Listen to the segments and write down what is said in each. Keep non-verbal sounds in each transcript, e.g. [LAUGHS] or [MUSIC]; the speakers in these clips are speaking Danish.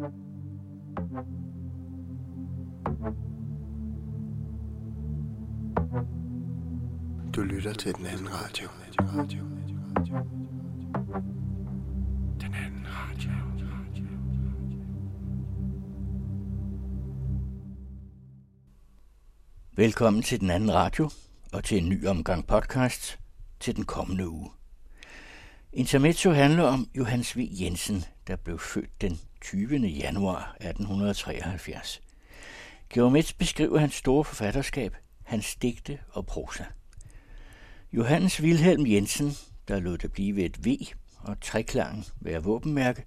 Du lytter til den anden radio. Den anden radio. Velkommen til den anden radio og til en ny omgang podcast til den kommende uge. Intermezzo handler om Johannes V. Jensen, der blev født den 20. januar 1873. Geomets beskriver hans store forfatterskab, hans digte og prosa. Johannes Wilhelm Jensen, der lod det blive ved et V og treklangen være våbenmærke.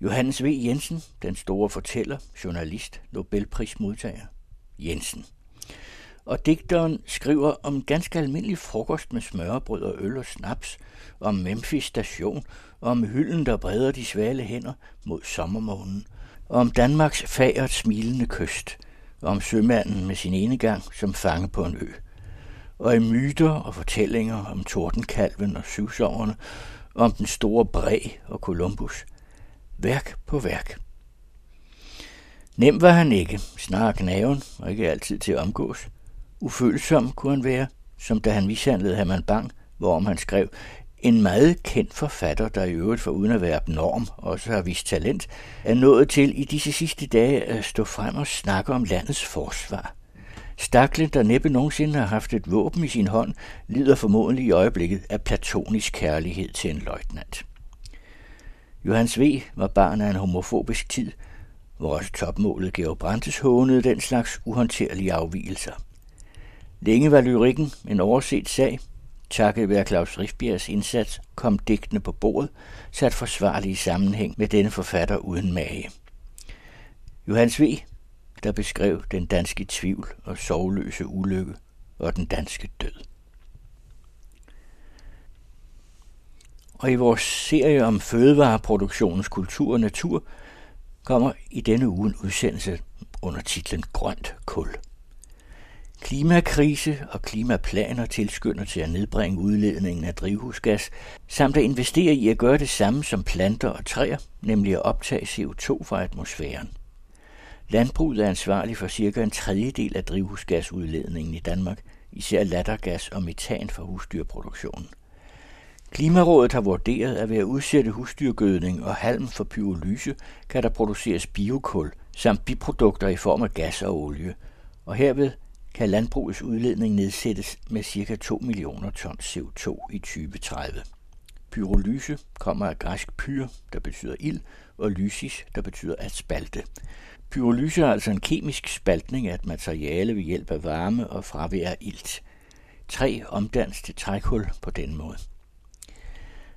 Johannes V. Jensen, den store fortæller, journalist, Nobelprismodtager. Jensen. Og digteren skriver om ganske almindelig frokost med smørbrød og øl og snaps, om Memphis station, om hylden, der breder de svale hænder mod sommermånen, om Danmarks fagert smilende kyst, om sømanden med sin enegang som fange på en ø og i myter og fortællinger om tordenkalven og syvsoverne, om den store bræ og Columbus. Værk på værk. Nem var han ikke, snarere knaven og ikke altid til at omgås. Ufølsom kunne han være, som da han mishandlede Herman Bang, hvorom han skrev, en meget kendt forfatter, der i øvrigt for uden at være abnorm, også har vist talent, er nået til i disse sidste dage at stå frem og snakke om landets forsvar. Staklen, der næppe nogensinde har haft et våben i sin hånd, lider formodentlig i øjeblikket af platonisk kærlighed til en løjtnant. Johannes V. var barn af en homofobisk tid, hvor også topmålet Georg Brandes hånede den slags uhåndterlige afvielser. Længe var lyrikken en overset sag. Takket være Claus Rifbjergs indsats kom digtene på bordet, sat forsvarlige sammenhæng med denne forfatter uden mage. Johannes V der beskrev den danske tvivl og sovløse ulykke og den danske død. Og i vores serie om fødevareproduktionens kultur og natur kommer i denne uge en udsendelse under titlen Grønt kul. Klimakrise og klimaplaner tilskynder til at nedbringe udledningen af drivhusgas, samt at investere i at gøre det samme som planter og træer, nemlig at optage CO2 fra atmosfæren. Landbruget er ansvarlig for cirka en tredjedel af drivhusgasudledningen i Danmark, især lattergas og metan fra husdyrproduktionen. Klimarådet har vurderet, at ved at udsætte husdyrgødning og halm for pyrolyse, kan der produceres biokul samt biprodukter i form af gas og olie, og herved kan landbrugets udledning nedsættes med ca. 2 millioner ton CO2 i 2030. Pyrolyse kommer af græsk pyr, der betyder ild, og lysis, der betyder at spalte. Pyrolyse er altså en kemisk spaltning af et materiale ved hjælp af varme og fravær af ilt. Træ omdannes til trækul på den måde.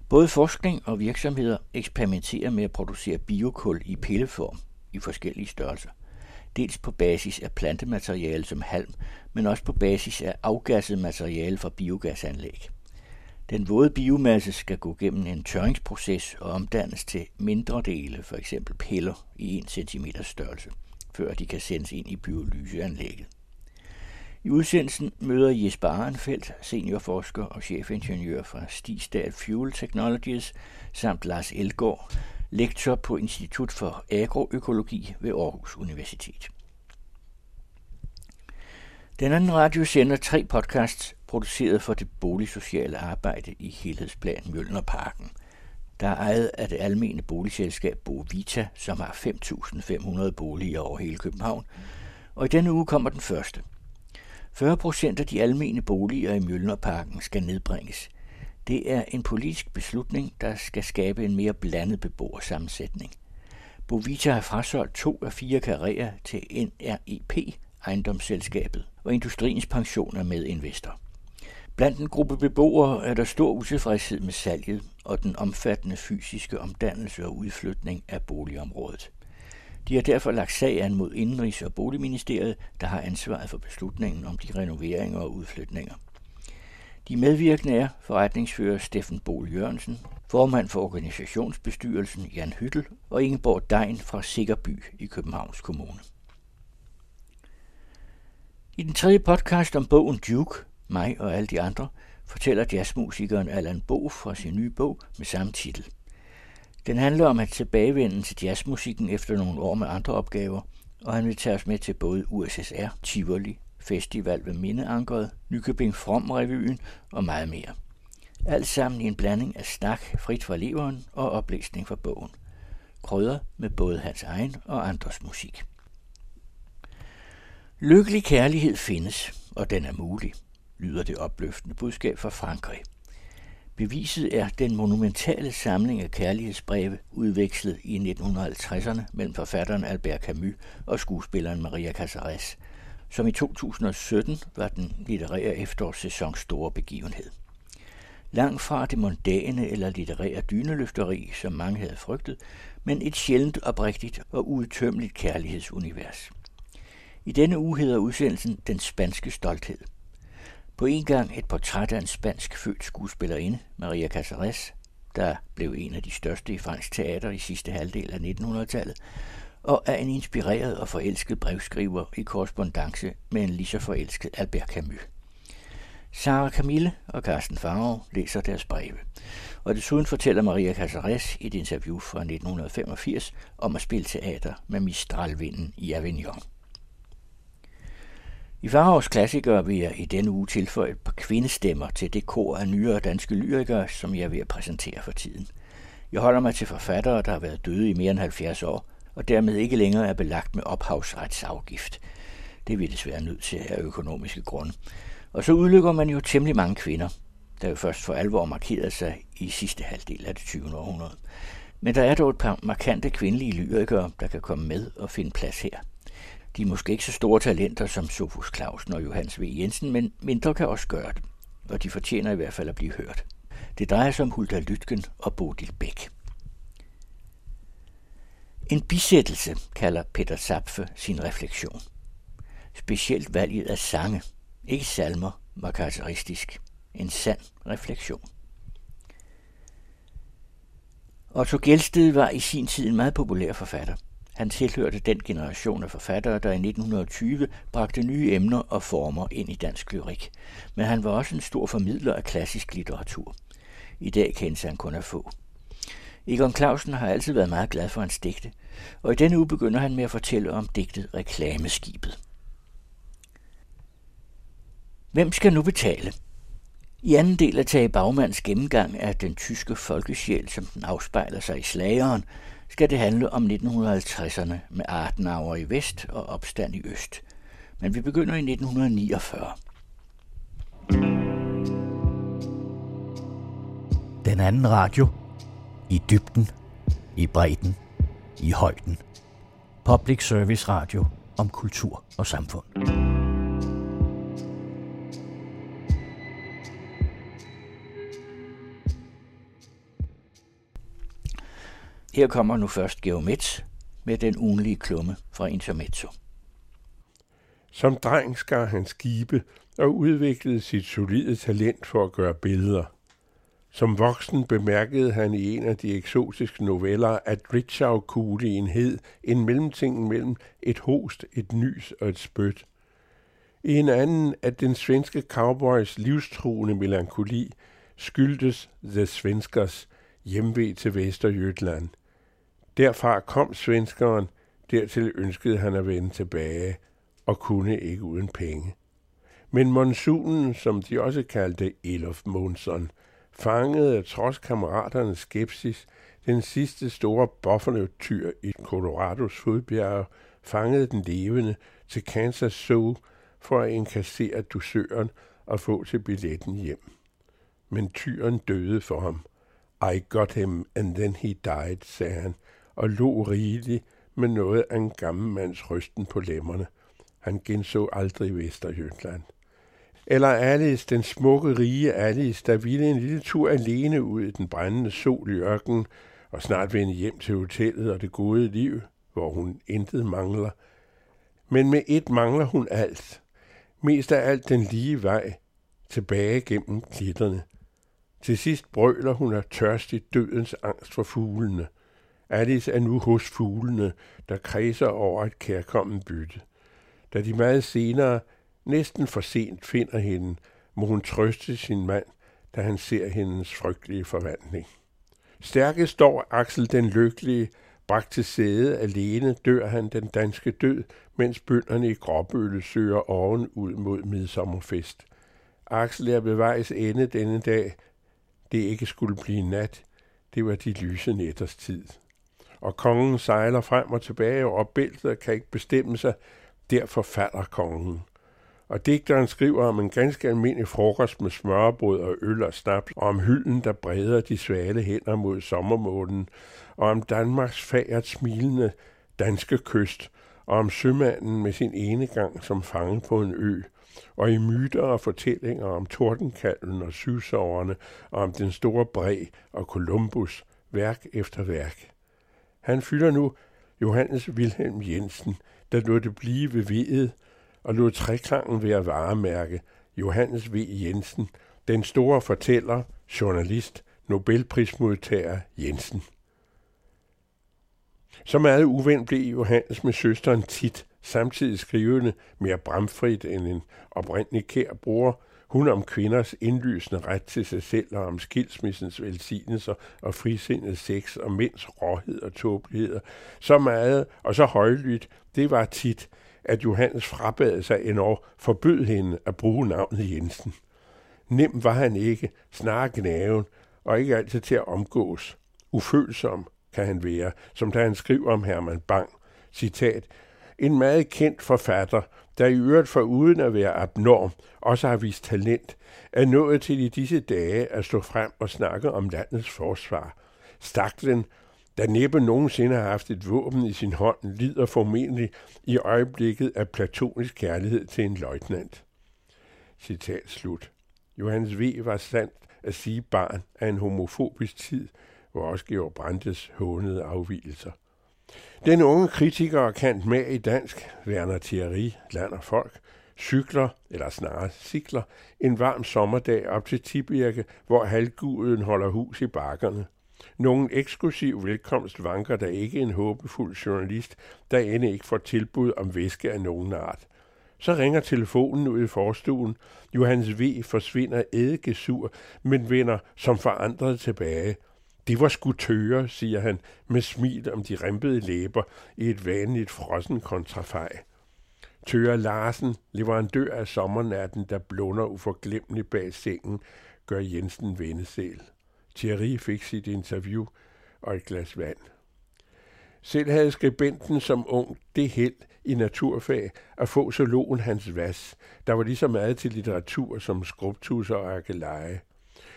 Både forskning og virksomheder eksperimenterer med at producere biokul i pilleform i forskellige størrelser. Dels på basis af plantemateriale som halm, men også på basis af afgasset materiale fra biogasanlæg. Den våde biomasse skal gå gennem en tørringsproces og omdannes til mindre dele, f.eks. piller i 1 cm størrelse, før de kan sendes ind i pyrolyseanlægget. I udsendelsen møder Jesper Arenfeldt, seniorforsker og chefingeniør fra Stigstad Fuel Technologies, samt Lars Elgård, lektor på Institut for Agroøkologi ved Aarhus Universitet. Den anden radio sender tre podcasts produceret for det boligsociale arbejde i helhedsplan Mjølnerparken. Der er ejet af det almene boligselskab Bovita, som har 5.500 boliger over hele København. Og i denne uge kommer den første. 40 procent af de almene boliger i Mjølnerparken skal nedbringes. Det er en politisk beslutning, der skal skabe en mere blandet beboersammensætning. Bovita har frasolgt to af fire karrierer til NREP, ejendomsselskabet, og industriens pension er med investor. Blandt en gruppe beboere er der stor utilfredshed med salget og den omfattende fysiske omdannelse og udflytning af boligområdet. De har derfor lagt sag an mod Indrigs- og Boligministeriet, der har ansvaret for beslutningen om de renoveringer og udflytninger. De medvirkende er forretningsfører Steffen Bol Jørgensen, formand for organisationsbestyrelsen Jan Hyttel og Ingeborg Dein fra Sikkerby i Københavns Kommune. I den tredje podcast om bogen Duke mig og alle de andre, fortæller jazzmusikeren Allan Bo fra sin nye bog med samme titel. Den handler om at tilbagevende til jazzmusikken efter nogle år med andre opgaver, og han vil tage os med til både USSR, Tivoli, Festival ved Mindeankeret, Nykøbing From Revyen og meget mere. Alt sammen i en blanding af snak frit fra leveren og oplæsning fra bogen. Krydder med både hans egen og andres musik. Lykkelig kærlighed findes, og den er mulig, lyder det opløftende budskab fra Frankrig. Beviset er den monumentale samling af kærlighedsbreve udvekslet i 1950'erne mellem forfatteren Albert Camus og skuespilleren Maria Casares, som i 2017 var den litterære efterårssæsons store begivenhed. Langt fra det mondæne eller litterære dyneløfteri, som mange havde frygtet, men et sjældent oprigtigt og udtømmeligt kærlighedsunivers. I denne uge hedder udsendelsen Den spanske stolthed. På en gang et portræt af en spansk født skuespillerinde, Maria Casares, der blev en af de største i fransk teater i sidste halvdel af 1900-tallet, og af en inspireret og forelsket brevskriver i korrespondence med en lige så forelsket Albert Camus. Sara Camille og Carsten Farve læser deres breve. Og desuden fortæller Maria Casares i et interview fra 1985 om at spille teater med Mistralvinden i Avignon. I Farovs klassikere vil jeg i denne uge tilføje et par kvindestemmer til det kor af nyere danske lyrikere, som jeg er ved at præsentere for tiden. Jeg holder mig til forfattere, der har været døde i mere end 70 år, og dermed ikke længere er belagt med ophavsretsafgift. Det vil desværre nødt til af økonomiske grunde. Og så udlykker man jo temmelig mange kvinder, der jo først for alvor markerede sig i sidste halvdel af det 20. århundrede. Men der er dog et par markante kvindelige lyrikere, der kan komme med og finde plads her. De er måske ikke så store talenter som Sofus Clausen og Johannes V. Jensen, men mindre kan også gøre det, og de fortjener i hvert fald at blive hørt. Det drejer sig om Hulda Lytgen og Bodil Bæk. En bisættelse kalder Peter Zapfe sin refleksion. Specielt valget af sange, ikke salmer, var karakteristisk. En sand refleksion. Otto Gelsted var i sin tid en meget populær forfatter. Han tilhørte den generation af forfattere, der i 1920 bragte nye emner og former ind i dansk lyrik. Men han var også en stor formidler af klassisk litteratur. I dag kendes han kun af få. Egon Clausen har altid været meget glad for hans digte, og i denne uge begynder han med at fortælle om digtet Reklameskibet. Hvem skal nu betale? I anden del af Tage Bagmands gennemgang af den tyske folkesjæl, som den afspejler sig i slageren, skal det handle om 1950'erne med Adenauer i vest og opstand i øst. Men vi begynder i 1949. Den anden radio. I dybden. I bredden. I højden. Public Service Radio om kultur og samfund. Her kommer nu først Geomets med den ugenlige klumme fra Intermezzo. Som dreng skar han skibe og udviklede sit solide talent for at gøre billeder. Som voksen bemærkede han i en af de eksotiske noveller, at Ritzau-kuglen hed en mellemting mellem et host, et nys og et spyt. I en anden, at den svenske cowboys livstruende melankoli skyldtes The Svenskers hjemvej til Vesterjylland. Derfra kom svenskeren, dertil ønskede han at vende tilbage og kunne ikke uden penge. Men monsunen, som de også kaldte Elof Monson, fangede trods kammeraternes skepsis den sidste store buffalo-tyr i Colorados fodbjerge, fangede den levende til Kansas Zoo for at inkassere dusøren og få til billetten hjem. Men tyren døde for ham. I got him, and then he died, sagde han, og lå rigeligt med noget af en gammel mands rysten på lemmerne. Han genså aldrig Vesterjylland. Eller Alice, den smukke, rige Alice, der ville en lille tur alene ud i den brændende sol i ørkenen, og snart vende hjem til hotellet og det gode liv, hvor hun intet mangler. Men med et mangler hun alt. Mest af alt den lige vej, tilbage gennem klitterne. Til sidst brøler hun af tørstig dødens angst for fuglene – Alice er nu hos fuglene, der kredser over et kærkommen bytte. Da de meget senere, næsten for sent, finder hende, må hun trøste sin mand, da han ser hendes frygtelige forvandling. Stærkest står Axel den Lykkelige, bragt til sæde alene dør han den danske død, mens bønderne i Gråbølle søger oven ud mod midsommerfest. Axel er ved vejs ende denne dag. Det ikke skulle blive nat. Det var de lyse nætters tid. Og kongen sejler frem og tilbage og bæltet kan ikke bestemme sig. Derfor falder kongen. Og digteren skriver om en ganske almindelig frokost med smørbrød og øl og snaps, og om hylden, der breder de svale hænder mod sommermånen, og om Danmarks fagert smilende danske kyst, og om sømanden med sin ene gang som fange på en ø, og i myter og fortællinger om tordenkalven og syvsoverne, og om den store bræ og Columbus, værk efter værk. Han fylder nu Johannes Wilhelm Jensen, der lå det blive ved vedet, og lod treklangen være varemærke Johannes V. Jensen, den store fortæller, journalist, Nobelprismodtager Jensen. Så meget uven blev Johannes med søsteren tit, samtidig skrivende mere bramfrit end en oprindelig kær bror, hun om kvinders indlysende ret til sig selv og om skilsmissens velsignelser og frisindet sex og mænds råhed og tåbeligheder. Så meget og så højlydt, det var tit, at Johannes frabad sig endnu forbød hende at bruge navnet Jensen. Nem var han ikke, snarere gnaven, og ikke altid til at omgås. Ufølsom kan han være, som da han skriver om Herman Bang. Citat, en meget kendt forfatter, der i øvrigt for uden at være abnorm, også har vist talent, er nået til i disse dage at stå frem og snakke om landets forsvar. Staklen der næppe nogensinde har haft et våben i sin hånd, lider formentlig i øjeblikket af platonisk kærlighed til en løjtnant. Citat slut. Johannes V. var sandt at sige barn af en homofobisk tid, hvor også Georg Brandes hånede afvielser. Den unge kritiker kan med i dansk, Werner Thierry, land og folk, cykler, eller snarere cykler, en varm sommerdag op til Tibirke, hvor halvguden holder hus i bakkerne – nogen eksklusiv velkomst vanker der ikke en håbefuld journalist, der end ikke får tilbud om væske af nogen art. Så ringer telefonen ud i forstuen. Johannes V. forsvinder eddikesur, men vender som forandret tilbage. Det var sgu tøre, siger han, med smil om de rempede læber i et vanligt frossen kontrafej. Tøre Larsen, leverandør af sommernatten, der blunder uforglemmeligt bag sengen, gør Jensen vendesæl. Thierry fik sit interview og et glas vand. Selv havde skribenten som ung det held i naturfag at få zoologen Hans Vass, der var lige så meget til litteratur som skrubtusser og arkeleje.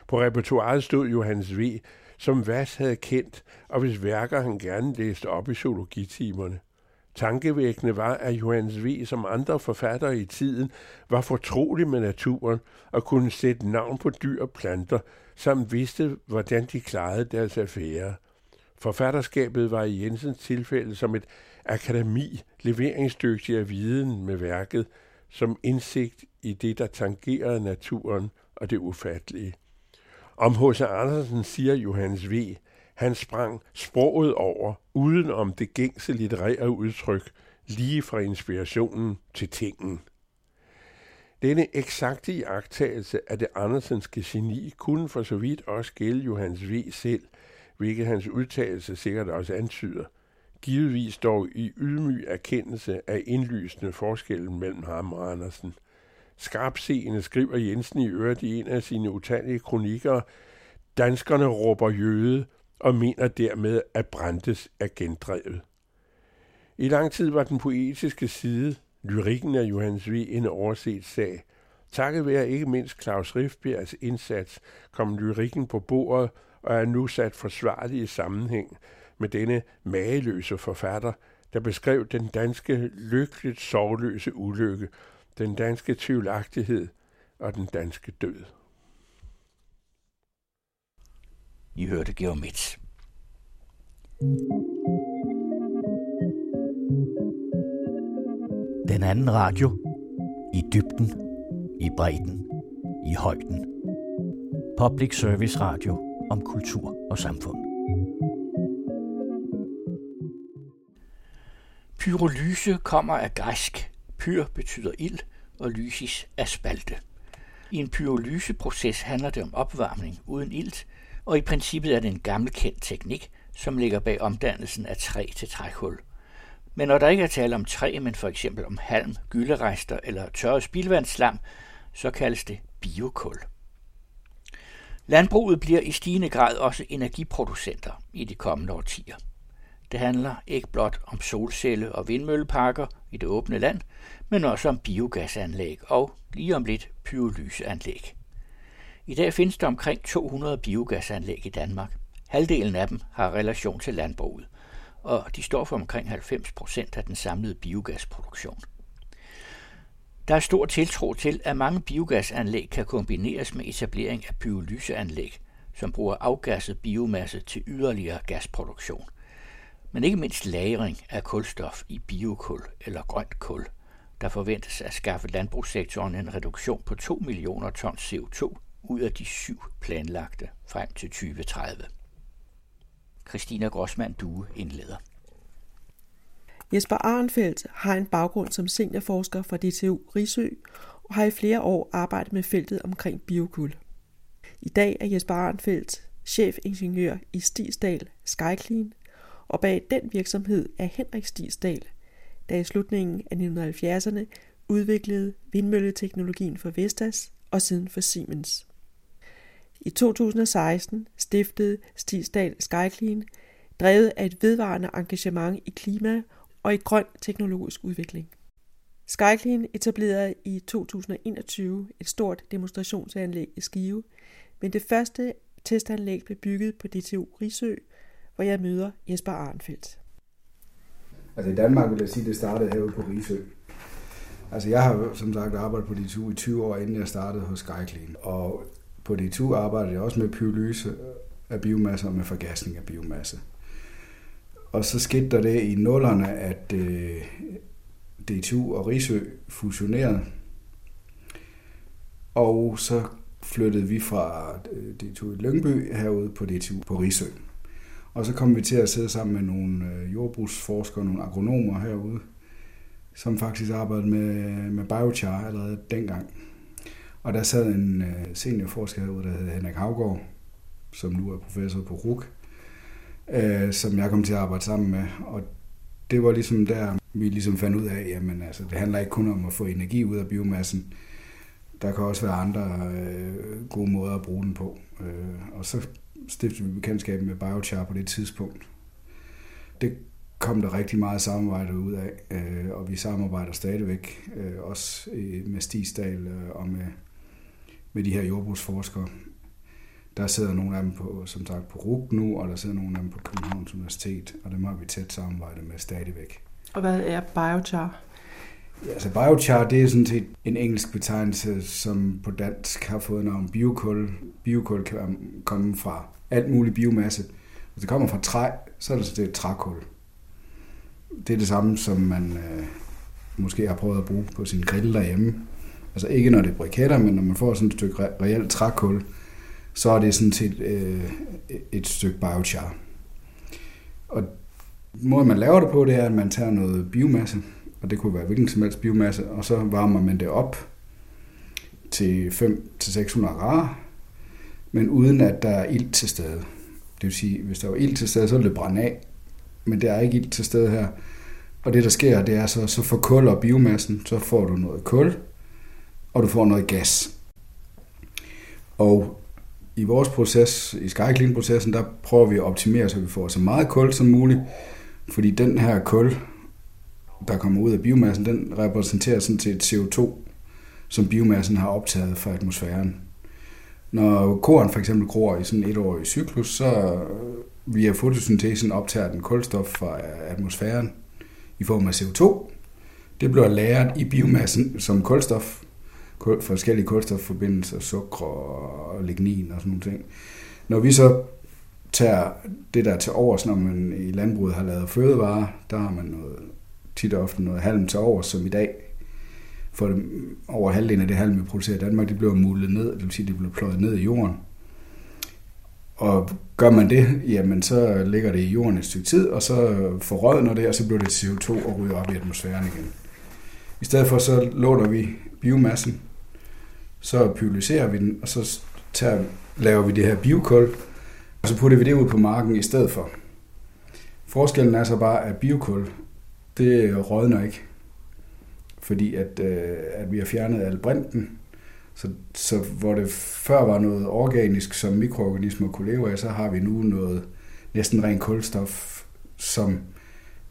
På repertoireet stod Johannes V., som Vass havde kendt, og hvis værker han gerne læste op i zoologitimerne. Tankevækkende var, at Johannes V. som andre forfattere i tiden var fortrolig med naturen og kunne sætte navn på dyr og planter, som vidste, hvordan de klarede deres affære. Forfatterskabet var i Jensens tilfælde som et akademi leveringsdygtig af viden med værket, som indsigt i det, der tangerede naturen og det ufattelige. Om H.C. Andersen siger Johannes V., han sprang sproget over, uden om det gængse litterære udtryk, lige fra inspirationen til tingen. Denne eksakte iagttagelse af det andersenske geni kunne for så vidt også gælde Johannes V. selv, hvilket hans udtalelse sikkert også antyder. Givetvis dog i ydmyg erkendelse af indlysende forskellen mellem ham og Andersen. Skarpseende skriver Jensen i øvrigt i en af sine utallige kronikker, Danskerne råber jøde og mener dermed, at Brandes er gendrevet. I lang tid var den poetiske side Lyrikken af Johannes V. en overset sag. Takket være ikke mindst Claus Rifbjergs indsats kom lyrikken på bordet og er nu sat forsvarlig i sammenhæng med denne mageløse forfatter, der beskrev den danske lykkeligt sorgløse ulykke, den danske tvivlagtighed og den danske død. I hørte Georg Mitz. Den anden radio. I dybden, i bredden, i højden. Public Service Radio om kultur og samfund. Pyrolyse kommer af græsk. Pyr betyder ild, og lysis er spalte. I en pyrolyseproces handler det om opvarmning uden ilt, og i princippet er det en gammel kendt teknik, som ligger bag omdannelsen af træ til trækul. Men når der ikke er tale om træ, men for eksempel om halm, gylderester eller tørret spildvandsslam, så kaldes det biokul. Landbruget bliver i stigende grad også energiproducenter i de kommende årtier. Det handler ikke blot om solcelle- og vindmølleparker i det åbne land, men også om biogasanlæg og lige om lidt pyrolyseanlæg. I dag findes der omkring 200 biogasanlæg i Danmark. Halvdelen af dem har relation til landbruget, og de står for omkring 90 procent af den samlede biogasproduktion. Der er stor tiltro til, at mange biogasanlæg kan kombineres med etablering af pyrolyseanlæg, som bruger afgasset biomasse til yderligere gasproduktion. Men ikke mindst lagring af kulstof i biokul eller grønt kul, der forventes at skaffe landbrugssektoren en reduktion på 2 millioner tons CO2 ud af de syv planlagte frem til 2030. Christina Grossmann Due indleder. Jesper Arnfeldt har en baggrund som seniorforsker fra DTU Risø og har i flere år arbejdet med feltet omkring biokul. I dag er Jesper Arnfeldt chefingeniør i Stisdal Skyclean, og bag den virksomhed er Henrik Stisdal, der i slutningen af 1970'erne udviklede vindmølleteknologien for Vestas og siden for Siemens. I 2016 stiftede Stigsdal Skyclean, drevet af et vedvarende engagement i klima og i grøn teknologisk udvikling. Skyclean etablerede i 2021 et stort demonstrationsanlæg i Skive, men det første testanlæg blev bygget på DTU Risø, hvor jeg møder Jesper Arnfeldt. Altså i Danmark vil jeg sige, at det startede herude på Risø. Altså jeg har som sagt arbejdet på DTU i 20 år, inden jeg startede hos Skyclean. Og på DTU arbejder jeg også med pyrolyse af biomasse og med forgasning af biomasse. Og så skete der det i nullerne, at øh, DTU og Risø fusionerede. Og så flyttede vi fra øh, DTU i Lyngby herude på DTU på Risø. Og så kom vi til at sidde sammen med nogle øh, jordbrugsforskere, nogle agronomer herude, som faktisk arbejdede med, med biochar allerede dengang. Og der sad en øh, seniorforsker herude, der hed Henrik Havgård, som nu er professor på RUK, øh, som jeg kom til at arbejde sammen med. Og det var ligesom der, vi ligesom fandt ud af, jamen altså, det handler ikke kun om at få energi ud af biomassen. Der kan også være andre øh, gode måder at bruge den på. Øh, og så stiftede vi bekendtskab med biochar på det tidspunkt. Det kom der rigtig meget samarbejde ud af, øh, og vi samarbejder stadigvæk, øh, også med Stisdal øh, og med, med de her jordbrugsforskere. Der sidder nogle af dem på, som sagt, på RUG nu, og der sidder nogle af dem på Københavns Universitet, og dem har vi tæt samarbejde med stadigvæk. Og hvad er biochar? Ja, altså biochar, det er sådan set en engelsk betegnelse, som på dansk har fået navn biokul. Biokul kan komme fra alt muligt biomasse. Hvis det kommer fra træ, så er det, så det trækul. Det er det samme, som man øh, måske har prøvet at bruge på sin grill derhjemme. Altså ikke når det er briketter, men når man får sådan et stykke re- reelt trækul, så er det sådan set øh, et stykke biochar. Og måden man laver det på, det er, at man tager noget biomasse, og det kunne være hvilken som helst biomasse, og så varmer man det op til 5-600 grader, men uden at der er ild til stede. Det vil sige, hvis der var ild til stede, så ville det brænde af, men der er ikke ild til stede her. Og det, der sker, det er så, så forkuller biomassen, så får du noget kul, og du får noget gas. Og i vores proces, i Skyclean-processen, der prøver vi at optimere, så vi får så meget kul som muligt, fordi den her kul, der kommer ud af biomassen, den repræsenterer sådan set CO2, som biomassen har optaget fra atmosfæren. Når korn for eksempel gror i sådan et år i cyklus, så via fotosyntesen optager den kulstof fra atmosfæren i form af CO2. Det bliver lagret i biomassen som kulstof, forskellige kulstofforbindelser, sukker og lignin og sådan nogle ting. Når vi så tager det der til overs, når man i landbruget har lavet fødevarer, der har man noget, tit og ofte noget halm til overs, som i dag for det, over halvdelen af det halm, vi producerer i Danmark, det bliver mulet ned, det vil sige, det bliver pløjet ned i jorden. Og gør man det, jamen så ligger det i jorden et stykke tid, og så forrådner det, og så bliver det CO2 og ryger op i atmosfæren igen. I stedet for så låner vi biomassen, så pyrolyserer vi den, og så tager, laver vi det her biokul, Og så putter vi det ud på marken i stedet for. Forskellen er så bare, at biokul, det rådner ikke. Fordi at, øh, at vi har fjernet al brinten, så, så hvor det før var noget organisk, som mikroorganismer kunne leve af, så har vi nu noget næsten ren kulstof, som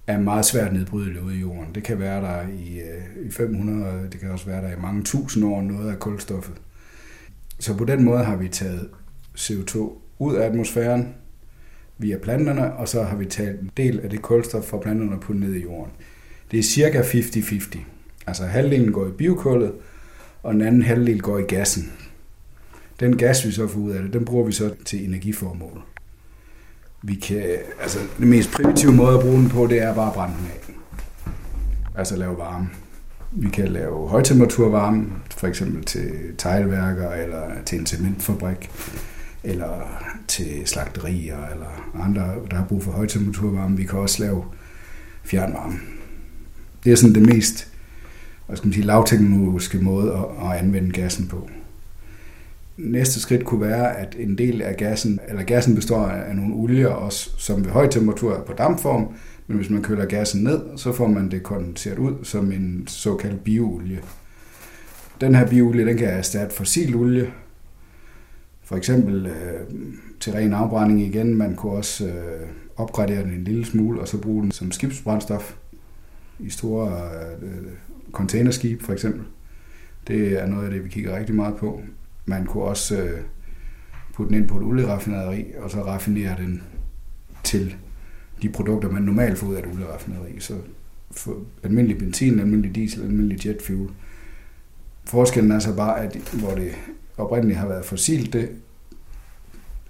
er meget svært nedbrydeligt ude i jorden. Det kan være der i, øh, i 500, det kan også være der i mange tusind år, noget af kulstoffet. Så på den måde har vi taget CO2 ud af atmosfæren via planterne, og så har vi taget en del af det kulstof fra planterne på ned i jorden. Det er cirka 50-50. Altså halvdelen går i biokullet, og den anden halvdel går i gassen. Den gas, vi så får ud af det, den bruger vi så til energiformål. Vi kan, altså, den mest primitive måde at bruge den på, det er bare at brænde den af. Altså lave varme. Vi kan lave højtemperaturvarme, for eksempel til teglværker, eller til en cementfabrik, eller til slagterier, eller andre, der har brug for højtemperaturvarme. Vi kan også lave fjernvarme. Det er sådan det mest hvad skal man sige, lavteknologiske måde at, at anvende gassen på. Næste skridt kunne være, at en del af gassen, eller gassen består af nogle olier, også, som ved høj temperatur er på dampform, men hvis man køler gassen ned, så får man det kondenseret ud som en såkaldt bioolie. Den her bioolie, den kan erstatte fossil olie, for eksempel øh, til ren afbrænding igen. Man kunne også øh, opgradere den en lille smule, og så bruge den som skibsbrændstof i store øh, containerskib for eksempel. Det er noget af det, vi kigger rigtig meget på. Man kunne også øh, putte den ind på et olieraffinaderi, og så raffinere den til de produkter, man normalt får ud af et olieraffinaderi. Så for almindelig benzin, almindelig diesel, almindelig jet fuel. Forskellen er så bare, at hvor det oprindeligt har været fossilt, det,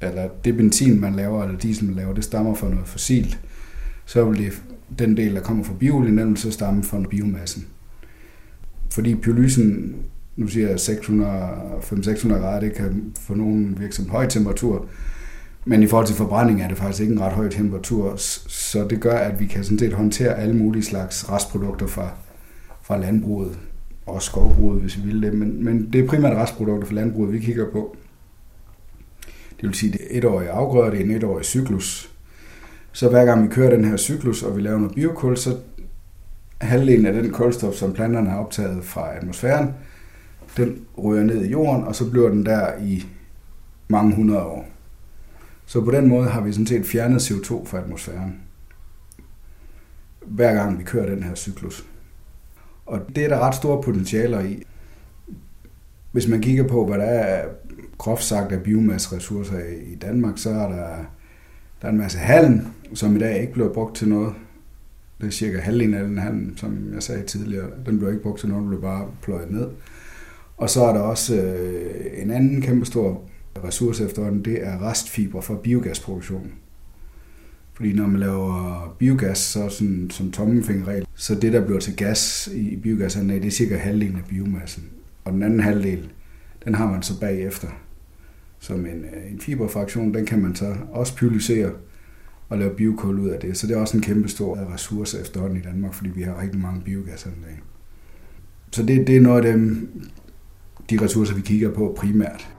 eller det benzin, man laver, eller diesel, man laver, det stammer fra noget fossilt. Så vil det, den del, der kommer fra bioolien, den vil så stamme fra biomassen. Fordi pyrolysen, nu siger jeg 500-600 grader, det kan for nogle virke som høj temperatur, men i forhold til forbrænding er det faktisk ikke en ret høj temperatur, så det gør, at vi kan sådan set håndtere alle mulige slags restprodukter fra, fra landbruget, og skovbruget, hvis vi vil det, men, men det er primært restprodukter fra landbruget, vi kigger på. Det vil sige, at det er etårige afgrøder, det er en etårig cyklus. Så hver gang vi kører den her cyklus, og vi laver noget biokul, så halvdelen af den kulstof, som planterne har optaget fra atmosfæren, den ryger ned i jorden, og så bliver den der i mange hundrede år. Så på den måde har vi sådan set fjernet CO2 fra atmosfæren, hver gang vi kører den her cyklus. Og det er der ret store potentialer i. Hvis man kigger på, hvad der er groft sagt af biomasseressourcer i Danmark, så er der, der er en masse halm, som i dag ikke bliver brugt til noget. Det er cirka halvdelen af den halm, som jeg sagde tidligere. Den blev ikke brugt til noget, den blev bare pløjet ned. Og så er der også øh, en anden kæmpe stor ressource efterhånden, det er restfiber fra biogasproduktion. Fordi når man laver biogas, så sådan, som tommelfingerregel, så det, der bliver til gas i biogasanlæg, det er cirka halvdelen af biomassen. Og den anden halvdel, den har man så bagefter. Som en, øh, en fiberfraktion, den kan man så også pyrolysere og lave biokul ud af det. Så det er også en kæmpe stor ressource efterhånden i Danmark, fordi vi har rigtig mange biogasanlæg. Så det, det er noget af dem, de ressourcer, vi kigger på primært.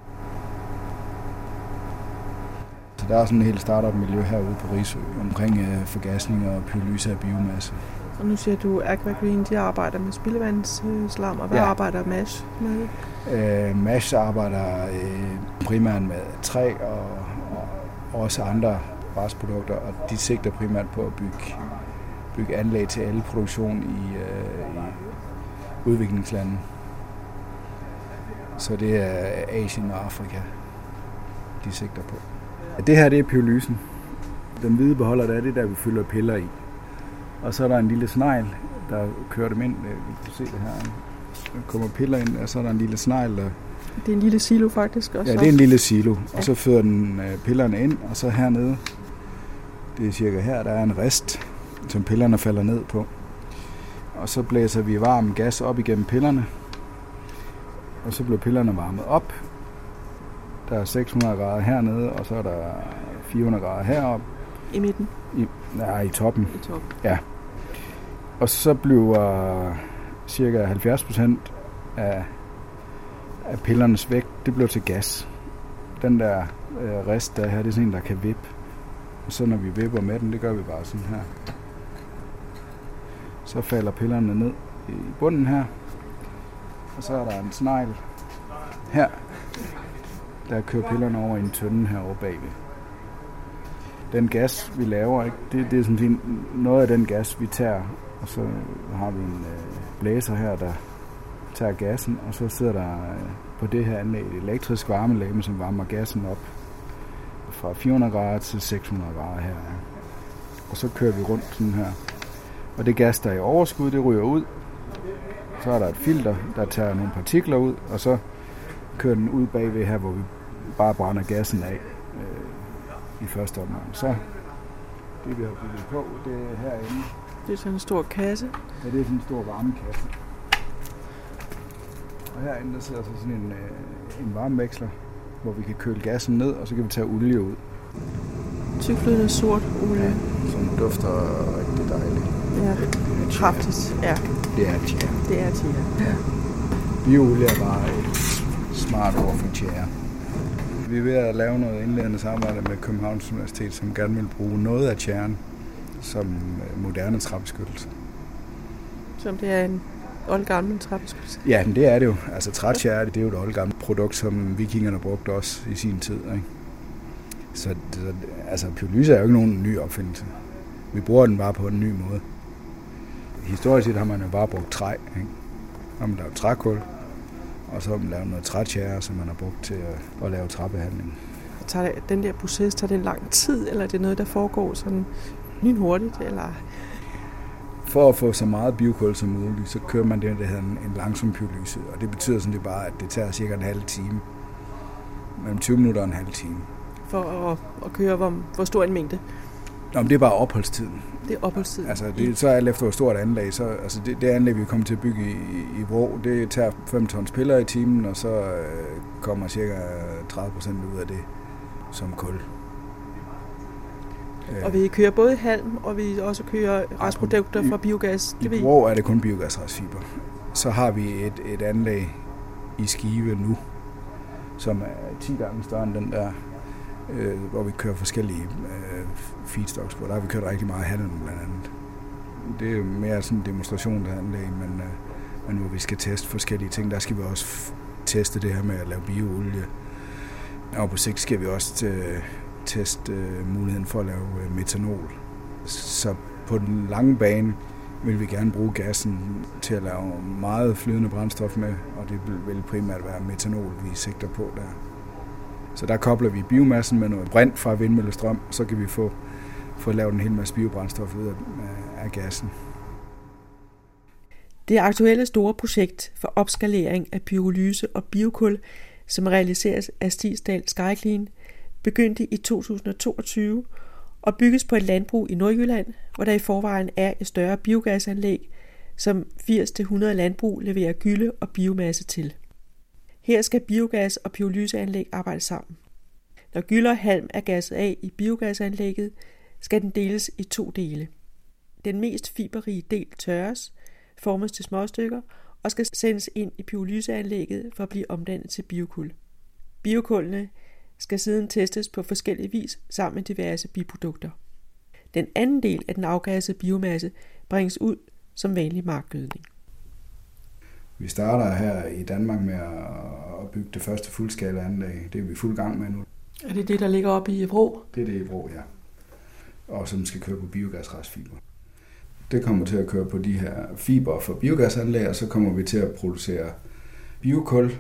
Så der er sådan et helt startup-miljø herude på Risø omkring øh, forgasning og pyrolyse af biomasse. Og nu siger du, at Green de arbejder med spildevandsslam, og hvad ja. arbejder MASH med? Øh, MASH arbejder øh, primært med træ og, og også andre restprodukter, og de sigter primært på at bygge, bygge anlæg til alle produktion i, øh, i udviklingslande. Så det er Asien og Afrika, de sigter på. Det her det er pyrolysen. Den hvide beholder, der er det der, vi fylder piller i. Og så er der en lille snegl, der kører dem ind. Vi kan se det her. Der kommer piller ind, og så er der en lille snegl, der... Det er en lille silo faktisk også. Ja, det er en lille silo. Og så fører den øh, pillerne ind, og så hernede, det er cirka her, der er en rest, som pillerne falder ned på. Og så blæser vi varm gas op igennem pillerne, og så bliver pillerne varmet op. Der er 600 grader hernede, og så er der 400 grader heroppe. I midten? I, nej, i toppen. I toppen. Ja. Og så bliver cirka 70 procent af, af pillernes vægt, det bliver til gas. den der øh, rest, der her, det er sådan en, der kan vippe. Og så når vi vipper med den, det gør vi bare sådan her. Så falder pillerne ned i bunden her. Og så er der en snegl her, der kører pillerne over i en tønde herovre bagved. Den gas, vi laver, ikke, det, det er sådan noget af den gas, vi tager. Og så har vi en øh, blæser her, der tager gassen, og så sidder der øh, på det her anlæg et elektrisk varmelæge, som varmer gassen op fra 400 grader til 600 grader her. Og så kører vi rundt sådan her. Og det gas, der er i overskud, det ryger ud. Så er der et filter, der tager nogle partikler ud, og så kører den ud bagved her, hvor vi bare brænder gassen af øh, i første omgang. Så det vi har bygget på, det er herinde. Det er sådan en stor kasse. Ja, det er sådan en stor varmekasse. Og herinde der sidder så sådan en, øh, en varmeveksler, hvor vi kan køle gassen ned, og så kan vi tage olie ud. Tyflydende sort olie. Ja, som dufter rigtig dejligt. Ja, kraftigt. Ja. Det er tjære. Det er tjære. Ja. Bioolie er bare et smart ord for tjære. Vi er ved at lave noget indledende samarbejde med Københavns Universitet, som gerne vil bruge noget af tjæren som øh, moderne træbeskyttelse. Som det er en oldgammel træbeskyttelse? Ja, men det er det jo. Altså trætjære, det er jo et oldgammelt produkt, som vikingerne brugte også i sin tid. Ikke? Så, så altså, pyrolyse er jo ikke nogen ny opfindelse. Vi bruger den bare på en ny måde. Historisk set har man jo bare brugt træ. Ikke? Har man lavet trækul, og så har man lavet noget trætjære, som man har brugt til at, at lave træbehandling. Tager den der proces, tager det lang tid, eller er det noget, der foregår sådan lynhurtigt? Eller? For at få så meget biokul som muligt, så kører man det, der hedder en, en langsom pyrolyse. Og det betyder sådan det bare, at det tager cirka en halv time. Mellem 20 minutter og en halv time. For at, at køre hvor, hvor stor en mængde? Nå, men det er bare opholdstiden. Det er opholdstiden? Altså, det, så alt efter hvor stort anlæg. Så, altså det, det anlæg, vi kommer til at bygge i, i Vrå, det tager 5 tons piller i timen, og så øh, kommer cirka 30 procent ud af det som kul. Og vi kører både halm, og vi også kører restprodukter fra biogas. Det I Vrå er det kun biogasrestfiber. Så har vi et, et anlæg i Skive nu, som er 10 gange større end den der, øh, hvor vi kører forskellige øh, feedstocks på. Der har vi kørt rigtig meget handel blandt andet. Det er mere sådan en demonstration, der men, øh, men hvor vi skal teste forskellige ting. Der skal vi også teste det her med at lave bioolie. Og på sigt skal vi også t- teste øh, muligheden for at lave øh, metanol. Så på den lange bane vil vi gerne bruge gassen til at lave meget flydende brændstof med, og det vil primært være metanol, vi sigter på der. Så der kobler vi biomassen med noget brint fra vindmøllestrøm, så kan vi få, få lavet en hel masse biobrændstof ud af, af gassen. Det aktuelle store projekt for opskalering af pyrolyse og biokul, som realiseres af Stisdal Skyclean, begyndte i 2022 og bygges på et landbrug i Nordjylland, hvor der i forvejen er et større biogasanlæg, som 80-100 landbrug leverer gylde og biomasse til. Her skal biogas og pyrolyseanlæg arbejde sammen. Når gylde og halm er gasset af i biogasanlægget, skal den deles i to dele. Den mest fiberrige del tørres, formes til småstykker og skal sendes ind i pyrolyseanlægget for at blive omdannet til biokul. Biokullene skal siden testes på forskellige vis sammen med diverse biprodukter. Den anden del af den afgassede biomasse bringes ud som vanlig markgødning. Vi starter her i Danmark med at bygge det første fuldskala anlæg. Det er vi fuld gang med nu. Er det det, der ligger oppe i Vrå? Det er det i Vrå, ja. Og som skal køre på biogasrestfiber. Det kommer til at køre på de her fiber for biogasanlæg, og så kommer vi til at producere biokul,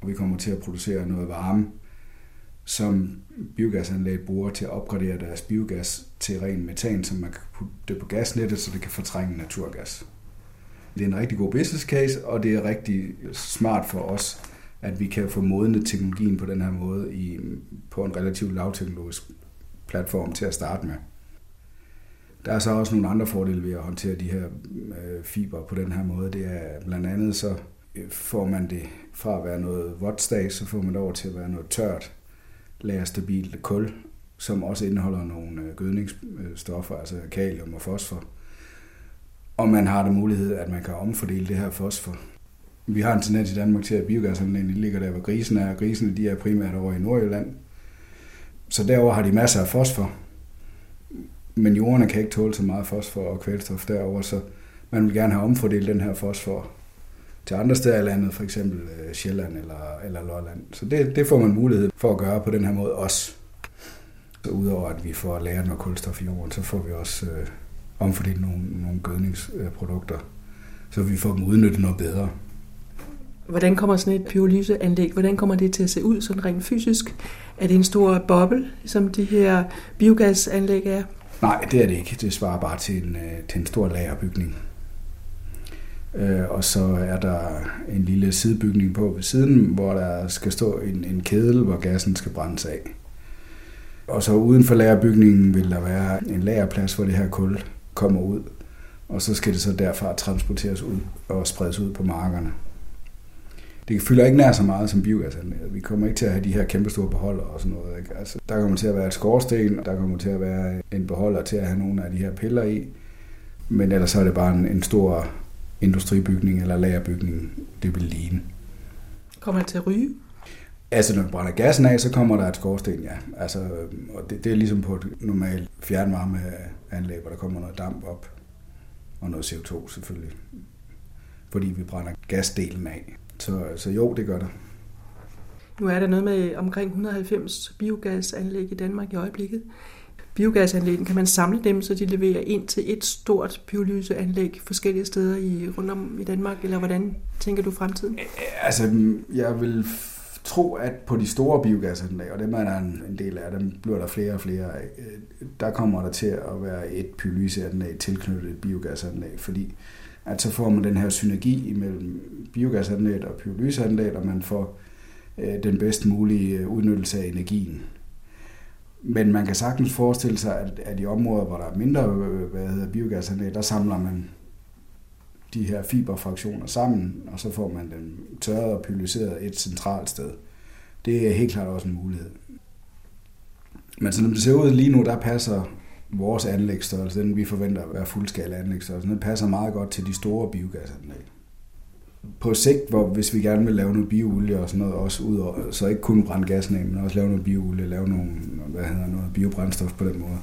og vi kommer til at producere noget varme som biogasanlæg bruger til at opgradere deres biogas til ren metan, så man kan putte det på gasnettet, så det kan fortrænge naturgas. Det er en rigtig god business case, og det er rigtig smart for os, at vi kan få modne teknologien på den her måde i, på en relativt lavteknologisk platform til at starte med. Der er så også nogle andre fordele ved at håndtere de her øh, fiber på den her måde. Det er blandt andet så øh, får man det fra at være noget vådt så får man det over til at være noget tørt lagerstabilt kul, som også indeholder nogle øh, gødningsstoffer, altså kalium og fosfor. Og man har den mulighed, at man kan omfordele det her fosfor. Vi har en tendens i Danmark til, at biogasanlæggene ligger der, hvor grisen er. Grisene de er primært over i Nordjylland. Så derover har de masser af fosfor, men jordene kan ikke tåle så meget fosfor og kvælstof derover, så man vil gerne have omfordelt den her fosfor til andre steder i landet, for eksempel øh, Sjælland eller, eller Lolland. Så det, det får man mulighed for at gøre på den her måde også. Så udover at vi får læret noget kulstof i jorden, så får vi også øh, omfordelt nogle, nogle gødningsprodukter, så vi får dem udnyttet noget bedre. Hvordan kommer sådan et pyrolyseanlæg, hvordan kommer det til at se ud sådan rent fysisk? Er det en stor boble, som de her biogasanlæg er? Nej, det er det ikke. Det svarer bare til en, øh, til en stor lagerbygning. Øh, og så er der en lille sidebygning på ved siden, hvor der skal stå en, en kedel, hvor gassen skal brændes af. Og så uden for lagerbygningen vil der være en lagerplads, hvor det her kul kommer ud. Og så skal det så derfra transporteres ud og spredes ud på markerne. Det fylder ikke nær så meget som biogasanlægget. Vi kommer ikke til at have de her kæmpe store beholder og sådan noget. Ikke? Altså, der kommer til at være et skorsten, der kommer til at være en beholder til at have nogle af de her piller i. Men ellers så er det bare en, en stor industribygning eller lagerbygning, det vil ligne. Kommer det til at ryge? Altså, når vi brænder gassen af, så kommer der et skorsten, ja. Altså, og det, det er ligesom på et normalt fjernvarmeanlæg, hvor der kommer noget damp op, og noget CO2 selvfølgelig, fordi vi brænder gasdelen af. Så, så jo, det gør det. Nu er der noget med omkring 190 biogasanlæg i Danmark i øjeblikket. Biogasanlæggen, kan man samle dem, så de leverer ind til et stort pyrolyseanlæg forskellige steder i, rundt om i Danmark, eller hvordan tænker du fremtiden? Altså, jeg vil tro, at på de store biogasanlæg, og dem er der en, en del af, dem bliver der flere og flere af, øh, der kommer der til at være et pyrolyseanlæg tilknyttet et biogasanlæg, fordi at så får man den her synergi imellem biogasanlæg og pyrolyseanlæg, og man får øh, den bedst mulige øh, udnyttelse af energien. Men man kan sagtens forestille sig, at, at i områder, hvor der er mindre øh, hvad hedder, biogasanlæg, der samler man de her fiberfraktioner sammen, og så får man dem tørret og pyrolyset et centralt sted. Det er helt klart også en mulighed. Men som det ser ud lige nu, der passer vores anlægsstørrelse, den vi forventer at være fuldskala anlægsstørrelse, den passer meget godt til de store biogasanlæg. På sigt, hvor hvis vi gerne vil lave noget bioolie og sådan noget, også ud over, så ikke kun brænde gassen af, men også lave noget bioolie, lave nogle, hvad hedder, noget biobrændstof på den måde,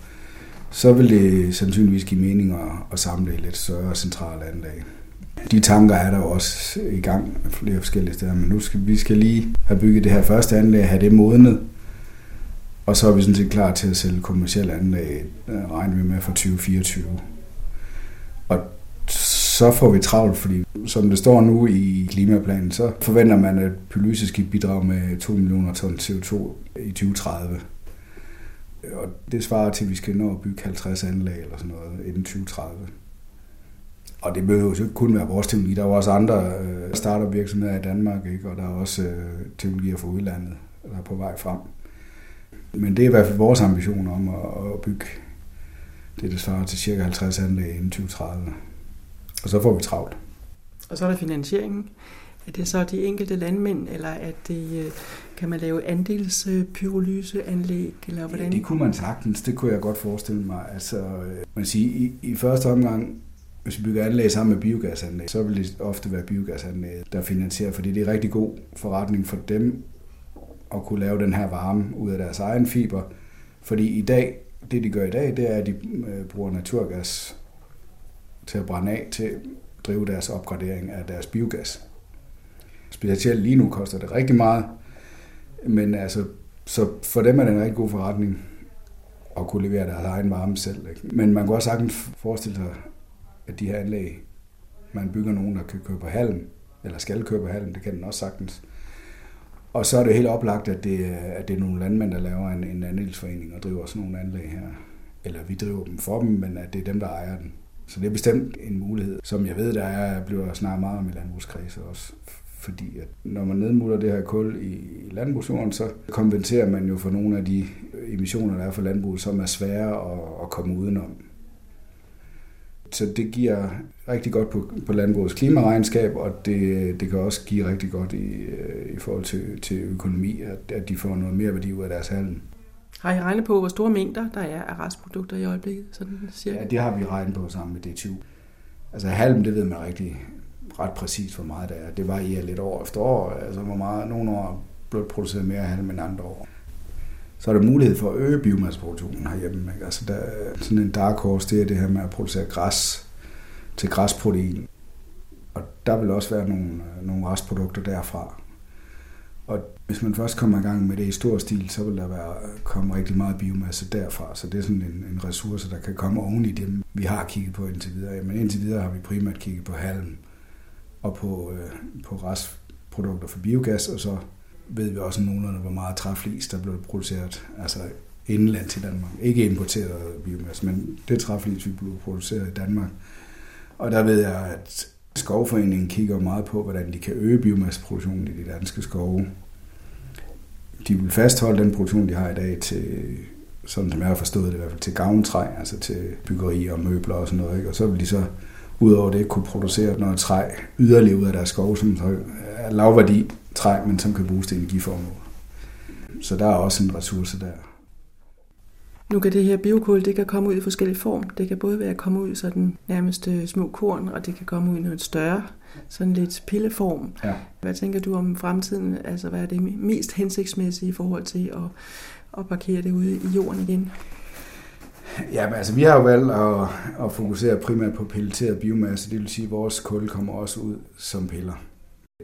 så vil det sandsynligvis give mening at, at samle et lidt større centrale anlæg. De tanker er der jo også i gang flere forskellige steder, men nu skal vi skal lige have bygget det her første anlæg, have det modnet, og så er vi sådan set klar til at sælge kommersielle anlæg, øh, regner vi med for 2024. Og så får vi travlt, fordi som det står nu i klimaplanen, så forventer man, at pyrolyse skal bidrage med 2 millioner ton CO2 i 2030. Og det svarer til, at vi skal nå at bygge 50 anlæg eller sådan noget inden 2030. Og det behøver jo ikke kun være vores teknologi. Der er jo også andre øh, startup-virksomheder i Danmark, ikke? og der er også øh, teknologier fra udlandet, der er på vej frem. Men det er i hvert fald vores ambition om at, at bygge det, der svarer til cirka 50 anlæg inden 2030. Og så får vi travlt. Og så er der finansieringen. Er det så de enkelte landmænd, eller er det, øh, kan man lave andelspyrolyseanlæg, eller hvordan? Ja, det kunne man sagtens. Det kunne jeg godt forestille mig. Altså, man siger, i, i første omgang, hvis vi bygger anlæg sammen med biogasanlæg, så vil det ofte være biogasanlæg, der finansierer, fordi det er rigtig god forretning for dem at kunne lave den her varme ud af deres egen fiber. Fordi i dag, det de gør i dag, det er, at de øh, bruger naturgas til at brænde af til at drive deres opgradering af deres biogas. Specielt lige nu koster det rigtig meget, men altså, så for dem er det en rigtig god forretning at kunne levere deres egen varme selv. Ikke? Men man kan også sagtens forestille sig, at de her anlæg, man bygger nogen, der kan køre på halm, eller skal køre på halm, det kan den også sagtens. Og så er det helt oplagt, at det, at det er nogle landmænd, der laver en, en andelsforening og driver sådan nogle anlæg her. Eller vi driver dem for dem, men at det er dem, der ejer den. Så det er bestemt en mulighed, som jeg ved, der er, bliver snart meget om i landbrugskredse også. Fordi at når man nedmutter det her kul i landbrugsjorden, så kompenserer man jo for nogle af de emissioner, der er for landbruget, som er svære at, at komme udenom. Så det giver rigtig godt på, på landbrugets klimaregnskab, og det, det kan også give rigtig godt i, i forhold til, til økonomi, at, at de får noget mere værdi ud af deres handel. Har I regnet på, hvor store mængder der er af restprodukter i øjeblikket? Sådan cirka? Ja, det har vi regnet på sammen med DTU. Altså halm, det ved man rigtig ret præcis, hvor meget det er. Det varierer lidt år efter år. Altså hvor meget, nogle år blev produceret mere halm end andre år så er der mulighed for at øge biomasseproduktionen herhjemme. Ikke? Altså der, sådan en dark horse, det er det her med at producere græs til græsprotein. Og der vil også være nogle, øh, nogle restprodukter derfra. Og hvis man først kommer i gang med det i stor stil, så vil der være, øh, komme rigtig meget biomasse derfra. Så det er sådan en, en ressource, der kan komme oven i dem, vi har kigget på indtil videre. Men indtil videre har vi primært kigget på halm og på, øh, på restprodukter for biogas, og så ved vi også nogenlunde, hvor meget træflis, der blev produceret altså indenland til Danmark. Ikke importeret biomasse, men det træflis, vi blev produceret i Danmark. Og der ved jeg, at Skovforeningen kigger meget på, hvordan de kan øge biomasseproduktionen i de danske skove. De vil fastholde den produktion, de har i dag til, sådan som jeg har forstået det i hvert fald, til gavntræ, altså til byggeri og møbler og sådan noget. Ikke? Og så vil de så udover det kunne producere noget træ yderligere ud af deres skove, som så er lavværdi træ, men som kan bruges til energiformål. Så der er også en ressource der. Nu kan det her biokul, det kan komme ud i forskellige form. Det kan både være at komme ud i sådan nærmest små korn, og det kan komme ud i noget større, sådan lidt pilleform. Ja. Hvad tænker du om fremtiden? Altså, hvad er det mest hensigtsmæssige i forhold til at, at parkere det ude i jorden igen? Ja, men altså vi har jo valgt at, at fokusere primært på pelleteret biomasse, det vil sige, at vores kul kommer også ud som piller.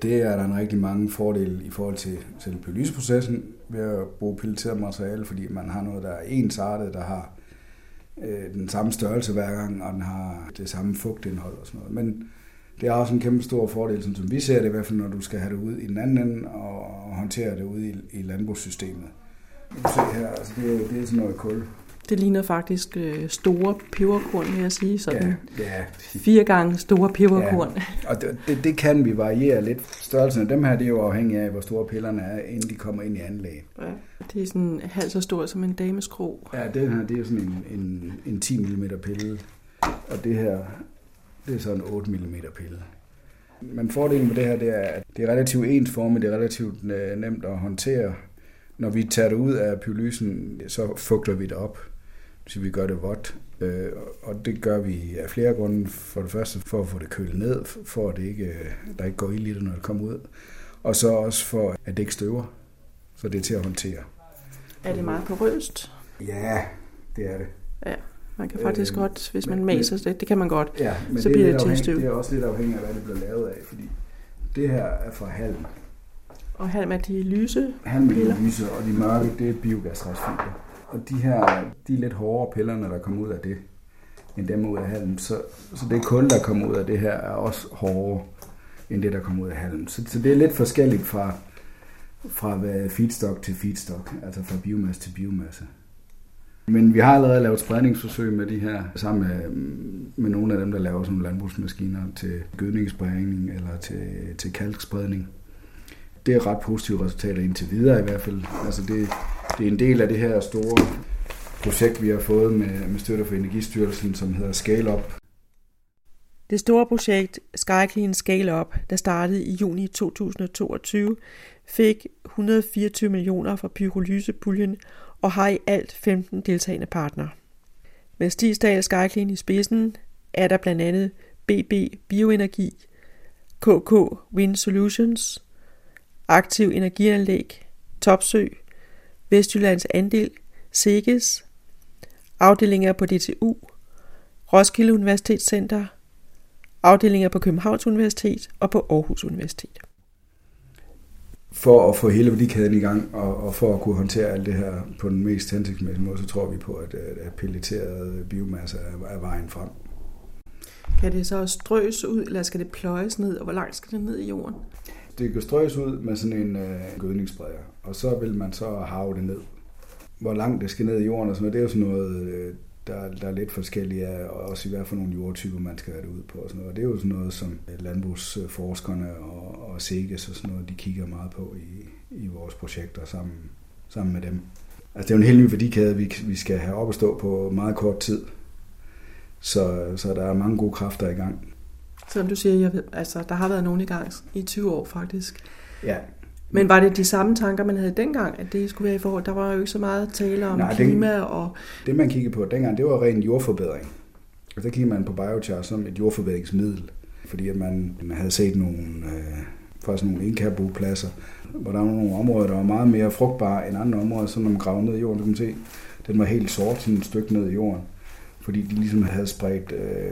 Det er der en rigtig mange fordele i forhold til selve pyrolyseprocessen ved at bruge pelleteret materiale, fordi man har noget, der er ensartet, der har øh, den samme størrelse hver gang, og den har det samme fugtindhold og sådan noget. Men det er også en kæmpe stor fordel, sådan som vi ser det i hvert fald, når du skal have det ud i den anden ende og håndtere det ud i, i landbrugssystemet. Du ser her, altså det, det er sådan noget kul. Det ligner faktisk øh, store peberkorn, vil jeg sige. Sådan Ja, ja. fire gange store peberkorn. Ja. Og det, det, det kan vi variere lidt. Størrelsen af dem her, det er jo afhængig af, hvor store pillerne er, inden de kommer ind i anlægget. ja. Det er sådan halvt så stor som en dameskrog. Ja, den her, det er sådan en, en, en 10 mm pille, og det her, det er så en 8 mm pille. Men fordelen med det her, det er, at det er relativt ensformigt, det er relativt øh, nemt at håndtere. Når vi tager det ud af pyrolysen, så fugter vi det op, så vi gør det vådt. Øh, og det gør vi af flere grunde. For det første for at få det kølet ned, for at det ikke, der ikke går ild i det, når det kommer ud. Og så også for, at det ikke støver, så det er til at håndtere. Er det meget porøst? Ja, det er det. Ja, man kan faktisk Øh, godt, hvis man men- maser det, det kan man godt. Ja, men Så det, er bliver det til støv. det er også lidt afhængigt af, hvad det bliver lavet af, fordi det her er fra halm. Og halm er de lyse. Halm er lyse, og de mørke, det er biogasrestfiber. Og de her, de er lidt hårdere pillerne, der kommer ud af det, end dem ud af halm. Så, så det kul, der kommer ud af det her, er også hårdere end det, der kommer ud af halm. Så, så det er lidt forskelligt fra, fra hvad feedstock til feedstock, altså fra biomasse til biomasse. Men vi har allerede lavet spredningsforsøg med de her, sammen med, med nogle af dem, der laver sådan nogle landbrugsmaskiner til gødningsspredning eller til, til kalkspredning. Det er ret positive resultater indtil videre i hvert fald. Altså det, det er en del af det her store projekt, vi har fået med, med støtte fra Energistyrelsen, som hedder Scale Up. Det store projekt SkyClean Scale Up, der startede i juni 2022, fik 124 millioner fra pyrolysepuljen og har i alt 15 deltagende partnere. Med Stigsdal SkyClean i spidsen er der blandt andet BB Bioenergi, KK Wind Solutions, Aktiv Energianlæg, Topsø, Vestjyllands Andel, SEGES, afdelinger på DTU, Roskilde Universitetscenter, afdelinger på Københavns Universitet og på Aarhus Universitet. For at få hele værdikæden i gang, og, og for at kunne håndtere alt det her på den mest hensigtsmæssige måde, så tror vi på, at, at pelleteret biomasse er, er vejen frem. Kan det så strøs ud, eller skal det pløjes ned, og hvor langt skal det ned i jorden? Det kan strøs ud med sådan en øh, gødningsspreder, og så vil man så have det ned. Hvor langt det skal ned i jorden og sådan noget, det er jo sådan noget, øh, der, der er lidt forskellige af, og også i hvert fald nogle jordtyper, man skal have det ud på. Og, sådan noget. og det er jo sådan noget, som øh, landbrugsforskerne og, og SEGES og sådan noget, de kigger meget på i, i vores projekter sammen, sammen med dem. Altså det er jo en helt ny værdikæde, vi, vi skal have op at stå på meget kort tid. Så, så der er mange gode kræfter i gang. Som du siger, jeg altså, der har været nogen i gang i 20 år faktisk. Ja, Men var det de samme tanker, man havde dengang, at det skulle være i forhold? Der var jo ikke så meget tale om Nej, klima og... Det man kiggede på dengang, det var ren jordforbedring. Og der kiggede man på biochar som et jordforbedringsmiddel, fordi at man, man havde set nogle, øh, sådan nogle indkærbopladser, hvor der var nogle områder, der var meget mere frugtbare end andre områder, så når man gravede ned i jorden, kan man se, den var helt sort, sådan et stykke ned i jorden, fordi de ligesom havde spredt øh,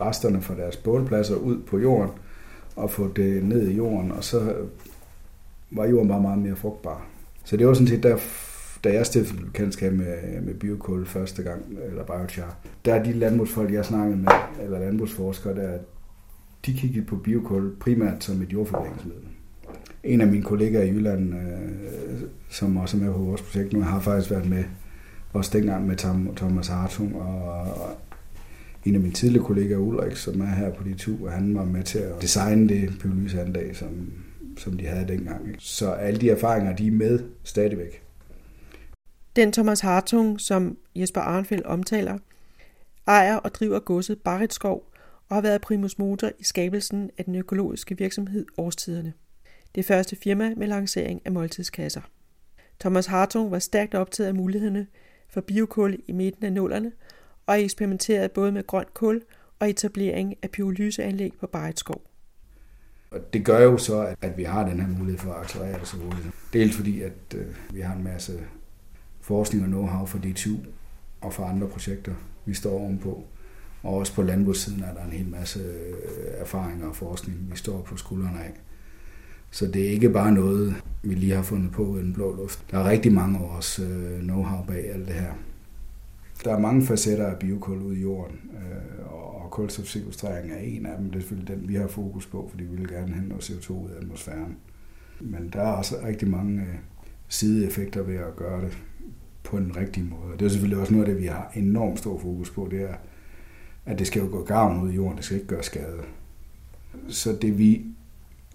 resterne fra deres bålpladser ud på jorden, og få det ned i jorden, og så var jorden bare meget mere frugtbar. Så det var sådan set der, da jeg stiftede kendskab med, med biokul første gang, eller biochar, der er de landbrugsfolk, jeg snakkede med, eller landbrugsforskere, der, de kiggede på biokul primært som et jordforbedringsmiddel. En af mine kollegaer i Jylland, øh, som også er med på vores projekt nu, har faktisk været med også dengang med Tom, Thomas Hartung og en af mine tidligere kollegaer, Ulrik, som er her på de to, han var med til at designe det pyrolyseanlæg, som, som de havde dengang. Ikke? Så alle de erfaringer, de er med stadigvæk. Den Thomas Hartung, som Jesper Arnfeldt omtaler, ejer og driver godset Barritskov og har været primus motor i skabelsen af den økologiske virksomhed Årstiderne. Det første firma med lancering af måltidskasser. Thomas Hartung var stærkt optaget af mulighederne for biokul i midten af nullerne og eksperimenterede både med grønt kul og etablering af pyrolyseanlæg på Baritskov. Og det gør jo så, at vi har den her mulighed for at accelerere det så hurtigt. Dels fordi, at øh, vi har en masse forskning og know-how for DTU og for andre projekter, vi står ovenpå. Og også på landbrugssiden er der en hel masse øh, erfaringer og forskning, vi står på skuldrene af. Så det er ikke bare noget, vi lige har fundet på i den blå luft. Der er rigtig mange års øh, know-how bag alt det her. Der er mange facetter af biokul ude i jorden, øh, og kulstofsequestrering er en af dem. Det er selvfølgelig den, vi har fokus på, fordi vi vil gerne have noget CO2 ud af atmosfæren. Men der er også rigtig mange øh, sideeffekter ved at gøre det på den rigtige måde. Det er selvfølgelig også noget af det, vi har enormt stor fokus på, det er, at det skal jo gå gavn ud i jorden, det skal ikke gøre skade. Så det vi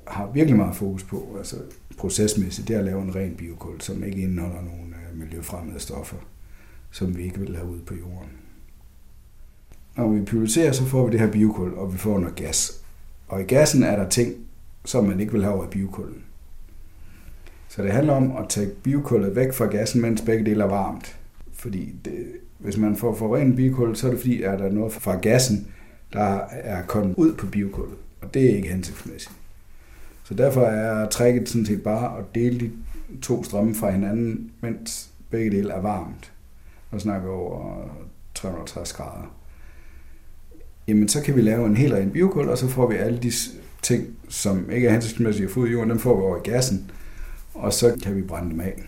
har virkelig meget fokus på, altså procesmæssigt, det er at lave en ren biokul, som ikke indeholder nogen øh, miljøfremmede stoffer, som vi ikke vil have ude på jorden. Når vi pyrolyserer, så får vi det her biokul, og vi får noget gas. Og i gassen er der ting, som man ikke vil have over i biokullen. Så det handler om at tage biokullet væk fra gassen, mens begge dele er varmt. Fordi det, hvis man får forurenet biokul, så er det fordi, at der er noget fra gassen, der er kommet ud på biokullet. Og det er ikke hensigtsmæssigt. Så derfor er trækket sådan set bare at dele de to strømme fra hinanden, mens begge dele er varmt. Og snakker over 360 grader. Jamen, så kan vi lave en helt ren biokul, og så får vi alle de ting, som ikke er hensigtsmæssige at få i jorden, dem får vi over i gassen, og så kan vi brænde dem af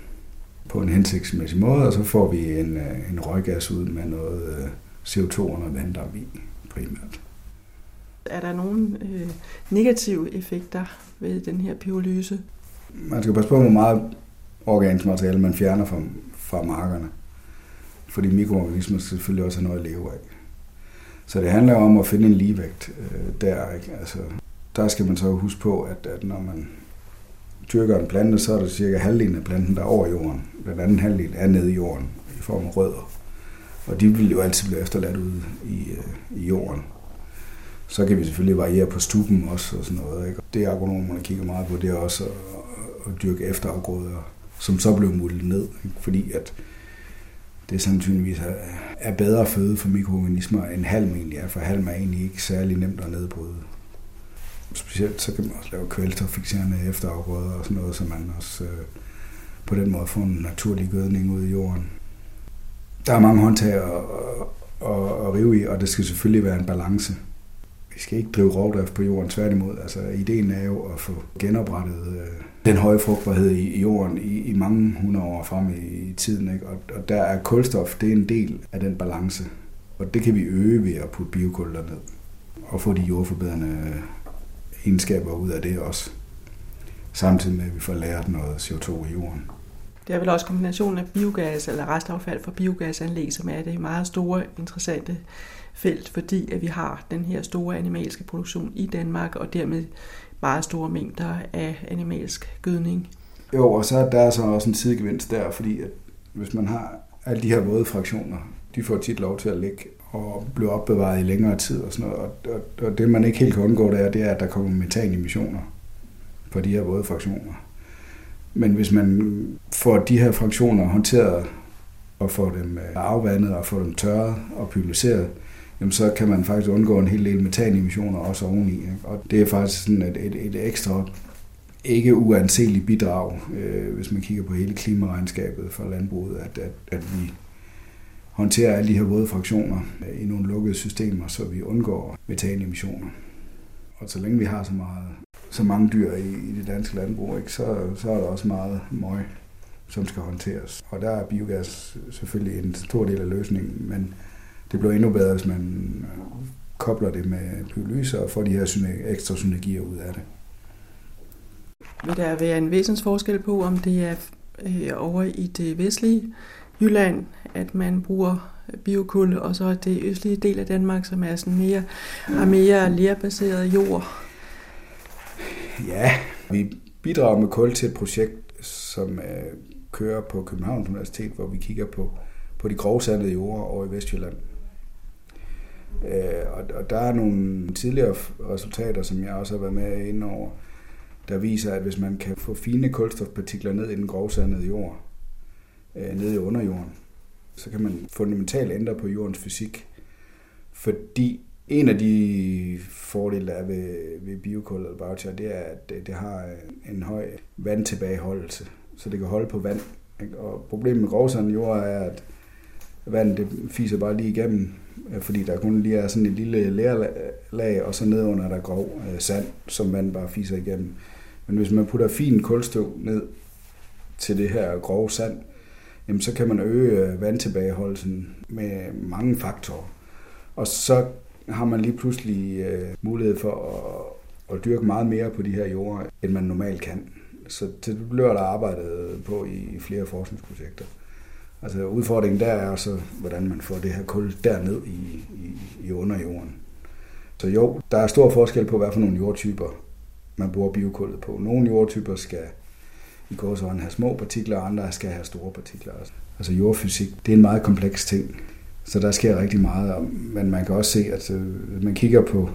på en hensigtsmæssig måde, og så får vi en, øh, en røggas ud med noget øh, CO2 og noget vanddamp i, primært. Er der nogle øh, negative effekter ved den her pyrolyse? Man skal passe på, hvor meget organisk materiale man fjerner fra, fra markerne. Fordi mikroorganismer selvfølgelig også har noget at leve af. Så det handler om at finde en ligevægt øh, der. Ikke? Altså, der skal man så huske på, at, at når man dyrker en plante, så er det cirka halvdelen af planten, der er over jorden. Den anden halvdel er nede i jorden i form af rødder. Og de vil jo altid blive efterladt ude i, øh, i jorden. Så kan vi selvfølgelig variere på stuben også og sådan noget. Ikke? Det agronomerne kigger meget på, det er også at, at dyrke efterafgrøder, som så bliver muldet ned. Ikke? Fordi at det sandsynligvis er, er bedre føde for mikroorganismer end halm egentlig er, for halm er egentlig ikke særlig nemt at nedbryde. Specielt så kan man også lave kvælstoffikserende efterafgrøder og sådan noget, så man også øh, på den måde får en naturlig gødning ud i jorden. Der er mange håndtag at, at, at rive i, og det skal selvfølgelig være en balance. Vi skal ikke drive rovdrift på jorden, tværtimod. Altså, ideen er jo at få genoprettet øh, den høje frugtbarhed i, jorden i, i mange hundrede år frem i, i tiden. Ikke? Og, og der er kulstof, det er en del af den balance. Og det kan vi øge ved at putte biokul ned og få de jordforbedrende egenskaber ud af det også. Samtidig med, at vi får lært noget CO2 i jorden. Det er vel også kombinationen af biogas eller restaffald fra biogasanlæg, som er det meget store, interessante felt, fordi at vi har den her store animalske produktion i Danmark, og dermed meget store mængder af animalsk gødning. Jo, og så er der så også en sidegevinst der, fordi at hvis man har alle de her våde fraktioner, de får tit lov til at ligge og blive opbevaret i længere tid og sådan noget. Og, og, og det man ikke helt kan undgå, det er, det er, at der kommer metanemissioner på de her våde fraktioner. Men hvis man får de her fraktioner håndteret og får dem øh, afvandet og får dem tørret og pyloseret, jamen så kan man faktisk undgå en hel del metanemissioner også oveni. Ikke? Og det er faktisk sådan et, et, et ekstra ikke uanseligt bidrag, øh, hvis man kigger på hele klimaregnskabet for landbruget, at, at, at vi håndterer alle de her våde fraktioner øh, i nogle lukkede systemer, så vi undgår metanemissioner. Og så længe vi har så, meget, så mange dyr i, i det danske landbrug, ikke, så, så er der også meget møg, som skal håndteres. Og der er biogas selvfølgelig en stor del af løsningen, men det bliver endnu bedre, hvis man kobler det med pyrolyse og får de her ekstra synergier ud af det. Vil der være en væsens forskel på, om det er øh, over i det vestlige Jylland, at man bruger biokul, og så det østlige del af Danmark, som er sådan mere, har mere lerbaseret jord? Ja, vi bidrager med kul til et projekt, som øh, kører på Københavns Universitet, hvor vi kigger på, på de grovsandede jorder over i Vestjylland. Øh, og, og der er nogle tidligere resultater, som jeg også har været med ind over, der viser, at hvis man kan få fine kulstofpartikler ned i den grovsandede jord, øh, ned i underjorden, så kan man fundamentalt ændre på jordens fysik. Fordi en af de fordele, der er ved, ved biokul eller biochar, det er, at det, har øh, en høj vandtilbageholdelse, så det kan holde på vand. Og problemet med grovsandede jord er, at vandet det fiser bare lige igennem, Øh, fordi der kun lige er sådan et lille lærlag, og så nedenunder er der grov øh, sand, som man bare fiser igennem. Men hvis man putter fin kulstøv ned til det her grove sand, jamen så kan man øge øh, vandtilbageholdelsen med mange faktorer. Og så har man lige pludselig øh, mulighed for at, at dyrke meget mere på de her jorder, end man normalt kan. Så det bliver der arbejdet på i flere forskningsprojekter. Altså udfordringen der er så, hvordan man får det her kul derned i, i, i underjorden. Så jo, der er stor forskel på, hvad for nogle jordtyper man bruger biokullet på. Nogle jordtyper skal i gåsøjne have små partikler, og andre skal have store partikler. Altså jordfysik, det er en meget kompleks ting, så der sker rigtig meget. Men man kan også se, at hvis man kigger på,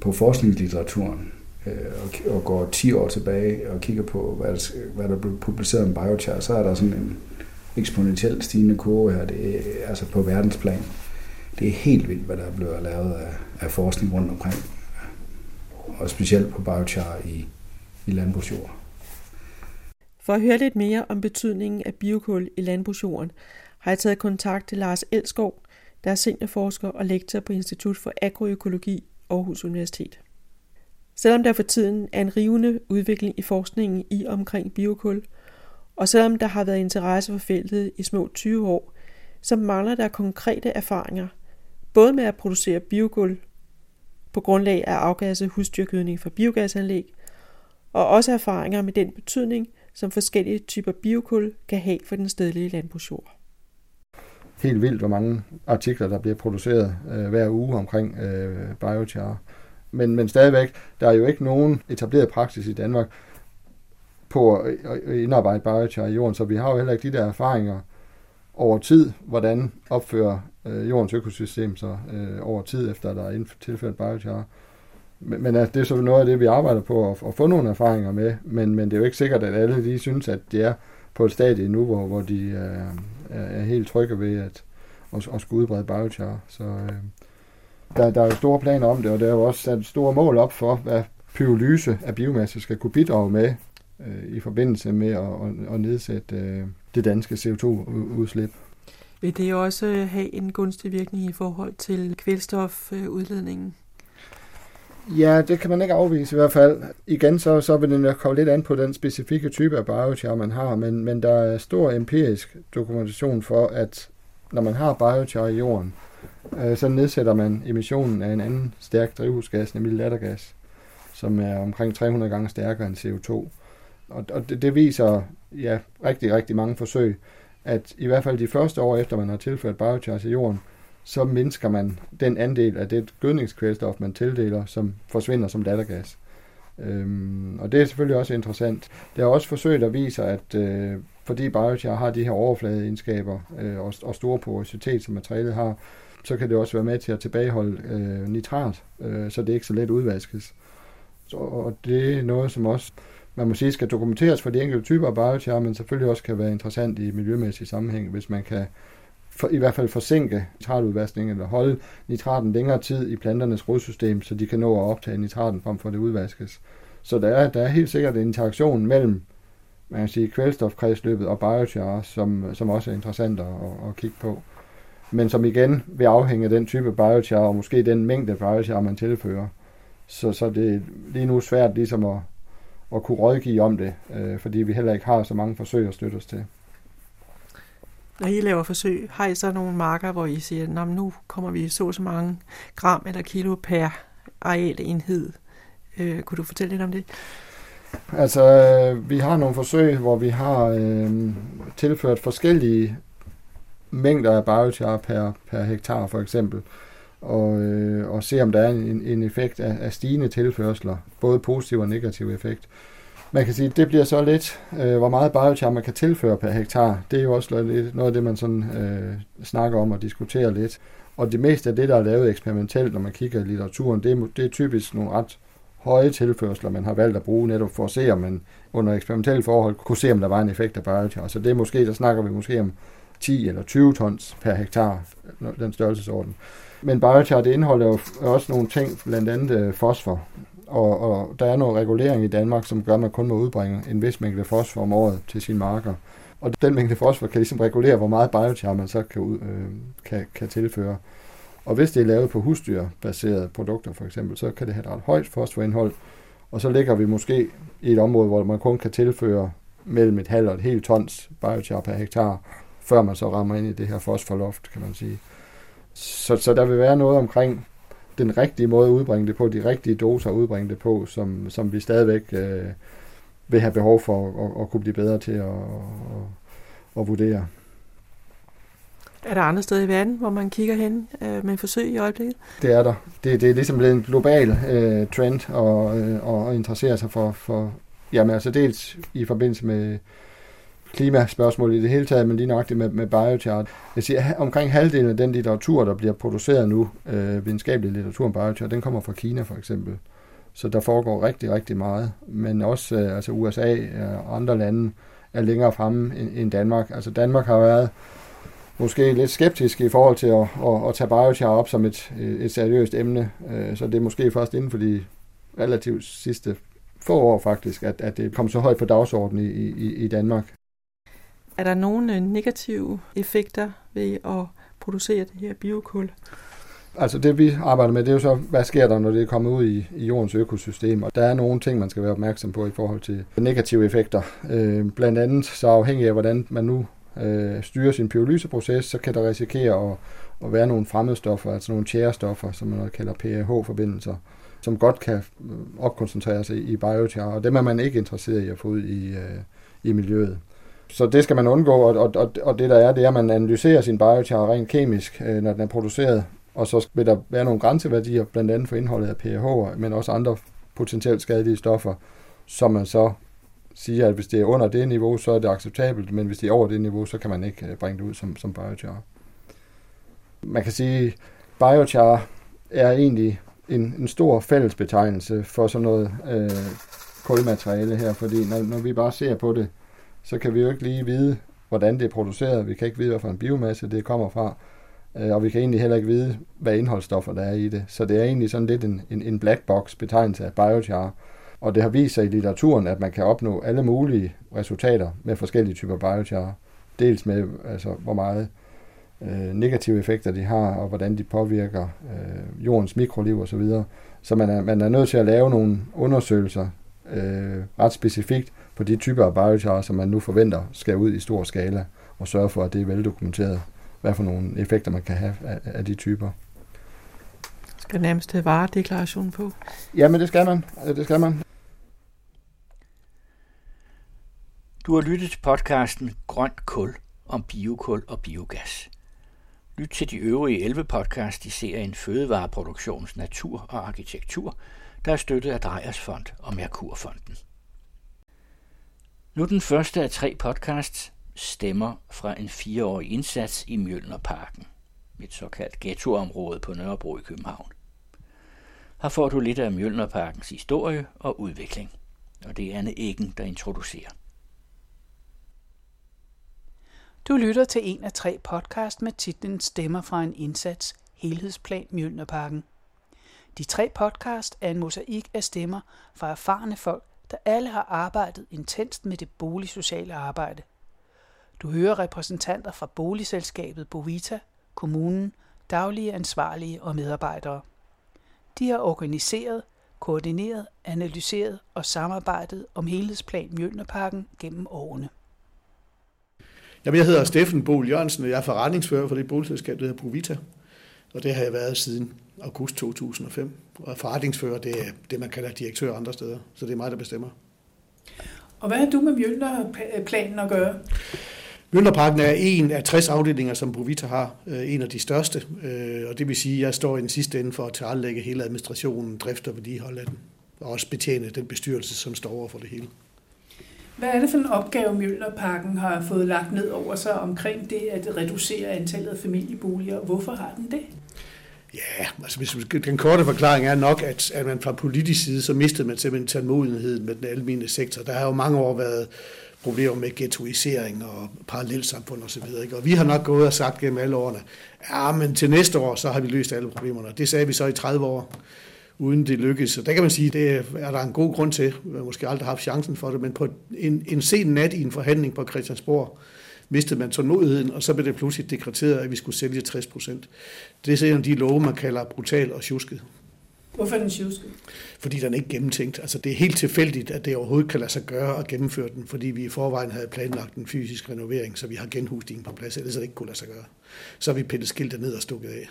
på forskningslitteraturen, Øh, og, og går 10 år tilbage og kigger på, hvad der, hvad der blev publiceret om biochar, så er der sådan en eksponentielt stigende kurve her, det er, altså på verdensplan. Det er helt vildt, hvad der er blevet lavet af, af forskning rundt omkring, og specielt på biochar i, i landbrugsjord. For at høre lidt mere om betydningen af biokul i landbrugsjorden, har jeg taget kontakt til Lars Elskov, der er seniorforsker og lektor på Institut for Agroøkologi Aarhus Universitet. Selvom der for tiden er en rivende udvikling i forskningen i omkring biokul, og selvom der har været interesse for feltet i små 20 år, så mangler der konkrete erfaringer, både med at producere biokul på grundlag af afgasset husdyrgødning fra biogasanlæg, og også erfaringer med den betydning, som forskellige typer biokul kan have for den stedlige landbrugsjord. Helt vildt, hvor mange artikler, der bliver produceret øh, hver uge omkring øh, biochar. Men, men stadigvæk, der er jo ikke nogen etableret praksis i Danmark på at, indarbejde biochar i jorden, så vi har jo heller ikke de der erfaringer over tid, hvordan opfører øh, jordens økosystem sig øh, over tid, efter der er tilført biochar. Men, men altså, det er så noget af det, vi arbejder på at, at få nogle erfaringer med, men, men det er jo ikke sikkert, at alle de synes, at det er på et stadie nu, hvor, hvor de er, er helt trygge ved at, at, at skulle udbrede biochar. Så øh, der, der er jo store planer om det, og der er jo også sat store mål op for, hvad pyrolyse af biomasse skal kunne bidrage med øh, i forbindelse med at, at, at nedsætte øh, det danske CO2-udslip. Vil det også have en gunstig virkning i forhold til kvælstofudledningen? Ja, det kan man ikke afvise i hvert fald. Igen, så, så vil det komme lidt an på den specifikke type af biochar, man har, men, men der er stor empirisk dokumentation for, at når man har biochar i jorden, øh, så nedsætter man emissionen af en anden stærk drivhusgas, nemlig lattergas, som er omkring 300 gange stærkere end CO2. Og, og det, det viser ja, rigtig, rigtig mange forsøg, at i hvert fald de første år efter man har tilført biochar til jorden, så mindsker man den andel af det gødningskvælstof, man tildeler, som forsvinder som lattergas. Øhm, og det er selvfølgelig også interessant. Der er også forsøg, der viser, at øh, fordi biochar har de her overfladeegenskaber øh, og, og store porositet, som materialet har, så kan det også være med til at tilbageholde øh, nitrat, øh, så det ikke så let udvaskes. Så, og det er noget, som også man må sige, skal dokumenteres for de enkelte typer af biochar, men selvfølgelig også kan være interessant i miljømæssig sammenhæng, hvis man kan for, i hvert fald forsinke nitratudvaskningen, eller holde nitraten længere tid i planternes rodsystem, så de kan nå at optage nitraten frem for det udvaskes. Så der er, der er helt sikkert en interaktion mellem man kan sige, kvælstofkredsløbet og biochar, som, som også er interessant at, at, kigge på. Men som igen vil afhænge af den type biochar, og måske den mængde biochar, man tilfører. Så, så det er lige nu svært ligesom at, at kunne rådgive om det, øh, fordi vi heller ikke har så mange forsøg at støtte os til. Når I laver forsøg, har I så nogle marker, hvor I siger, at nu kommer vi så så mange gram eller kilo per arealenhed? Øh, kunne du fortælle lidt om det? Altså, øh, vi har nogle forsøg, hvor vi har øh, tilført forskellige mængder af biochar per, per hektar, for eksempel, og, øh, og se, om der er en, en effekt af, af stigende tilførsler, både positiv og negativ effekt. Man kan sige, at det bliver så lidt, øh, hvor meget biochar man kan tilføre per hektar. Det er jo også lidt, noget af det, man sådan, øh, snakker om og diskuterer lidt. Og det meste af det, der er lavet eksperimentelt, når man kigger i litteraturen, det er, det er typisk nogle ret høje tilførsler, man har valgt at bruge netop for at se, om man under eksperimentelle forhold kunne se, om der var en effekt af biochar. Så det er måske, der snakker vi måske om 10 eller 20 tons per hektar, den størrelsesorden. Men biochar, det indeholder jo også nogle ting, blandt andet øh, fosfor. Og, og der er noget regulering i Danmark, som gør, at man kun må udbringe en vis mængde fosfor om året til sine marker. Og den mængde fosfor kan ligesom regulere, hvor meget biochar man så kan, øh, kan, kan tilføre. Og hvis det er lavet på husdyrbaserede produkter for eksempel, så kan det have et ret højt fosforindhold. Og så ligger vi måske i et område, hvor man kun kan tilføre mellem et halvt og et helt tons biochar per hektar, før man så rammer ind i det her fosforloft, kan man sige. Så, så der vil være noget omkring den rigtige måde at udbringe det på, de rigtige doser at udbringe det på, som, som vi stadigvæk øh, vil have behov for at, at kunne blive bedre til at, at, at vurdere. Er der andre steder i verden, hvor man kigger hen øh, med forsøg i øjeblikket? Det er der. Det, det er ligesom blevet en global øh, trend at, øh, at interessere sig for, for jamen altså dels i forbindelse med klimaspørgsmål i det hele taget, men lige nok det med, med biochar. Jeg siger, omkring halvdelen af den litteratur, der bliver produceret nu, øh, videnskabelig litteratur om biochar, den kommer fra Kina for eksempel. Så der foregår rigtig, rigtig meget. Men også øh, altså USA og øh, andre lande er længere fremme end, end Danmark. Altså Danmark har været måske lidt skeptisk i forhold til at, at, at tage biochar op som et, øh, et seriøst emne. Øh, så det er måske først inden for de relativt sidste få år faktisk, at, at det kom så højt på dagsordenen i, i, i Danmark. Er der nogle øh, negative effekter ved at producere det her biokul? Altså det vi arbejder med, det er jo så, hvad sker der, når det er kommet ud i, i jordens økosystem. Og der er nogle ting, man skal være opmærksom på i forhold til negative effekter. Øh, blandt andet så afhængig af, hvordan man nu øh, styrer sin pyrolyseproces, så kan der risikere at, at være nogle fremmedstoffer, altså nogle tjærestoffer, som man kalder PAH-forbindelser, som godt kan øh, opkoncentrere sig i biochar, og dem er man ikke interesseret i at få ud i, øh, i miljøet. Så det skal man undgå, og, og, og og det der er, det er, at man analyserer sin biochar rent kemisk, øh, når den er produceret, og så vil der være nogle grænseværdier, blandt andet for indholdet af pH, men også andre potentielt skadelige stoffer, som man så siger, at hvis det er under det niveau, så er det acceptabelt, men hvis det er over det niveau, så kan man ikke øh, bringe det ud som, som biochar. Man kan sige, biochar er egentlig en, en stor fællesbetegnelse for sådan noget øh, kulmateriale her, fordi når, når vi bare ser på det, så kan vi jo ikke lige vide, hvordan det er produceret. Vi kan ikke vide, hvilken biomasse det kommer fra. Øh, og vi kan egentlig heller ikke vide, hvad indholdsstoffer der er i det. Så det er egentlig sådan lidt en, en, en black box betegnelse af biochar. Og det har vist sig i litteraturen, at man kan opnå alle mulige resultater med forskellige typer biochar. Dels med, altså, hvor meget øh, negative effekter de har, og hvordan de påvirker øh, jordens mikroliv osv. Så, videre. så man er, man er nødt til at lave nogle undersøgelser øh, ret specifikt på de typer af biochar, som man nu forventer skal ud i stor skala, og sørge for, at det er veldokumenteret, hvad for nogle effekter man kan have af, af de typer. Skal nærmest have varedeklaration på? Ja, men det skal man. Det skal man. Du har lyttet til podcasten Grønt Kul om biokul og biogas. Lyt til de øvrige 11 podcast i serien Fødevareproduktions Natur og Arkitektur, der er støttet af Drejers Fond og Merkurfonden. Nu den første af tre podcasts stemmer fra en fireårig indsats i Mjølnerparken, et såkaldt ghettoområde på Nørrebro i København. Her får du lidt af Mjølnerparkens historie og udvikling, og det er Anne Eggen, der introducerer. Du lytter til en af tre podcast med titlen Stemmer fra en indsats, Helhedsplan Mjølnerparken. De tre podcast er en mosaik af stemmer fra erfarne folk, der alle har arbejdet intenst med det boligsociale arbejde. Du hører repræsentanter fra boligselskabet Bovita, kommunen, daglige ansvarlige og medarbejdere. De har organiseret, koordineret, analyseret og samarbejdet om helhedsplan Mjølnerparken gennem årene. Jamen, jeg hedder Steffen Bol Jørgensen, og jeg er forretningsfører for det boligselskab, der hedder Provita. Og det har jeg været siden august 2005. Og forretningsfører, det er det, man kalder direktør andre steder. Så det er mig, der bestemmer. Og hvad har du med Mjølnerplanen at gøre? Mjølnerparken er en af 60 afdelinger, som Provita har. øh, En af de største. Øh, Og det vil sige, at jeg står i den sidste ende for at tilrettelægge hele administrationen, drift og vedligehold af den. Og også betjene den bestyrelse, som står over for det hele. Hvad er det for en opgave, Mjølnerparken har fået lagt ned over sig omkring det at reducere antallet af familieboliger? Hvorfor har den det? Ja, altså hvis, den korte forklaring er nok, at, at man fra politisk side, så mistede man simpelthen tålmodigheden med den almindelige sektor. Der har jo mange år været problemer med ghettoisering og parallelsamfund osv. Og, og vi har nok gået og sagt gennem alle årene, ja, men til næste år, så har vi løst alle problemerne. Det sagde vi så i 30 år, uden det lykkedes. Så der kan man sige, det er der en god grund til. Vi måske aldrig har haft chancen for det, men på en, en sen nat i en forhandling på Christiansborg, mistede man tålmodigheden, og så blev det pludselig dekreteret, at vi skulle sælge 60 procent. Det er sådan en af de love, man kalder brutal og tjusket. Hvorfor er den tjusket? Fordi den er ikke gennemtænkt. Altså det er helt tilfældigt, at det overhovedet kan lade sig gøre at gennemføre den, fordi vi i forvejen havde planlagt en fysisk renovering, så vi har genhusningen på plads, ellers er det ikke kunne lade sig gøre. Så har vi pillet skiltet ned og stukket af.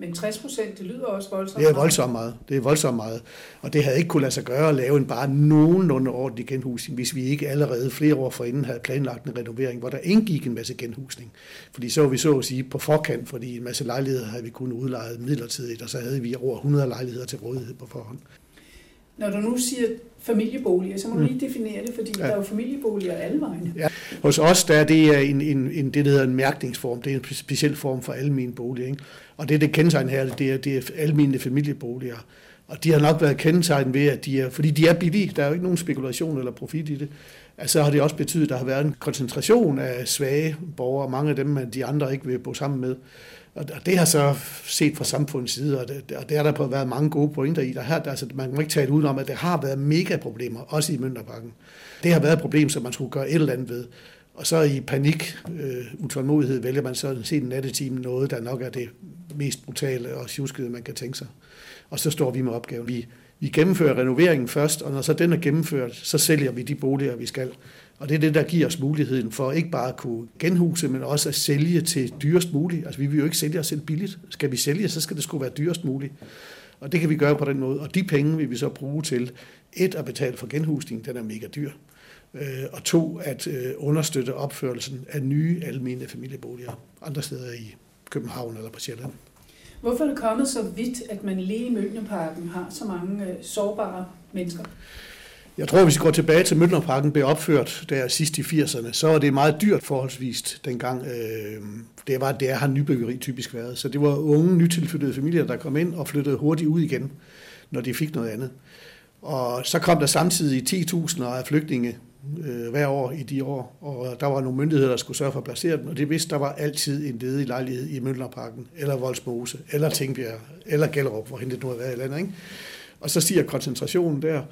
Men 60 procent, det lyder også voldsomt. Det er voldsomt meget. Det er voldsomt meget. Og det havde ikke kunne lade sig gøre at lave en bare nogenlunde ordentlig genhusning, hvis vi ikke allerede flere år forinden havde planlagt en renovering, hvor der indgik en masse genhusning. Fordi så var vi så at sige på forkant, fordi en masse lejligheder havde vi kun udlejet midlertidigt, og så havde vi over 100 lejligheder til rådighed på forhånd. Når du nu siger familieboliger, så må du lige definere det, fordi ja. der er jo familieboliger alle vegne. Ja. Hos os der er det en, en, en, det, der hedder en mærkningsform. Det er en speciel form for almene boliger. Ikke? Og det, det kendetegn her, det er, det er almindelige familieboliger. Og de har nok været kendetegnet ved, at de er, fordi de er billige, der er jo ikke nogen spekulation eller profit i det, altså har det også betydet, at der har været en koncentration af svage borgere, mange af dem, de andre ikke vil bo sammen med. Og det har så set fra samfundets side, og det, og det er der på været mange gode pointer i. Der her, der, altså, man kan ikke tale udenom, at der har været mega problemer, også i Mønterbakken. Det har været et problem, som man skulle gøre et eller andet ved. Og så i panik, øh, utålmodighed, vælger man så en den nattetime noget, der nok er det mest brutale og sjuskede, man kan tænke sig. Og så står vi med opgaven. Vi, vi gennemfører renoveringen først, og når så den er gennemført, så sælger vi de boliger, vi skal. Og det er det, der giver os muligheden for ikke bare at kunne genhuse, men også at sælge til dyrest muligt. Altså vi vil jo ikke sælge os selv billigt. Skal vi sælge, så skal det sgu være dyrest muligt. Og det kan vi gøre på den måde. Og de penge vil vi så bruge til et at betale for genhusning, den er mega dyr. Øh, og to at øh, understøtte opførelsen af nye almene familieboliger andre steder i København eller på Sjælland. Hvorfor er det kommet så vidt, at man lige i Mønterparken har så mange øh, sårbare mennesker? Jeg tror, hvis vi går tilbage til Mønterparken blev opført der sidst i 80'erne, så var det meget dyrt forholdsvist dengang. Øh, det var det har nybyggeri typisk været. Så det var unge, nytilflyttede familier, der kom ind og flyttede hurtigt ud igen, når de fik noget andet. Og så kom der samtidig 10.000 af flygtninge øh, hver år i de år, og der var nogle myndigheder, der skulle sørge for at placere dem, og det vidste, der var altid en ledig lejlighed i Møllerparken, eller Voldsmose, eller Tingbjerg, eller Gellerup, hvor det nu har været i landet. Ikke? Og så stiger koncentrationen der,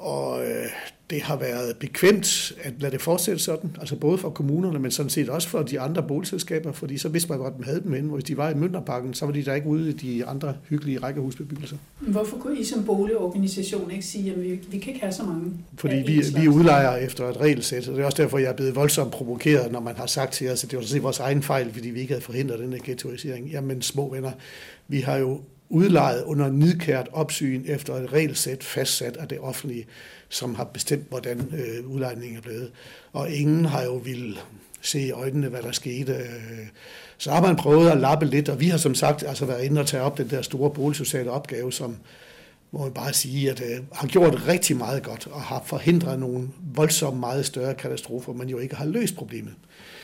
og øh, det har været bekvemt at lade det fortsætte sådan, altså både for kommunerne, men sådan set også for de andre boligselskaber, fordi så vidste man godt, at de havde dem inde. Hvis de var i Mønterparken, så var de der ikke ude i de andre hyggelige rækkehusbebyggelser. Hvorfor kunne I som boligorganisation ikke sige, at vi, vi kan ikke have så mange? Fordi vi, vi udlejer efter et regelsæt, og det er også derfor, jeg er blevet voldsomt provokeret, når man har sagt til os, at det var sådan vores egen fejl, fordi vi ikke havde forhindret den her ghettoisering. Jamen små venner, vi har jo udlejet under nidkært opsyn efter et regelsæt fastsat af det offentlige, som har bestemt, hvordan øh, udlejningen er blevet. Og ingen har jo vil se i øjnene, hvad der skete. Så har man prøvet at lappe lidt, og vi har som sagt altså været inde og tage op den der store boligsociale opgave, som må man bare sige, at øh, har gjort rigtig meget godt og har forhindret nogle voldsomt meget større katastrofer, men jo ikke har løst problemet.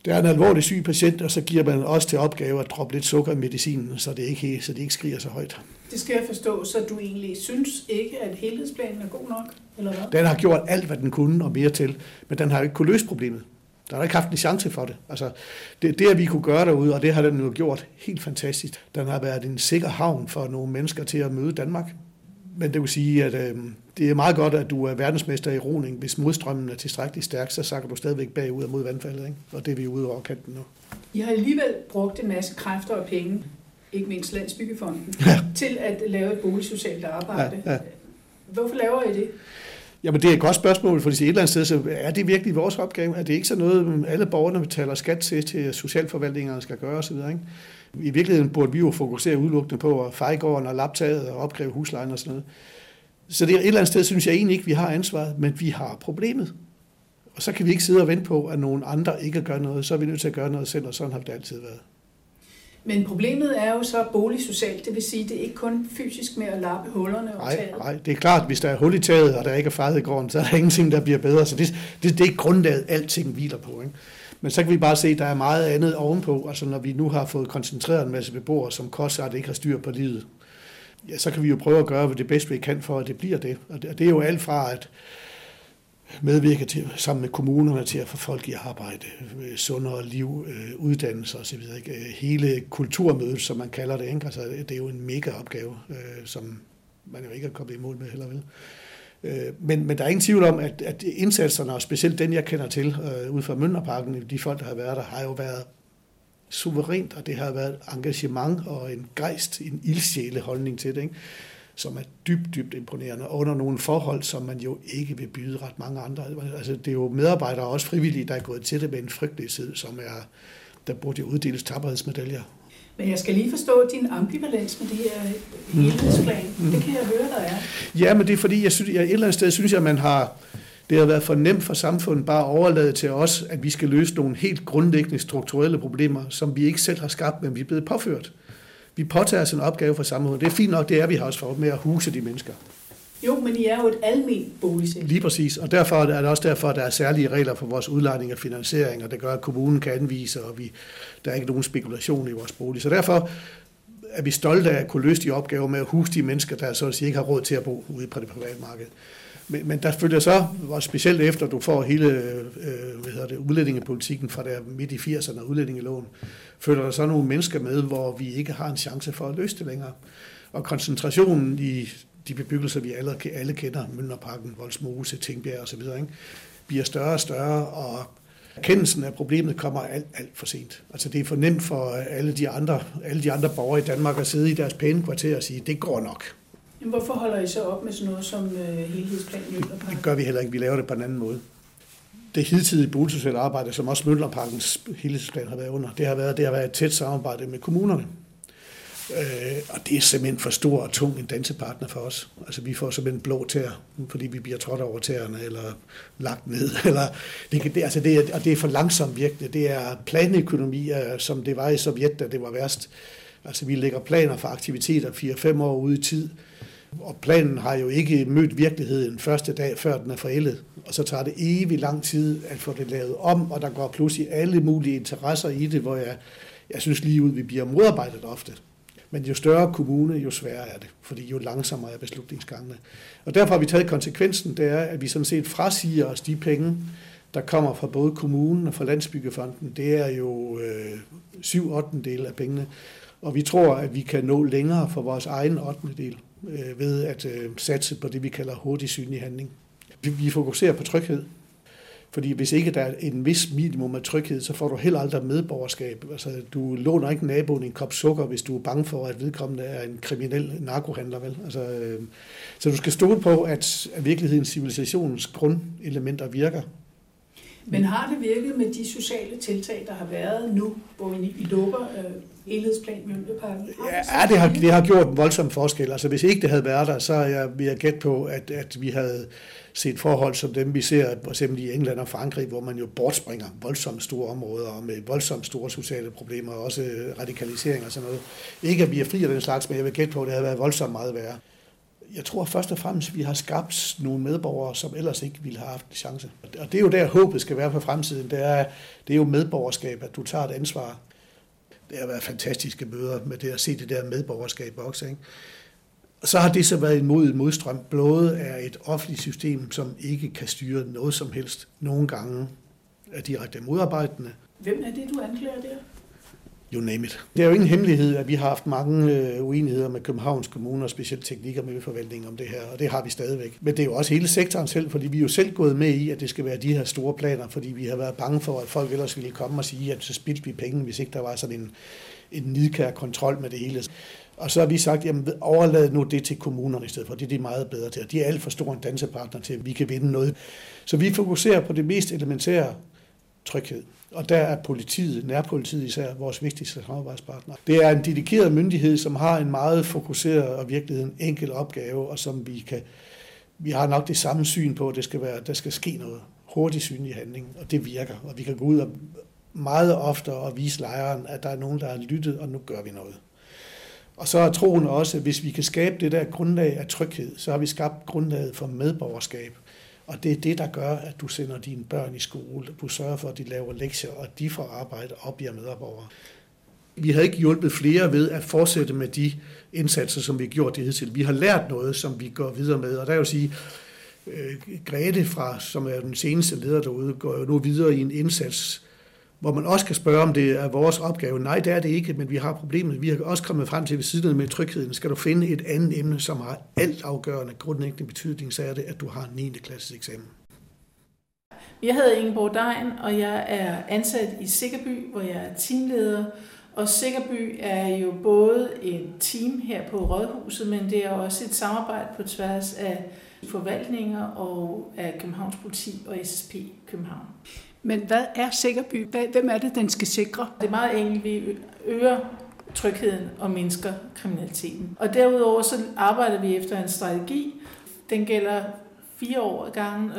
Det er en alvorlig syg patient, og så giver man også til opgave at droppe lidt sukker i medicinen, så det ikke, så det ikke skriger så højt. Det skal jeg forstå, så du egentlig synes ikke, at helhedsplanen er god nok? Eller hvad? Den har gjort alt, hvad den kunne og mere til, men den har ikke kunne løse problemet. Der har ikke haft en chance for det. Altså, det, det, at vi kunne gøre derude, og det har den jo gjort helt fantastisk. Den har været en sikker havn for nogle mennesker til at møde Danmark. Men det vil sige, at øh, det er meget godt, at du er verdensmester i roning. Hvis modstrømmen er tilstrækkeligt stærk, så sakker du stadigvæk bagud og mod vandfaldet. Ikke? Og det er vi ude over kanten nu. I har alligevel brugt en masse kræfter og penge, ikke mindst Landsbyggefonden, ja. til at lave et boligsocialt arbejde. Ja, ja. Hvorfor laver I det? Jamen det er et godt spørgsmål, for et eller andet sted, så er det virkelig vores opgave? Er det ikke så noget, alle borgerne betaler skat til, til socialforvaltningerne skal gøre osv.? Ikke? I virkeligheden burde vi jo fokusere udelukkende på at feje gården og laptaget og opkræve huslejen og sådan noget. Så det er et eller andet sted, synes jeg egentlig ikke, vi har ansvaret, men vi har problemet. Og så kan vi ikke sidde og vente på, at nogen andre ikke gør noget. Så er vi nødt til at gøre noget selv, og sådan har det altid været. Men problemet er jo så boligsocialt, det vil sige, det er ikke kun fysisk med at lappe hullerne og nej, taget. Nej, det er klart, hvis der er hul i taget, og der ikke er fejret i gården, så er der [LAUGHS] ingenting, der bliver bedre. Så det, det, det er grundlaget, alting hviler på. Ikke? Men så kan vi bare se, at der er meget andet ovenpå. Altså når vi nu har fået koncentreret en masse beboere, som koster, det ikke har styr på livet, ja, så kan vi jo prøve at gøre det bedste, vi kan for, at det bliver det. Og det, er jo alt fra, at medvirke til, sammen med kommunerne til at få folk i arbejde, øh, sundere liv, øh, uddannelse osv. Øh, hele kulturmødet, som man kalder det, ikke? Altså, det er jo en mega opgave, som man jo ikke er kommet i mål med heller vel. Øh, men, men der er ingen tvivl om, at, at indsatserne, og specielt den, jeg kender til, øh, ud fra Mønderparken, de folk, der har været der, har jo været suverænt, og det har været engagement og en gejst, en ildsjæle holdning til det. Ikke? som er dybt, dybt imponerende, under nogle forhold, som man jo ikke vil byde ret mange andre. Altså, det er jo medarbejdere og også frivillige, der er gået til det med en frygtelighed, som er, der burde uddeles tapperhedsmedaljer. Men jeg skal lige forstå din ambivalens med det her helhedsplan. Mm. Det kan jeg høre, der er. Ja, men det er fordi, jeg synes, jeg et eller andet sted synes jeg, at man har, det har været for nemt for samfundet bare at overlade til os, at vi skal løse nogle helt grundlæggende strukturelle problemer, som vi ikke selv har skabt, men vi er blevet påført vi påtager os en opgave for samfundet. Det er fint nok, det er vi har også for med at huse de mennesker. Jo, men I er jo et almindeligt boligselskab. Lige præcis, og derfor er det også derfor, at der er særlige regler for vores udlejning og finansiering, og det gør, at kommunen kan anvise, og vi, der er ikke nogen spekulation i vores bolig. Så derfor er vi stolte af at kunne løse de opgaver med at huse de mennesker, der så at sige ikke har råd til at bo ude på det private marked. Men, men der følger så, og specielt efter du får hele øh, hvad hedder det, udlændingepolitikken fra der midt i 80'erne og udlændingeloven, følger der så nogle mennesker med, hvor vi ikke har en chance for at løse det længere. Og koncentrationen i de bebyggelser, vi alle, alle kender, Møllerparken, Voldsmose, Tingbjerg osv., ikke, bliver større og større, og erkendelsen af problemet kommer alt, alt for sent. Altså det er for nemt for alle de andre, alle de andre borgere i Danmark at sidde i deres pæne kvarter og sige, det går nok. Men hvorfor holder I så op med sådan noget som øh, helhedsplan Det gør vi heller ikke. Vi laver det på en anden måde. Det hidtidige boligsociale arbejde, som også Møllerparkens helhedsplan har været under, det har været, det har været et tæt samarbejde med kommunerne. Øh, og det er simpelthen for stor og tung en dansepartner for os. Altså vi får simpelthen blå tæer, fordi vi bliver trådt over tæerne, eller lagt ned. [LAUGHS] Eller, det, det, altså det er, og det er for langsomt virkende. Det er planøkonomi, som det var i Sovjet, da det var værst. Altså vi lægger planer for aktiviteter 4-5 år ude i tid, og planen har jo ikke mødt virkeligheden første dag, før den er forældet. Og så tager det evig lang tid at få det lavet om, og der går pludselig alle mulige interesser i det, hvor jeg, jeg synes lige ud, vi bliver modarbejdet ofte. Men jo større kommune, jo sværere er det, fordi jo langsommere er beslutningsgangene. Og derfor har vi taget konsekvensen, det er, at vi sådan set frasiger os de penge, der kommer fra både kommunen og fra Landsbyggefonden. Det er jo øh, 7-8 del af pengene. Og vi tror, at vi kan nå længere for vores egen 8. del øh, ved at øh, satse på det, vi kalder hurtig synlig handling. Vi, vi fokuserer på tryghed, fordi hvis ikke der er en vis minimum af tryghed, så får du heller aldrig medborgerskab. Altså, du låner ikke naboen en kop sukker, hvis du er bange for, at vedkommende er en kriminel narkohandler. Vel? Altså, øh, så du skal stole på, at, virkelighedens civilisationens grundelementer virker. Men har det virket med de sociale tiltag, der har været nu, hvor I lukker øh, helhedsplan Mjølneparken? Ja, det har, det har gjort en voldsom forskel. Altså hvis ikke det havde været der, så jeg, vil jeg gætte på, at, at vi havde set forhold som dem, vi ser for eksempel i England og Frankrig, hvor man jo bortspringer voldsomt store områder og med voldsomt store sociale problemer, og også øh, radikalisering og sådan noget. Ikke at vi er fri af den slags, men jeg vil gætte på, at det havde været voldsomt meget værre. Jeg tror først og fremmest, at vi har skabt nogle medborgere, som ellers ikke ville have haft en chance. Og det er jo der, håbet skal være for fremtiden. Det er, det er jo medborgerskab, at du tager et ansvar det har været fantastiske møder med det at se det der medborgerskab også. Ikke? Så har det så været imod en modstrøm. Blået er et offentligt system, som ikke kan styre noget som helst nogle gange er direkte modarbejdende. Hvem er det, du anklager der? You name it. Det er jo ingen hemmelighed, at vi har haft mange øh, uenigheder med Københavns Kommune og specielt teknik- og miljøforvaltning om det her, og det har vi stadigvæk. Men det er jo også hele sektoren selv, fordi vi er jo selv gået med i, at det skal være de her store planer, fordi vi har været bange for, at folk ellers ville komme og sige, at så spildte vi penge, hvis ikke der var sådan en, en nidkær kontrol med det hele. Og så har vi sagt, jamen overlad nu det til kommunerne i stedet for. Det er de meget bedre til. De er alt for stor en dansepartner til, at vi kan vinde noget. Så vi fokuserer på det mest elementære tryghed. Og der er politiet, nærpolitiet især, vores vigtigste samarbejdspartner. Det er en dedikeret myndighed, som har en meget fokuseret og virkelig en enkel opgave, og som vi kan, vi har nok det samme syn på, at det skal være, der skal ske noget hurtig synlig handling, og det virker. Og vi kan gå ud og meget ofte og vise lejren, at der er nogen, der har lyttet, og nu gør vi noget. Og så er troen også, at hvis vi kan skabe det der grundlag af tryghed, så har vi skabt grundlaget for medborgerskab. Og det er det, der gør, at du sender dine børn i skole, du sørger for, at de laver lektier, og at de får arbejde og bliver medarbejdere. Vi har ikke hjulpet flere ved at fortsætte med de indsatser, som vi har gjort det hidtil. Vi har lært noget, som vi går videre med, og der er jo at sige, øh, Grete, fra, som er den seneste leder derude, går jo nu videre i en indsats, hvor man også kan spørge, om det er vores opgave. Nej, det er det ikke, men vi har problemet. Vi har også kommet frem til ved siden med trygheden. Skal du finde et andet emne, som har alt afgørende grundlæggende betydning, så er det, at du har en 9. klasses eksamen. Jeg hedder Ingeborg Dejen, og jeg er ansat i Sikkerby, hvor jeg er teamleder. Og Sikkerby er jo både et team her på Rådhuset, men det er også et samarbejde på tværs af forvaltninger og af Københavns Politi og SSP København. Men hvad er Sikkerby? Hvem er det, den skal sikre? Det er meget enkelt. Vi øger trygheden og mindsker kriminaliteten. Og derudover så arbejder vi efter en strategi. Den gælder fire år ad gangen.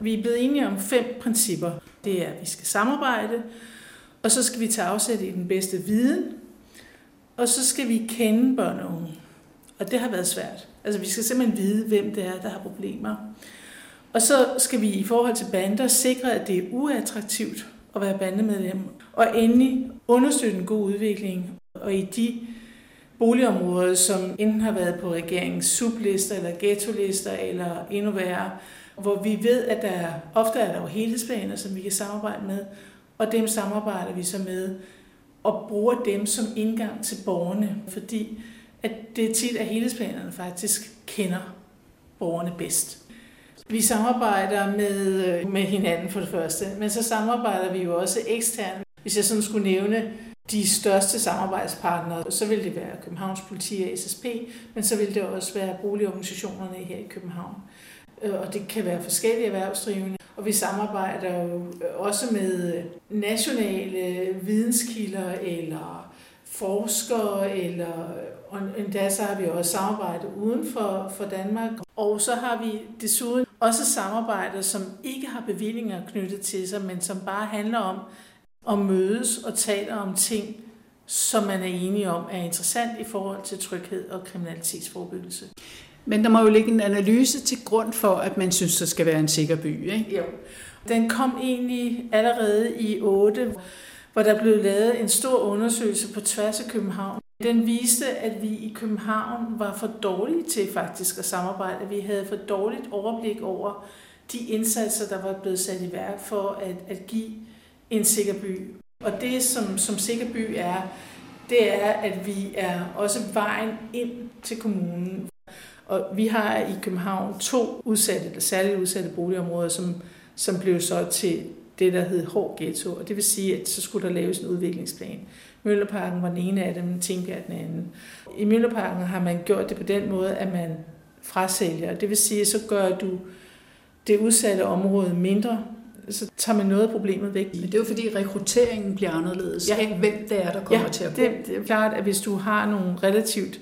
Vi er blevet enige om fem principper. Det er, at vi skal samarbejde, og så skal vi tage afsæt i den bedste viden, og så skal vi kende børn og unge. Og det har været svært. Altså vi skal simpelthen vide, hvem det er, der har problemer. Og så skal vi i forhold til bander sikre, at det er uattraktivt at være bandemedlem. Og endelig understøtte en god udvikling. Og i de boligområder, som enten har været på regeringens sublister eller ghetto-lister eller endnu værre, hvor vi ved, at der ofte er der jo helhedsplaner, som vi kan samarbejde med, og dem samarbejder vi så med og bruger dem som indgang til borgerne, fordi at det er tit, at helhedsplanerne faktisk kender borgerne bedst. Vi samarbejder med, øh, med hinanden for det første, men så samarbejder vi jo også eksternt. Hvis jeg sådan skulle nævne de største samarbejdspartnere, så vil det være Københavns Politi og SSP, men så vil det også være boligorganisationerne her i København. Øh, og det kan være forskellige erhvervsdrivende. Og vi samarbejder jo øh, også med nationale videnskilder eller forskere, eller, og endda så har vi også samarbejdet uden for, for Danmark. Og så har vi desuden også samarbejder, som ikke har bevillinger knyttet til sig, men som bare handler om at mødes og tale om ting, som man er enige om er interessant i forhold til tryghed og kriminalitetsforebyggelse. Men der må jo ligge en analyse til grund for, at man synes, der skal være en sikker by, ikke? Jo. Den kom egentlig allerede i 8, hvor der blev lavet en stor undersøgelse på tværs af København. Den viste, at vi i København var for dårlige til faktisk at samarbejde. Vi havde for dårligt overblik over de indsatser, der var blevet sat i værk for at, at give en sikker by. Og det, som, som sikker by er, det er, at vi er også vejen ind til kommunen. Og vi har i København to udsatte, særligt udsatte boligområder, som, som blev så til det, der hed hård ghetto. Og det vil sige, at så skulle der laves en udviklingsplan. Mølleparken var den ene af dem, Tingbjerg den anden. I Mølleparken har man gjort det på den måde, at man frasælger. Det vil sige, at så gør du det udsatte område mindre, så tager man noget af problemet væk. Men det er jo fordi rekrutteringen bliver anderledes. Ja. Hvem det er, der kommer ja, til at bo. Det, det er klart, at hvis du har nogle relativt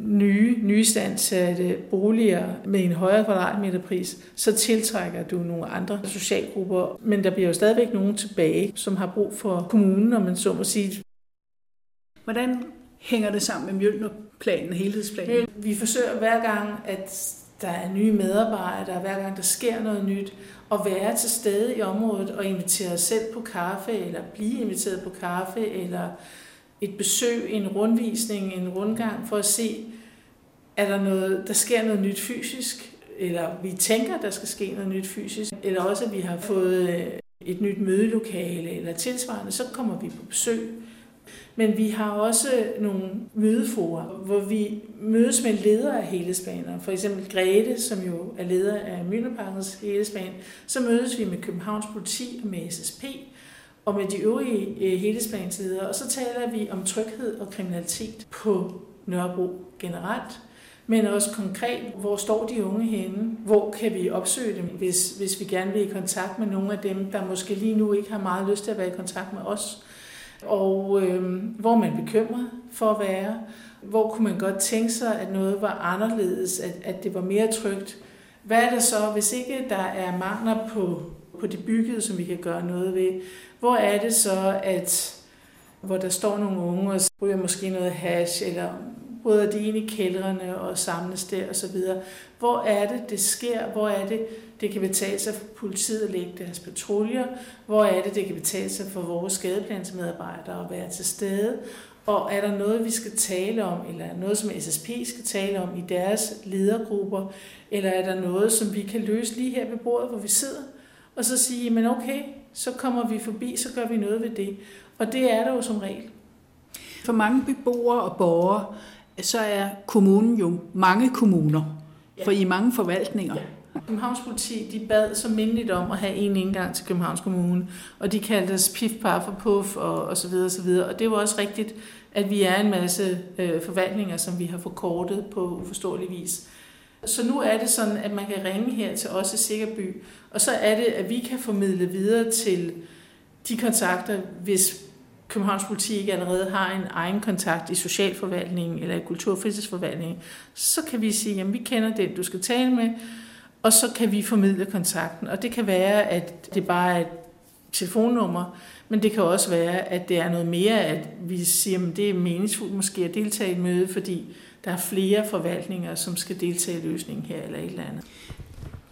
nye, nystandsatte boliger med en højere kvadratmeterpris, så tiltrækker du nogle andre socialgrupper. Men der bliver jo stadigvæk nogen tilbage, som har brug for kommunen, om man så må sige. Hvordan hænger det sammen med Mjølnerplanen, helhedsplanen? Vi forsøger hver gang, at der er nye medarbejdere, hver gang der sker noget nyt, at være til stede i området og invitere os selv på kaffe, eller blive inviteret på kaffe, eller et besøg, en rundvisning, en rundgang, for at se, er der noget, der sker noget nyt fysisk, eller vi tænker, der skal ske noget nyt fysisk, eller også at vi har fået øh, et nyt mødelokale eller tilsvarende, så kommer vi på besøg. Men vi har også øh, nogle mødeforer, hvor vi mødes med ledere af helhedsbaner. For eksempel Grete, som jo er leder af Mjølnerparkens helhedsbane. Så mødes vi med Københavns Politi og med SSP og med de øvrige øh, helhedsplansledere. Og så taler vi om tryghed og kriminalitet på Nørrebro generelt men også konkret, hvor står de unge henne? Hvor kan vi opsøge dem, hvis, hvis vi gerne vil i kontakt med nogle af dem, der måske lige nu ikke har meget lyst til at være i kontakt med os? Og øh, hvor man bekymret for at være? Hvor kunne man godt tænke sig, at noget var anderledes, at, at det var mere trygt? Hvad er det så, hvis ikke der er mangler på, på det byggede, som vi kan gøre noget ved? Hvor er det så, at hvor der står nogle unge og ryger måske noget hash, eller bryder de ind i kældrene og samles der og så videre. Hvor er det, det sker? Hvor er det, det kan betale sig for politiet at lægge deres patruljer? Hvor er det, det kan betale sig for vores skadeplansmedarbejdere at være til stede? Og er der noget, vi skal tale om, eller noget, som SSP skal tale om i deres ledergrupper? Eller er der noget, som vi kan løse lige her ved bordet, hvor vi sidder? Og så sige, men okay, så kommer vi forbi, så gør vi noget ved det. Og det er der jo som regel. For mange beboere og borgere så er kommunen jo mange kommuner, ja. for i mange forvaltninger. Ja. Københavns politi de bad så mindeligt om at have en indgang til Københavns Kommune, og de kaldte os pif, paf og puff og, og så videre og så videre. Og det var også rigtigt, at vi er en masse øh, forvaltninger, som vi har forkortet på uforståelig vis. Så nu er det sådan, at man kan ringe her til os i Sikkerby, og så er det, at vi kan formidle videre til de kontakter, hvis Københavns Politi ikke allerede har en egen kontakt i socialforvaltningen eller i kulturfritidsforvaltningen, så kan vi sige, at vi kender den, du skal tale med, og så kan vi formidle kontakten. Og det kan være, at det bare er et telefonnummer, men det kan også være, at det er noget mere, at vi siger, at det er meningsfuldt måske at deltage i et møde, fordi der er flere forvaltninger, som skal deltage i løsningen her eller et eller andet.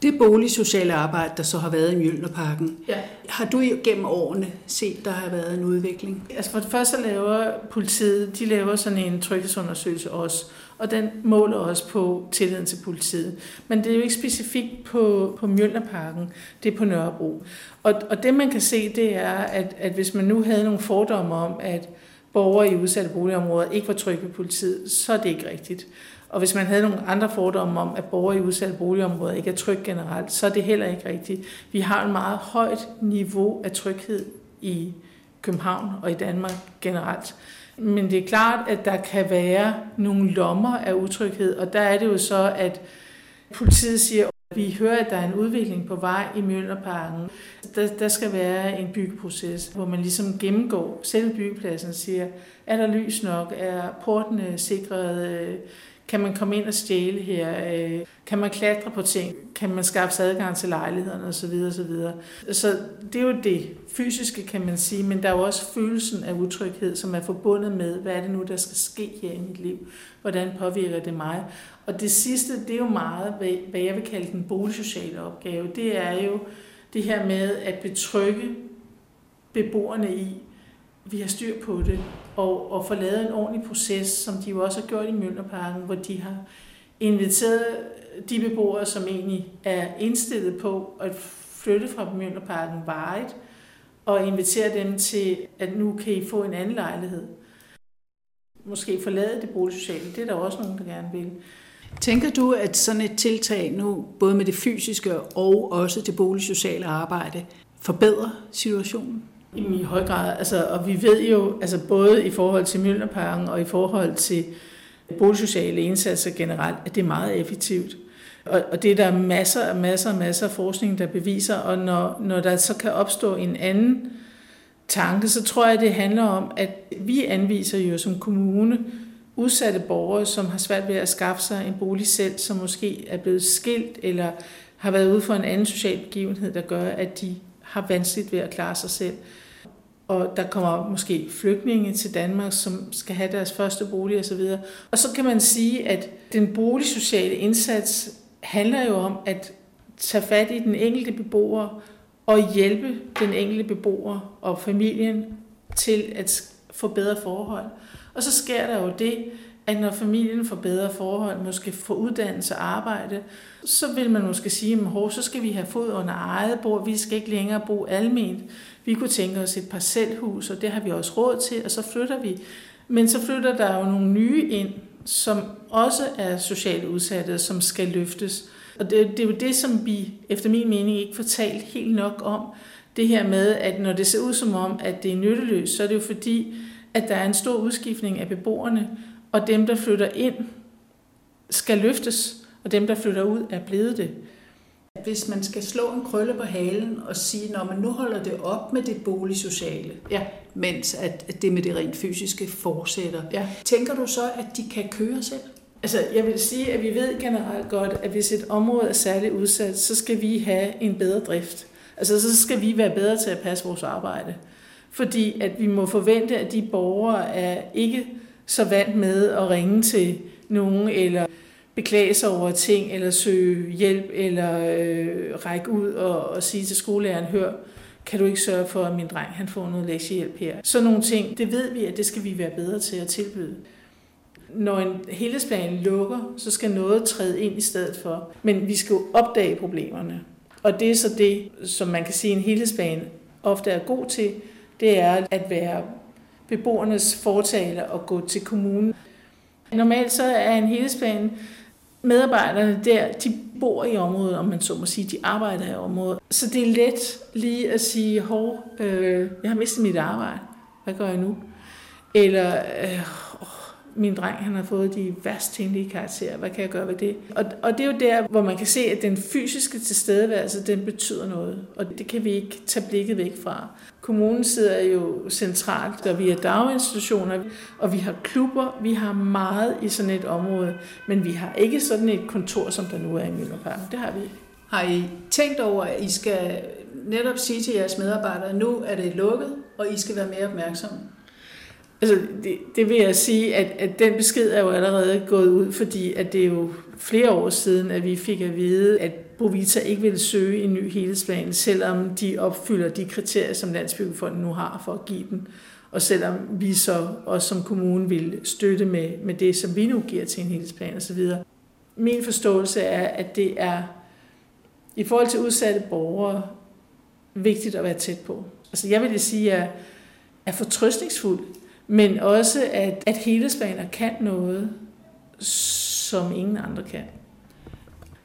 Det boligsociale arbejde, der så har været i Mjølnerparken, ja. har du gennem årene set, der har været en udvikling? Altså for det første laver politiet, de laver sådan en tryghedsundersøgelse også, og den måler også på tilliden til politiet. Men det er jo ikke specifikt på, på Mjølnerparken, det er på Nørrebro. Og, og det man kan se, det er, at, at hvis man nu havde nogle fordomme om, at borgere i udsatte boligområder ikke var trygge ved politiet, så er det ikke rigtigt. Og hvis man havde nogle andre fordomme om, at borgere i udsatte boligområder ikke er trygge generelt, så er det heller ikke rigtigt. Vi har et meget højt niveau af tryghed i København og i Danmark generelt. Men det er klart, at der kan være nogle lommer af utryghed, og der er det jo så, at politiet siger, vi hører, at der er en udvikling på vej i Mjølnerparken. Der, der skal være en byggeproces, hvor man ligesom gennemgår selve byggepladsen og siger, er der lys nok, er portene sikret, øh, kan man komme ind og stjæle her? Øh, kan man klatre på ting? Kan man skaffe sig adgang til lejlighederne osv. osv. Så det er jo det fysiske, kan man sige, men der er jo også følelsen af utryghed, som er forbundet med, hvad er det nu, der skal ske her i mit liv? Hvordan påvirker det mig? Og det sidste, det er jo meget, hvad jeg vil kalde den boligsociale opgave. Det er jo det her med at betrygge beboerne i, vi har styr på det, og, og få lavet en ordentlig proces, som de jo også har gjort i Mjølnerparken, hvor de har inviteret de beboere, som egentlig er indstillet på at flytte fra Mjølnerparken varet, og invitere dem til, at nu kan I få en anden lejlighed. Måske forlade det boligsociale, det er der også nogen, der gerne vil. Tænker du, at sådan et tiltag nu, både med det fysiske og også det boligsociale arbejde, forbedrer situationen? I høj grad. Altså, og vi ved jo, altså både i forhold til Mjølnerparken og i forhold til boligsociale indsatser generelt, at det er meget effektivt. Og, og det er der masser og masser og masser af forskning, der beviser, og når, når der så kan opstå en anden tanke, så tror jeg, det handler om, at vi anviser jo som kommune udsatte borgere, som har svært ved at skaffe sig en bolig selv, som måske er blevet skilt, eller har været ude for en anden social begivenhed, der gør, at de har vanskeligt ved at klare sig selv. Og der kommer måske flygtninge til Danmark, som skal have deres første bolig osv. Og så kan man sige, at den boligsociale indsats handler jo om at tage fat i den enkelte beboer og hjælpe den enkelte beboer og familien til at få bedre forhold. Og så sker der jo det, at når familien får bedre forhold, måske får uddannelse og arbejde, så vil man måske sige, at så skal vi have fod under eget bord, vi skal ikke længere bo alment. Vi kunne tænke os et parcelhus, og det har vi også råd til, og så flytter vi. Men så flytter der jo nogle nye ind, som også er socialt udsatte, som skal løftes. Og det, det er jo det, som vi efter min mening ikke får talt helt nok om. Det her med, at når det ser ud som om, at det er nytteløst, så er det jo fordi, at der er en stor udskiftning af beboerne, og dem, der flytter ind, skal løftes, og dem, der flytter ud, er blevet det. Hvis man skal slå en krølle på halen og sige, når man nu holder det op med det boligsociale, ja. mens at det med det rent fysiske fortsætter, ja. tænker du så, at de kan køre selv? Altså, jeg vil sige, at vi ved generelt godt, at hvis et område er særligt udsat, så skal vi have en bedre drift. Altså, så skal vi være bedre til at passe vores arbejde. Fordi at vi må forvente, at de borgere er ikke så vant med at ringe til nogen, eller beklage sig over ting, eller søge hjælp, eller øh, række ud og, og sige til skolelæreren, hør, kan du ikke sørge for, at min dreng han får noget lektiehjælp her? Så nogle ting, det ved vi, at det skal vi være bedre til at tilbyde. Når en helhedsplan lukker, så skal noget træde ind i stedet for. Men vi skal jo opdage problemerne. Og det er så det, som man kan sige, en helhedsplan ofte er god til, det er at være beboernes fortaler og gå til kommunen. Normalt så er en helhedsplan, medarbejderne der, de bor i området, om man så må sige, de arbejder i området. Så det er let lige at sige, hov, øh, jeg har mistet mit arbejde, hvad gør jeg nu? Eller, øh, min dreng han har fået de værst tænkelige karakterer, hvad kan jeg gøre ved det? Og, og det er jo der, hvor man kan se, at den fysiske tilstedeværelse, den betyder noget, og det kan vi ikke tage blikket væk fra. Kommunen sidder jo centralt, og vi er daginstitutioner, og vi har klubber, vi har meget i sådan et område, men vi har ikke sådan et kontor, som der nu er i Møllerparken. Det har vi ikke. Har I tænkt over, at I skal netop sige til jeres medarbejdere, at nu er det lukket, og I skal være mere opmærksomme? Altså, det, det vil jeg sige, at, at den besked er jo allerede gået ud, fordi at det er jo flere år siden, at vi fik at vide, at Bovita ikke ville søge en ny helhedsplan, selvom de opfylder de kriterier, som Landsbyggefonden nu har for at give den. Og selvom vi så også som kommune vil støtte med, med det, som vi nu giver til en helhedsplan osv. Min forståelse er, at det er i forhold til udsatte borgere vigtigt at være tæt på. Altså jeg vil sige, at jeg er fortrøstningsfuld men også at, at helhedsplaner kan noget, som ingen andre kan.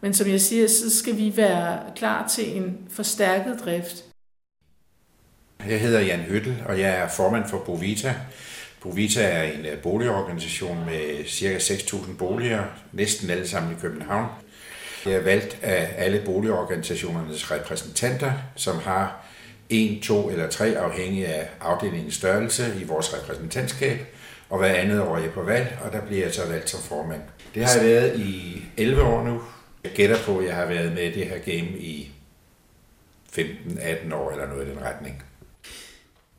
Men som jeg siger, så skal vi være klar til en forstærket drift. Jeg hedder Jan Høttel, og jeg er formand for Bovita. Bovita er en øh, boligorganisation med ca. 6.000 boliger, næsten alle sammen i København. Jeg er valgt af alle boligorganisationernes repræsentanter, som har en, to eller tre, afhængig af afdelingens størrelse i vores repræsentantskab, og hver andet år er jeg på valg, og der bliver jeg så valgt som formand. Det har jeg været i 11 år nu. Jeg gætter på, at jeg har været med i det her game i 15-18 år eller noget i den retning.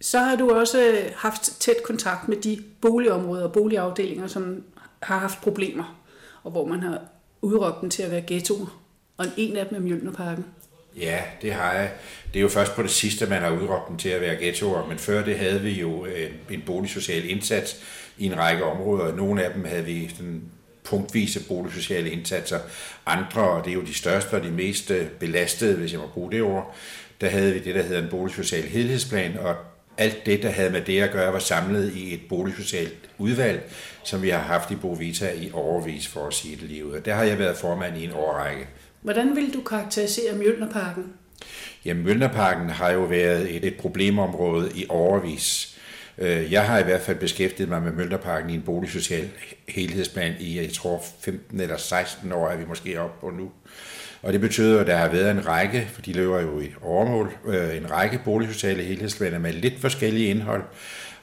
Så har du også øh, haft tæt kontakt med de boligområder og boligafdelinger, som har haft problemer, og hvor man har udråbt dem til at være ghettoer. Og en af dem er Mjølnerparken. Ja, det har jeg. Det er jo først på det sidste, man har udråbt dem til at være ghettoer, men før det havde vi jo øh, en boligsocial indsats i en række områder. Nogle af dem havde vi sådan punktvise boligsociale indsatser. Andre, og det er jo de største og de mest øh, belastede, hvis jeg må bruge det ord, der havde vi det, der hedder en boligsocial helhedsplan, og alt det, der havde med det at gøre, var samlet i et boligsocialt udvalg, som vi har haft i Bovita i overvis, for at sige det lige ud. Og der har jeg været formand i en årrække. Hvordan vil du karakterisere Mjølnerparken? Jamen, Mjølnerparken har jo været et, et problemområde i overvis. Øh, jeg har i hvert fald beskæftiget mig med Mjølnerparken i en boligsocial helhedsplan i, jeg tror, 15 eller 16 år er vi måske oppe på nu. Og det betyder, at der har været en række, for de løber jo i overmål, øh, en række boligsociale helhedsplaner med lidt forskellige indhold.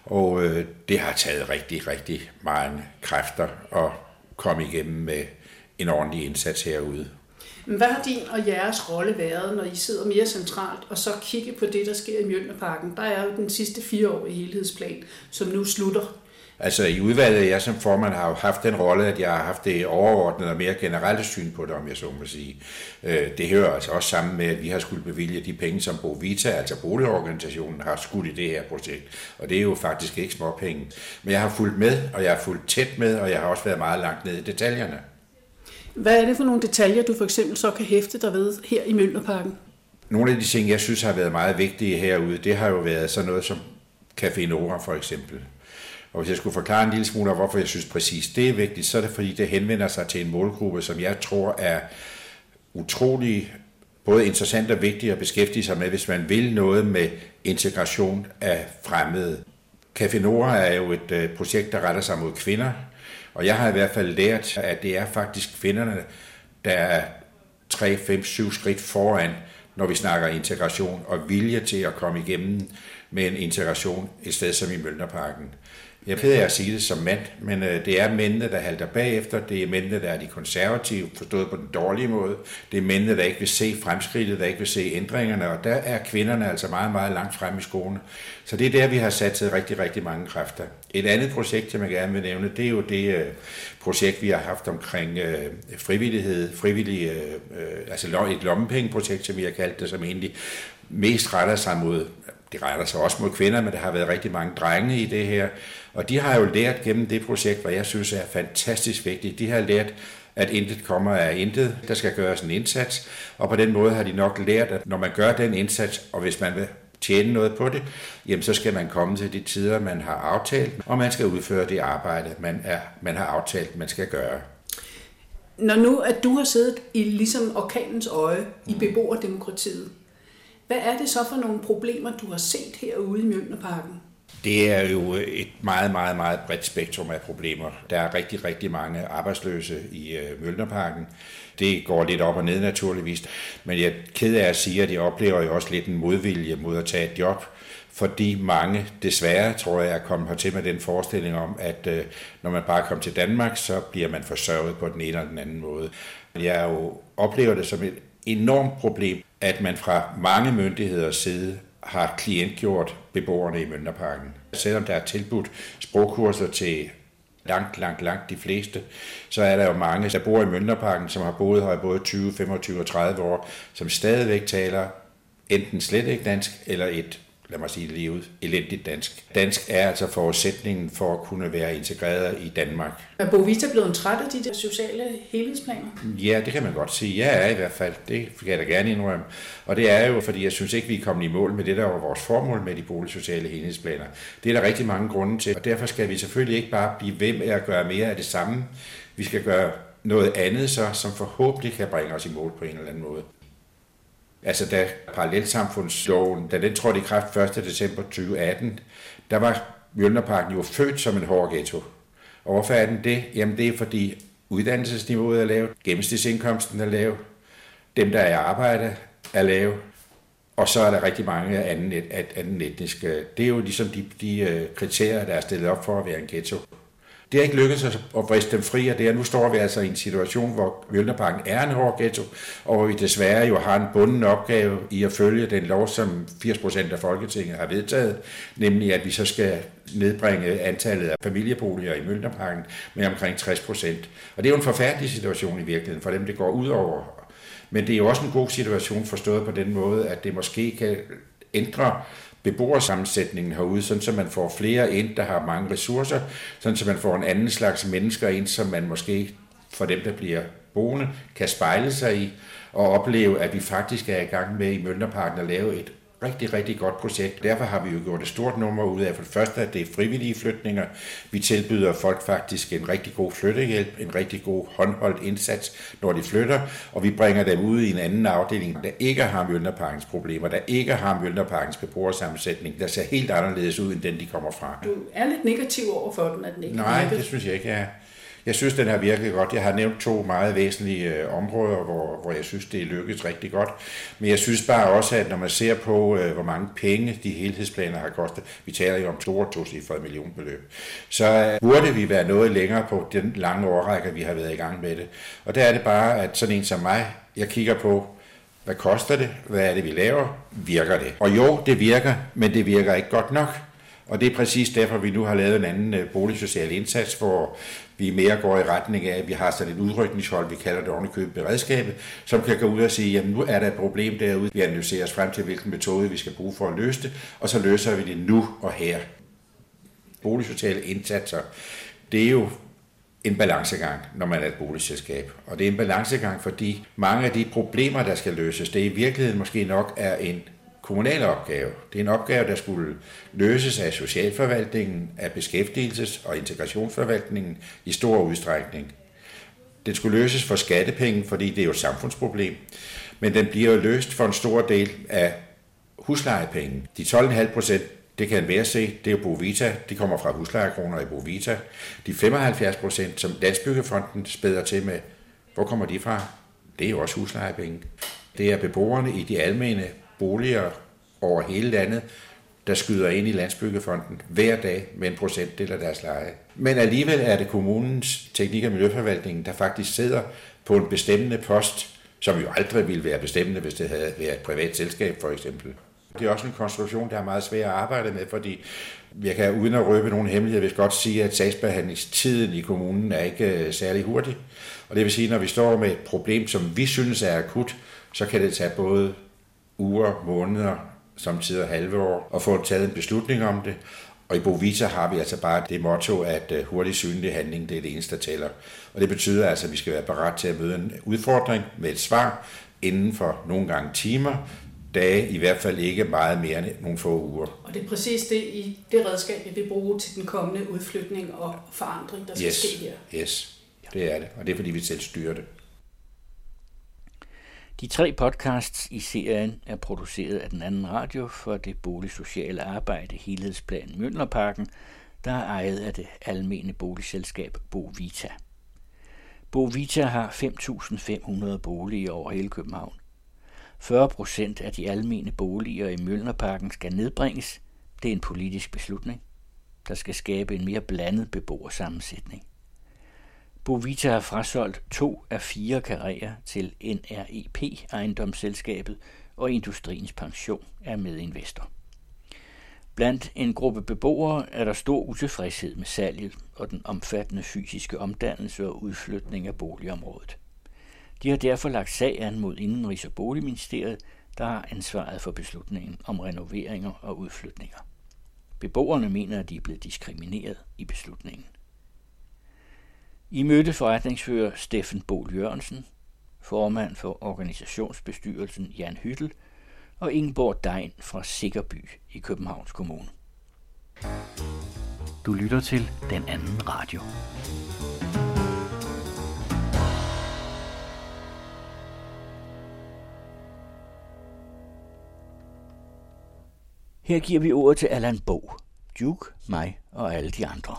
Og øh, det har taget rigtig, rigtig mange kræfter at komme igennem med en ordentlig indsats herude. Men hvad har din og jeres rolle været, når I sidder mere centralt, og så kigger på det, der sker i Mjølnerparken? Der er jo den sidste fire år i helhedsplan, som nu slutter. Altså i udvalget, jeg som formand har jo haft den rolle, at jeg har haft det overordnede og mere generelle syn på det, om jeg så må sige. Øh, det hører altså også sammen med, at vi har skulle bevilge de penge, som Bovita, altså boligorganisationen, har skudt i det her projekt. Og det er jo faktisk ikke småpenge. Men jeg har fulgt med, og jeg har fulgt tæt med, og jeg har også været meget langt ned i detaljerne. Hvad er det for nogle detaljer, du for eksempel så kan hæfte dig ved her i Møllerparken? Nogle af de ting, jeg synes har været meget vigtige herude, det har jo været sådan noget som Café Nora for eksempel. Og hvis jeg skulle forklare en lille smule, hvorfor jeg synes præcis det er vigtigt, så er det fordi, det henvender sig til en målgruppe, som jeg tror er utrolig både interessant og vigtigt at beskæftige sig med, hvis man vil noget med integration af fremmede. Café Nora er jo et øh, projekt, der retter sig mod kvinder, og jeg har i hvert fald lært, at det er faktisk kvinderne, der er 3, 5, 7 skridt foran, når vi snakker integration og vilje til at komme igennem med en integration et sted som i Mølnerparken. Jeg er ked af at sige det som mand, men øh, det er mændene, der halter bagefter. Det er mændene, der er de konservative, forstået på den dårlige måde. Det er mændene, der ikke vil se fremskridtet, der ikke vil se ændringerne, og der er kvinderne altså meget, meget langt frem i skoene. Så det er der, vi har sat til rigtig, rigtig mange kræfter. Et andet projekt, jeg gerne vil nævne, det er jo det øh, projekt, vi har haft omkring øh, frivillighed, frivillige, øh, øh altså et lommepengeprojekt, som vi har kaldt det, som egentlig mest retter sig mod det retter sig også mod kvinder, men der har været rigtig mange drenge i det her. Og de har jo lært gennem det projekt, hvad jeg synes er fantastisk vigtigt. De har lært, at intet kommer af intet. Der skal gøres en indsats. Og på den måde har de nok lært, at når man gør den indsats, og hvis man vil tjene noget på det, jamen så skal man komme til de tider, man har aftalt, og man skal udføre det arbejde, man, er, man har aftalt, man skal gøre. Når nu, at du har siddet i ligesom orkanens øje i beboerdemokratiet, hvad er det så for nogle problemer, du har set herude i Mjølnerparken? Det er jo et meget, meget, meget bredt spektrum af problemer. Der er rigtig, rigtig mange arbejdsløse i øh, Mølnerparken. Det går lidt op og ned naturligvis. Men jeg er ked af at sige, at jeg oplever jo også lidt en modvilje mod at tage et job fordi mange desværre, tror jeg, er kommet hertil med den forestilling om, at øh, når man bare kommer til Danmark, så bliver man forsørget på den ene eller den anden måde. Jeg jo oplever det som et enormt problem, at man fra mange myndigheders side har klientgjort beboerne i Mønderparken. Selvom der er tilbudt sprogkurser til langt, langt, langt de fleste, så er der jo mange, der bor i Mønderparken, som har boet her i både 20, 25 og 30 år, som stadigvæk taler enten slet ikke dansk, eller et lad mig sige det lige ud, elendigt dansk. Dansk er altså forudsætningen for at kunne være integreret i Danmark. Er Bovita blevet træt af de der sociale helhedsplaner? Ja, det kan man godt sige. Jeg er i hvert fald. Det kan jeg da gerne indrømme. Og det er jo, fordi jeg synes ikke, vi er kommet i mål med det, der var vores formål med de boligsociale helhedsplaner. Det er der rigtig mange grunde til, og derfor skal vi selvfølgelig ikke bare blive ved med at gøre mere af det samme. Vi skal gøre noget andet så, som forhåbentlig kan bringe os i mål på en eller anden måde. Altså da parallelsamfundsloven, da den trådte i kraft 1. december 2018, der var Mjølnerparken jo født som en hård ghetto. Og hvorfor er den det? Jamen det er fordi uddannelsesniveauet er lavt, gennemsnitsindkomsten er lav, dem der er i arbejde er lav, og så er der rigtig mange anden, anden etniske. Det er jo ligesom de, de øh, kriterier, der er stillet op for at være en ghetto. Det har ikke lykkedes at vriste dem fri af det, og nu står vi altså i en situation, hvor Mjølnerparken er en hård ghetto, og hvor vi desværre jo har en bunden opgave i at følge den lov, som 80% af Folketinget har vedtaget, nemlig at vi så skal nedbringe antallet af familieboliger i Mjølnerparken med omkring 60%. Og det er jo en forfærdelig situation i virkeligheden for dem, det går ud over. Men det er jo også en god situation forstået på den måde, at det måske kan ændre beboersammensætningen herude, sådan så man får flere ind, der har mange ressourcer, sådan så man får en anden slags mennesker ind, som man måske for dem, der bliver boende, kan spejle sig i og opleve, at vi faktisk er i gang med i Mønterparken at lave et rigtig, rigtig godt projekt. Derfor har vi jo gjort et stort nummer ud af, for det første, at det er frivillige flytninger. Vi tilbyder folk faktisk en rigtig god flyttehjælp, en rigtig god håndholdt indsats, når de flytter, og vi bringer dem ud i en anden afdeling, der ikke har Mjølnerparkens problemer, der ikke har Mjølnerparkens beboersammensætning, der ser helt anderledes ud, end den de kommer fra. Du er lidt negativ over for den, at den ikke Nej, det synes jeg ikke, jeg er. Jeg synes, den har virket godt. Jeg har nævnt to meget væsentlige øh, områder, hvor, hvor jeg synes, det er lykkedes rigtig godt. Men jeg synes bare også, at når man ser på, øh, hvor mange penge de helhedsplaner har kostet, vi taler jo om store tocifrede millionbeløb, så øh, burde vi være noget længere på den lange årrække, vi har været i gang med det. Og der er det bare, at sådan en som mig, jeg kigger på, hvad koster det? Hvad er det, vi laver? Virker det? Og jo, det virker, men det virker ikke godt nok. Og det er præcis derfor, vi nu har lavet en anden øh, boligsocial indsats, hvor vi mere går i retning af, at vi har sådan et udrykningshold, vi kalder det ovenikøbet beredskabet, som kan gå ud og sige, jamen nu er der et problem derude, vi analyserer os frem til, hvilken metode vi skal bruge for at løse det, og så løser vi det nu og her. Boligsociale indsatser, det er jo en balancegang, når man er et boligselskab. Og det er en balancegang, fordi mange af de problemer, der skal løses, det i virkeligheden måske nok er en kommunal opgave. Det er en opgave, der skulle løses af socialforvaltningen, af beskæftigelses- og integrationsforvaltningen i stor udstrækning. Den skulle løses for skattepenge, fordi det er jo et samfundsproblem, men den bliver løst for en stor del af huslejepenge. De 12,5 procent, det kan være se, det er jo Bovita, de kommer fra huslejekroner i Bovita. De 75 procent, som Landsbyggefonden spæder til med, hvor kommer de fra? Det er jo også huslejepenge. Det er beboerne i de almene boliger over hele landet, der skyder ind i Landsbyggefonden hver dag med en procentdel af deres leje. Men alligevel er det kommunens teknik- og miljøforvaltning, der faktisk sidder på en bestemmende post, som jo aldrig ville være bestemmende, hvis det havde været et privat selskab for eksempel. Det er også en konstruktion, der er meget svær at arbejde med, fordi jeg kan uden at røbe nogen hemmelighed, hvis godt sige, at sagsbehandlingstiden i kommunen er ikke øh, særlig hurtig. Og det vil sige, at når vi står med et problem, som vi synes er akut, så kan det tage både uger, måneder, samtidig halve år, og få taget en beslutning om det. Og i Bovita har vi altså bare det motto, at øh, hurtig synlig handling, det er det eneste, der tæller. Og det betyder altså, at vi skal være parat til at møde en udfordring med et svar inden for nogle gange timer, dage, i hvert fald ikke meget mere end nogle få uger. Og det er præcis det, i det redskab, vi vil bruge til den kommende udflytning og forandring, der skal yes. ske her. Yes, det er det. Og det er, fordi vi selv styrer det. De tre podcasts i serien er produceret af den anden radio for det boligsociale arbejde Helhedsplan Mønlerparken, der er ejet af det almene boligselskab Bovita. Bovita har 5.500 boliger over hele København. 40 procent af de almene boliger i Møllnerparken skal nedbringes. Det er en politisk beslutning, der skal skabe en mere blandet beboersammensætning. Bovita har frasolgt to af fire karrierer til NREP, ejendomsselskabet, og Industriens Pension er medinvestor. Blandt en gruppe beboere er der stor utilfredshed med salget og den omfattende fysiske omdannelse og udflytning af boligområdet. De har derfor lagt sag an mod Indenrigs- og Boligministeriet, der har ansvaret for beslutningen om renoveringer og udflytninger. Beboerne mener, at de er blevet diskrimineret i beslutningen. I mødte forretningsfører Steffen Bol Jørgensen, formand for organisationsbestyrelsen Jan Hyttel og Ingeborg Dein fra Sikkerby i Københavns Kommune. Du lytter til den anden radio. Her giver vi ordet til Allan Bo, Duke, mig og alle de andre.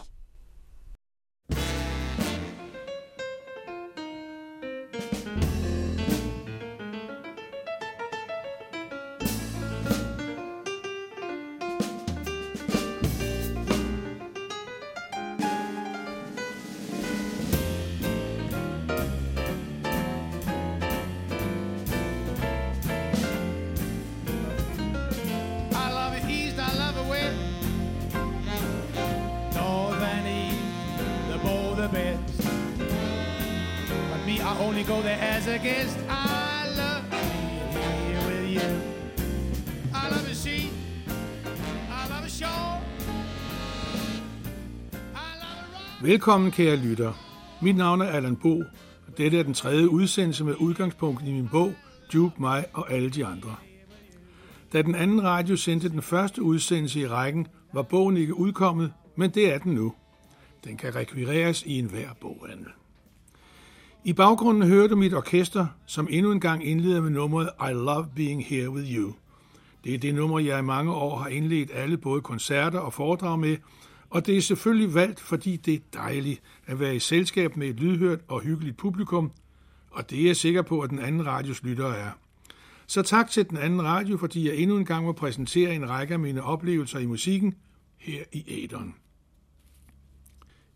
Velkommen, kære lytter. Mit navn er Allan Bo, og dette er den tredje udsendelse med udgangspunkt i min bog, Duke, mig og alle de andre. Da den anden radio sendte den første udsendelse i rækken, var bogen ikke udkommet, men det er den nu. Den kan rekvireres i enhver boghandel. I baggrunden hører du mit orkester, som endnu en gang indleder med nummeret I Love Being Here With You. Det er det nummer, jeg i mange år har indledt alle både koncerter og foredrag med, og det er selvfølgelig valgt, fordi det er dejligt at være i selskab med et lydhørt og hyggeligt publikum, og det er jeg sikker på, at den anden radios lyttere er. Så tak til den anden radio, fordi jeg endnu en gang må præsentere en række af mine oplevelser i musikken her i Æderen.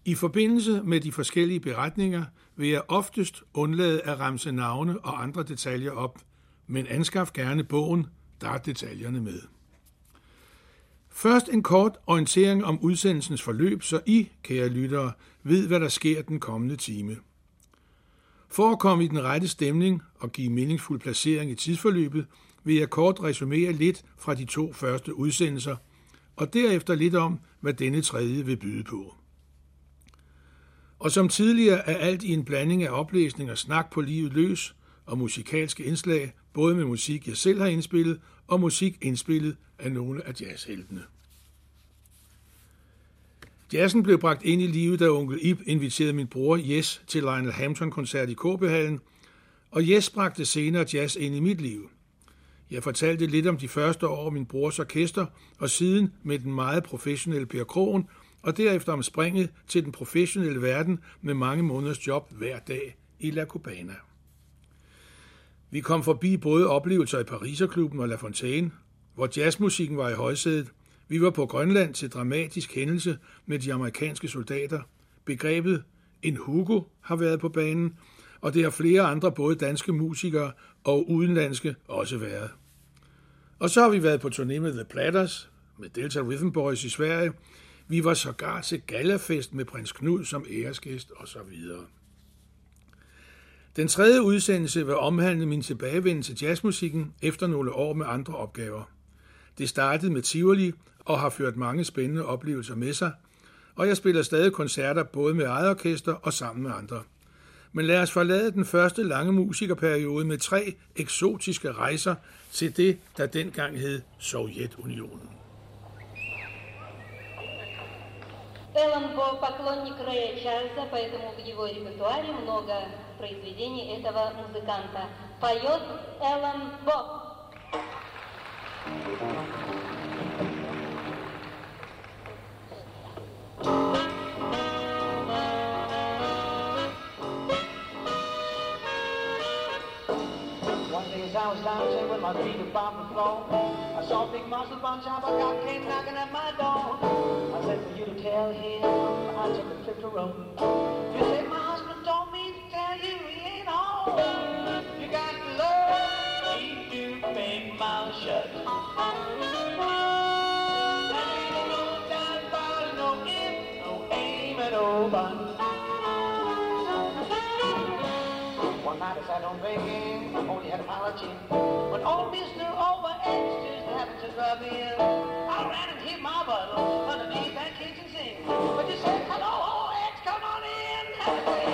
I forbindelse med de forskellige beretninger vil jeg oftest undlade at ramse navne og andre detaljer op, men anskaf gerne bogen, der er detaljerne med. Først en kort orientering om udsendelsens forløb, så I, kære lyttere, ved, hvad der sker den kommende time. For at komme i den rette stemning og give meningsfuld placering i tidsforløbet, vil jeg kort resumere lidt fra de to første udsendelser, og derefter lidt om, hvad denne tredje vil byde på. Og som tidligere er alt i en blanding af oplæsning og snak på livet løs og musikalske indslag, både med musik, jeg selv har indspillet, og musik indspillet af nogle af jazzheltene. Jazzen blev bragt ind i livet, da onkel Ib inviterede min bror Jes til Lionel Hampton-koncert i Kåbehallen, og Jes bragte senere jazz ind i mit liv. Jeg fortalte lidt om de første år min brors orkester, og siden med den meget professionelle Per Krogen, og derefter om springet til den professionelle verden med mange måneders job hver dag i La Cubana. Vi kom forbi både oplevelser i Pariserklubben og La Fontaine, hvor jazzmusikken var i højsædet. Vi var på Grønland til dramatisk hændelse med de amerikanske soldater. Begrebet en Hugo har været på banen, og det har flere andre både danske musikere og udenlandske også været. Og så har vi været på turné med The Platters, med Delta Rhythm Boys i Sverige. Vi var sågar til galafest med prins Knud som æresgæst og så videre. Den tredje udsendelse vil omhandle min tilbagevenden til jazzmusikken efter nogle år med andre opgaver. Det startede med Tivoli og har ført mange spændende oplevelser med sig, og jeg spiller stadig koncerter både med eget orkester og sammen med andre. Men lad os forlade den første lange musikerperiode med tre eksotiske rejser til det, der dengang hed Sovjetunionen. Эллен Бо поклонник Рэя Чарльза, поэтому в его репертуаре много произведений этого музыканта. Поет Эллен Бо. One day as I was dancing with my feet upon the floor, I saw a big muscle bunch of a cop came knocking at my door. I said for you to tell him I took a trip to Rome. Mouth shut. You don't know time for no in, no aim at all, but One night I sat on drinking, only had a of. When old Mr. Overedge just happened to drop in, I ran and hid my bottle underneath that kitchen sink. But you said, hello, Overedge, come on in, have a.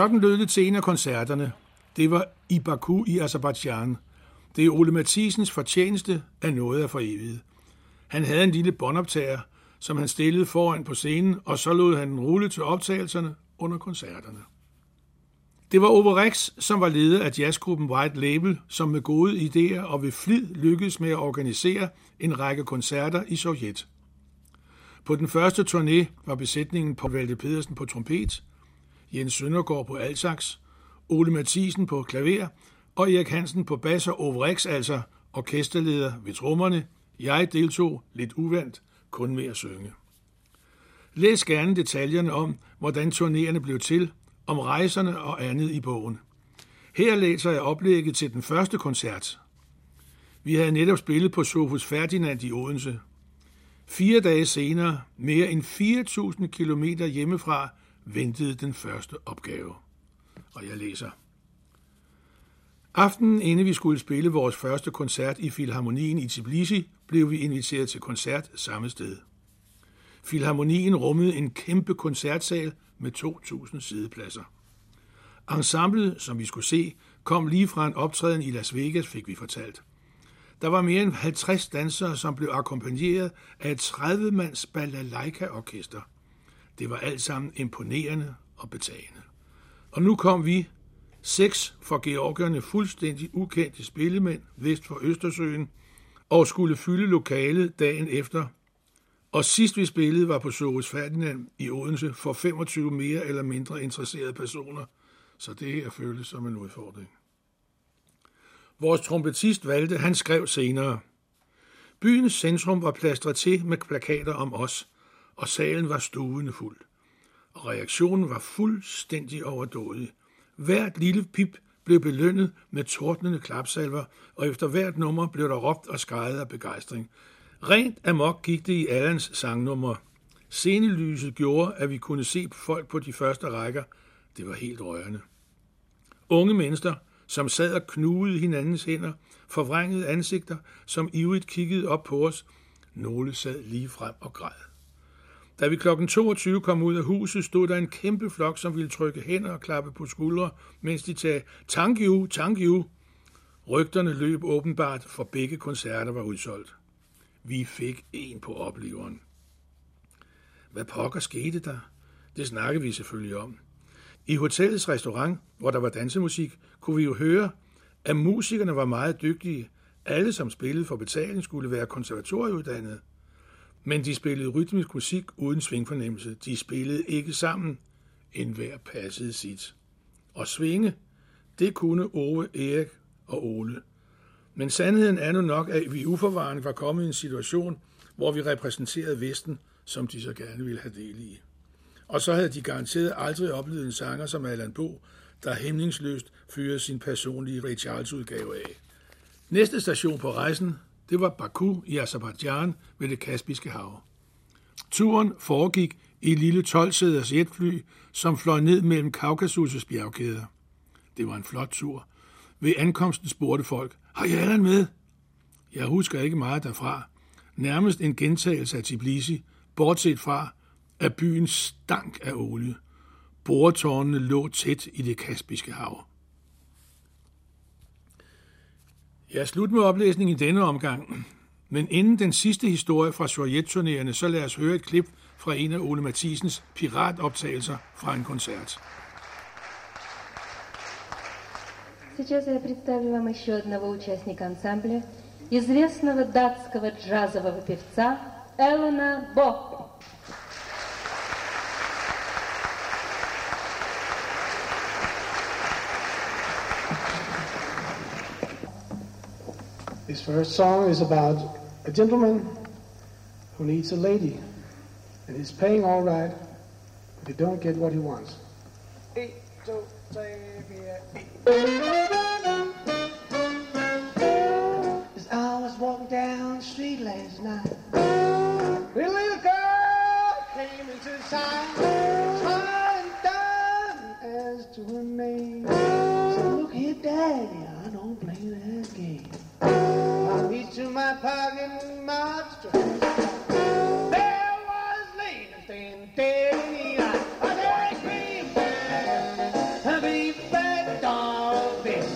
sådan lød det til en af koncerterne. Det var i Baku i Azerbaijan. Det er Ole Mathisens fortjeneste af noget af for evigt. Han havde en lille båndoptager, som han stillede foran på scenen, og så lod han den rulle til optagelserne under koncerterne. Det var Ove Rex, som var leder af jazzgruppen White Label, som med gode idéer og ved flid lykkedes med at organisere en række koncerter i Sovjet. På den første turné var besætningen på Valde Pedersen på trompet, Jens Søndergaard på Altsax, Ole Mathisen på klaver og Erik Hansen på bas og overrex, altså orkesterleder ved trommerne. Jeg deltog lidt uvandt, kun med at synge. Læs gerne detaljerne om, hvordan turnéerne blev til, om rejserne og andet i bogen. Her læser jeg oplægget til den første koncert. Vi havde netop spillet på Sofus Ferdinand i Odense. Fire dage senere, mere end 4.000 km hjemmefra, ventede den første opgave. Og jeg læser. Aftenen inden vi skulle spille vores første koncert i Filharmonien i Tbilisi, blev vi inviteret til koncert samme sted. Filharmonien rummede en kæmpe koncertsal med 2.000 sidepladser. Ensemblet, som vi skulle se, kom lige fra en optræden i Las Vegas, fik vi fortalt. Der var mere end 50 dansere, som blev akkompagneret af et 30-mands balalaika-orkester. Det var alt sammen imponerende og betagende. Og nu kom vi, seks for georgerne fuldstændig ukendte spillemænd vest for Østersøen, og skulle fylde lokalet dagen efter. Og sidst vi spillede var på Soros Ferdinand i Odense for 25 mere eller mindre interesserede personer, så det her føltes som en udfordring. Vores trompetist valgte, han skrev senere. Byens centrum var plastret til med plakater om os, og salen var stuende fuld. Og reaktionen var fuldstændig overdådig. Hvert lille pip blev belønnet med tordnende klapsalver, og efter hvert nummer blev der råbt og skrejet af begejstring. Rent amok gik det i Allans sangnummer. Scenelyset gjorde, at vi kunne se folk på de første rækker. Det var helt rørende. Unge mennesker, som sad og knugede hinandens hænder, forvrængede ansigter, som ivrigt kiggede op på os. Nogle sad lige frem og græd. Da vi klokken 22 kom ud af huset, stod der en kæmpe flok, som ville trykke hænder og klappe på skuldre, mens de sagde, thank you, thank you. Rygterne løb åbenbart, for begge koncerter var udsolgt. Vi fik en på opleveren. Hvad pokker skete der? Det snakkede vi selvfølgelig om. I hotellets restaurant, hvor der var dansemusik, kunne vi jo høre, at musikerne var meget dygtige. Alle, som spillede for betaling, skulle være konservatorieuddannede. Men de spillede rytmisk musik uden svingfornemmelse. De spillede ikke sammen. En hver passede sit. Og svinge, det kunne Ove, Erik og Ole. Men sandheden er nu nok, at vi uforvarende var kommet i en situation, hvor vi repræsenterede Vesten, som de så gerne ville have del i. Og så havde de garanteret aldrig oplevet en sanger som Allan Bo, der hæmningsløst fyrede sin personlige Ray Charles udgave af. Næste station på rejsen, det var Baku i Azerbaijan ved det Kaspiske hav. Turen foregik i et lille 12-sæders jetfly, som fløj ned mellem Kaukasus' bjergkæder. Det var en flot tur. Ved ankomsten spurgte folk, har jeg Allan med? Jeg husker ikke meget derfra. Nærmest en gentagelse af Tbilisi, bortset fra, at byen stank af olie. Boretårnene lå tæt i det Kaspiske hav. Jeg er slut med oplæsningen i denne omgang. Men inden den sidste historie fra Sovjetturnerende, så lad os høre et klip fra en af Ole Mathisens piratoptagelser fra en koncert. Сейчас я представлю вам еще одного участника ансамбля, известного датского джазового певца Эллена Бо. This first song is about a gentleman who needs a lady and he's paying all right, but he don't get what he wants. Eight, two, three, As I was walking down the street last night, a little girl came into sight, smiling down as to her name. So look here, daddy, into my pocket monster. There was Lena standing dead I—I said, be back, bad, be back, dog. It's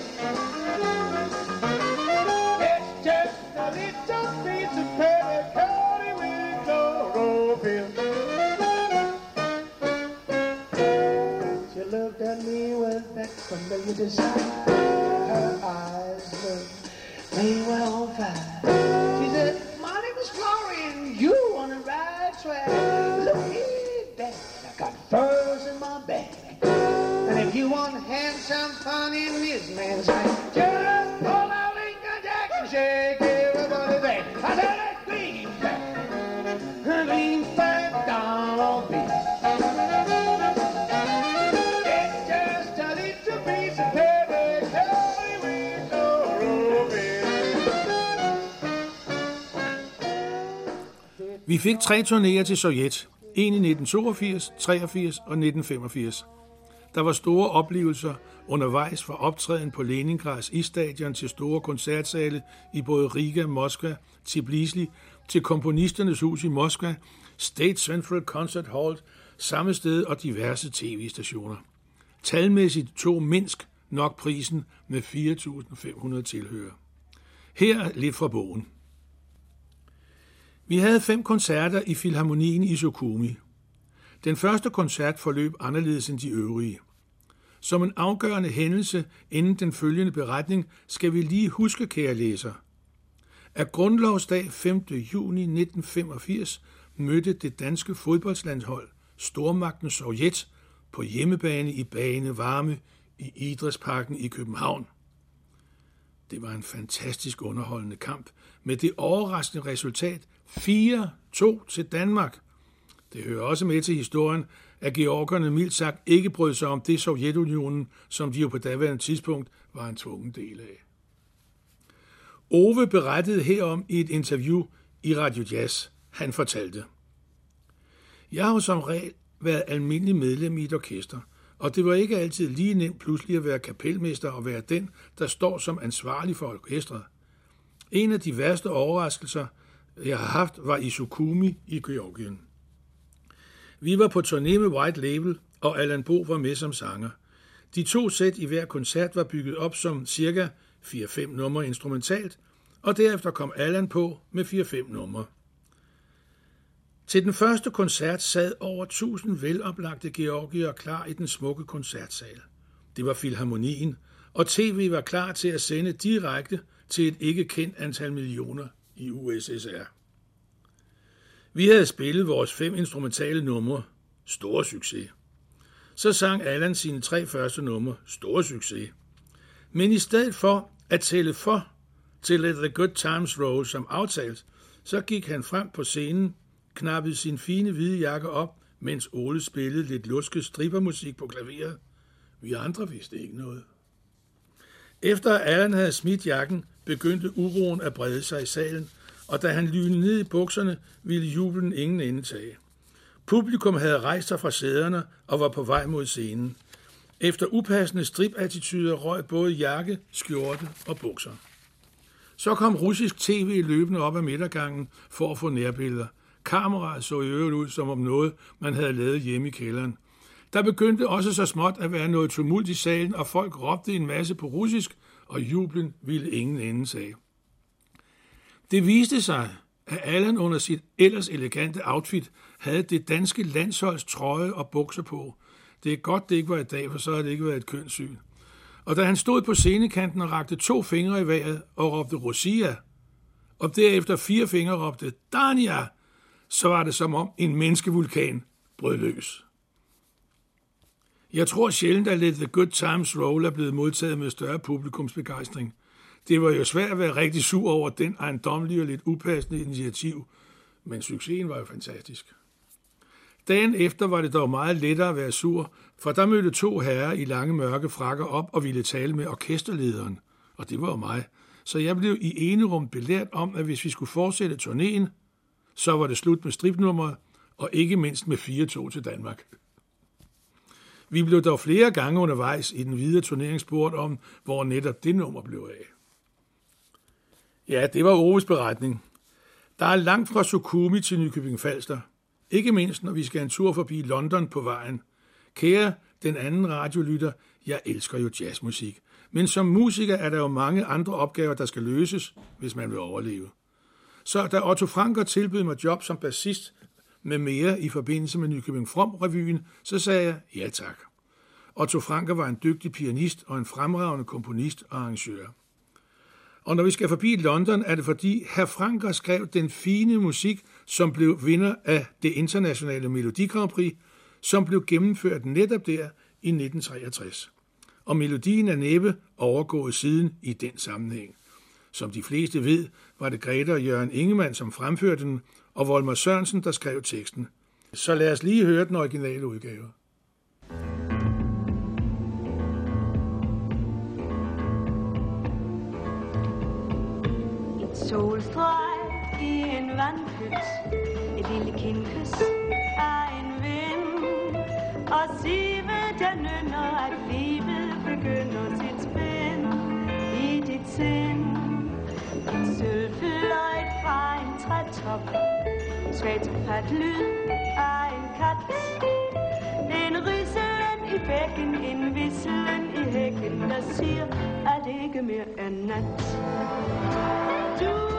just a little piece of paper coated with chlorophyll. She looked at me with that familiar desire. Her eyes they were on. She said, My name is Florian, you on the right track. Look at that, I got furs in my bag. And if you want to have fun in this man's life, Vi fik tre turnéer til Sovjet. En i 1982, 83 og 1985. Der var store oplevelser undervejs fra optræden på Leningrads isstadion til store koncertsale i både Riga, Moskva, Tbilisi, til komponisternes hus i Moskva, State Central Concert Hall, samme sted og diverse tv-stationer. Talmæssigt tog Minsk nok prisen med 4.500 tilhører. Her lidt fra bogen. Vi havde fem koncerter i Filharmonien i Sukhumi. Den første koncert forløb anderledes end de øvrige. Som en afgørende hændelse inden den følgende beretning skal vi lige huske, kære læser, at grundlovsdag 5. juni 1985 mødte det danske fodboldslandshold stormagten Sovjet på hjemmebane i Bane Varme i Idrætsparken i København. Det var en fantastisk underholdende kamp med det overraskende resultat 4-2 til Danmark. Det hører også med til historien, at georgerne mildt sagt ikke brød sig om det Sovjetunionen, som de jo på daværende tidspunkt var en tvungen del af. Ove berettede herom i et interview i Radio Jazz. Han fortalte, Jeg har jo som regel været almindelig medlem i et orkester, og det var ikke altid lige nemt pludselig at være kapelmester og være den, der står som ansvarlig for orkestret. En af de værste overraskelser, jeg har haft, var i Sukumi i Georgien. Vi var på turné med White Label, og Allan Bo var med som sanger. De to sæt i hver koncert var bygget op som cirka 4-5 numre instrumentalt, og derefter kom Allan på med 4-5 numre. Til den første koncert sad over 1000 veloplagte georgier klar i den smukke koncertsal. Det var Filharmonien, og tv var klar til at sende direkte til et ikke kendt antal millioner i USSR. Vi havde spillet vores fem instrumentale numre. Stor succes. Så sang Allan sine tre første numre. Stor succes. Men i stedet for at tælle for til Let the Good Times Roll som aftalt, så gik han frem på scenen, knappede sin fine hvide jakke op, mens Ole spillede lidt lusket strippermusik på klaveret. Vi andre vidste ikke noget. Efter Allan havde smidt jakken, begyndte uroen at brede sig i salen, og da han lynede ned i bukserne, ville jublen ingen ende tage. Publikum havde rejst sig fra sæderne og var på vej mod scenen. Efter upassende stripattituder røg både jakke, skjorte og bukser. Så kom russisk tv løbende op ad midtergangen for at få nærbilleder. Kameraet så i øvrigt ud som om noget, man havde lavet hjemme i kælderen. Der begyndte også så småt at være noget tumult i salen, og folk råbte en masse på russisk, og jublen ville ingen ende af. Det viste sig, at Allan under sit ellers elegante outfit havde det danske landsholds trøje og bukser på. Det er godt, det ikke var i dag, for så havde det ikke været et kønssyn. Og da han stod på scenekanten og rakte to fingre i vejret og råbte Rosia, og derefter fire fingre råbte Dania, så var det som om en menneskevulkan brød løs. Jeg tror sjældent, at Let the Good Times Roll er blevet modtaget med større publikumsbegejstring. Det var jo svært at være rigtig sur over den ejendomlige og lidt upassende initiativ, men succesen var jo fantastisk. Dagen efter var det dog meget lettere at være sur, for der mødte to herrer i lange mørke frakker op og ville tale med orkesterlederen, og det var jo mig. Så jeg blev i ene rum belært om, at hvis vi skulle fortsætte turnéen, så var det slut med stripnummeret, og ikke mindst med 4-2 til Danmark. Vi blev dog flere gange undervejs i den videre spurgt om, hvor netop det nummer blev af. Ja, det var Oves beretning. Der er langt fra Sukumi til Nykøbing Falster. Ikke mindst, når vi skal en tur forbi London på vejen. Kære den anden radiolytter, jeg elsker jo jazzmusik. Men som musiker er der jo mange andre opgaver, der skal løses, hvis man vil overleve. Så da Otto Franker tilbød mig job som bassist med mere i forbindelse med Nykøbing From-revyen, så sagde jeg ja tak. Otto Franker var en dygtig pianist og en fremragende komponist og arrangør. Og når vi skal forbi London, er det fordi herr Franker skrev den fine musik, som blev vinder af det internationale Melodi Grand Prix, som blev gennemført netop der i 1963. Og melodien er næppe overgået siden i den sammenhæng. Som de fleste ved, var det Greta og Jørgen Ingemann, som fremførte den, og Volmer Sørensen, der skrev teksten. Så lad os lige høre den originale udgave. Solstreg i en vandpyt Et lille kindkys af en vind Og sive der nynner at livet begynder sit spænd I dit sind Et sølvfløjt trætop. Svagt fat lyd af en kat. En ryselen i bækken En visselen i hækken Der siger at det ikke mere er nat? Du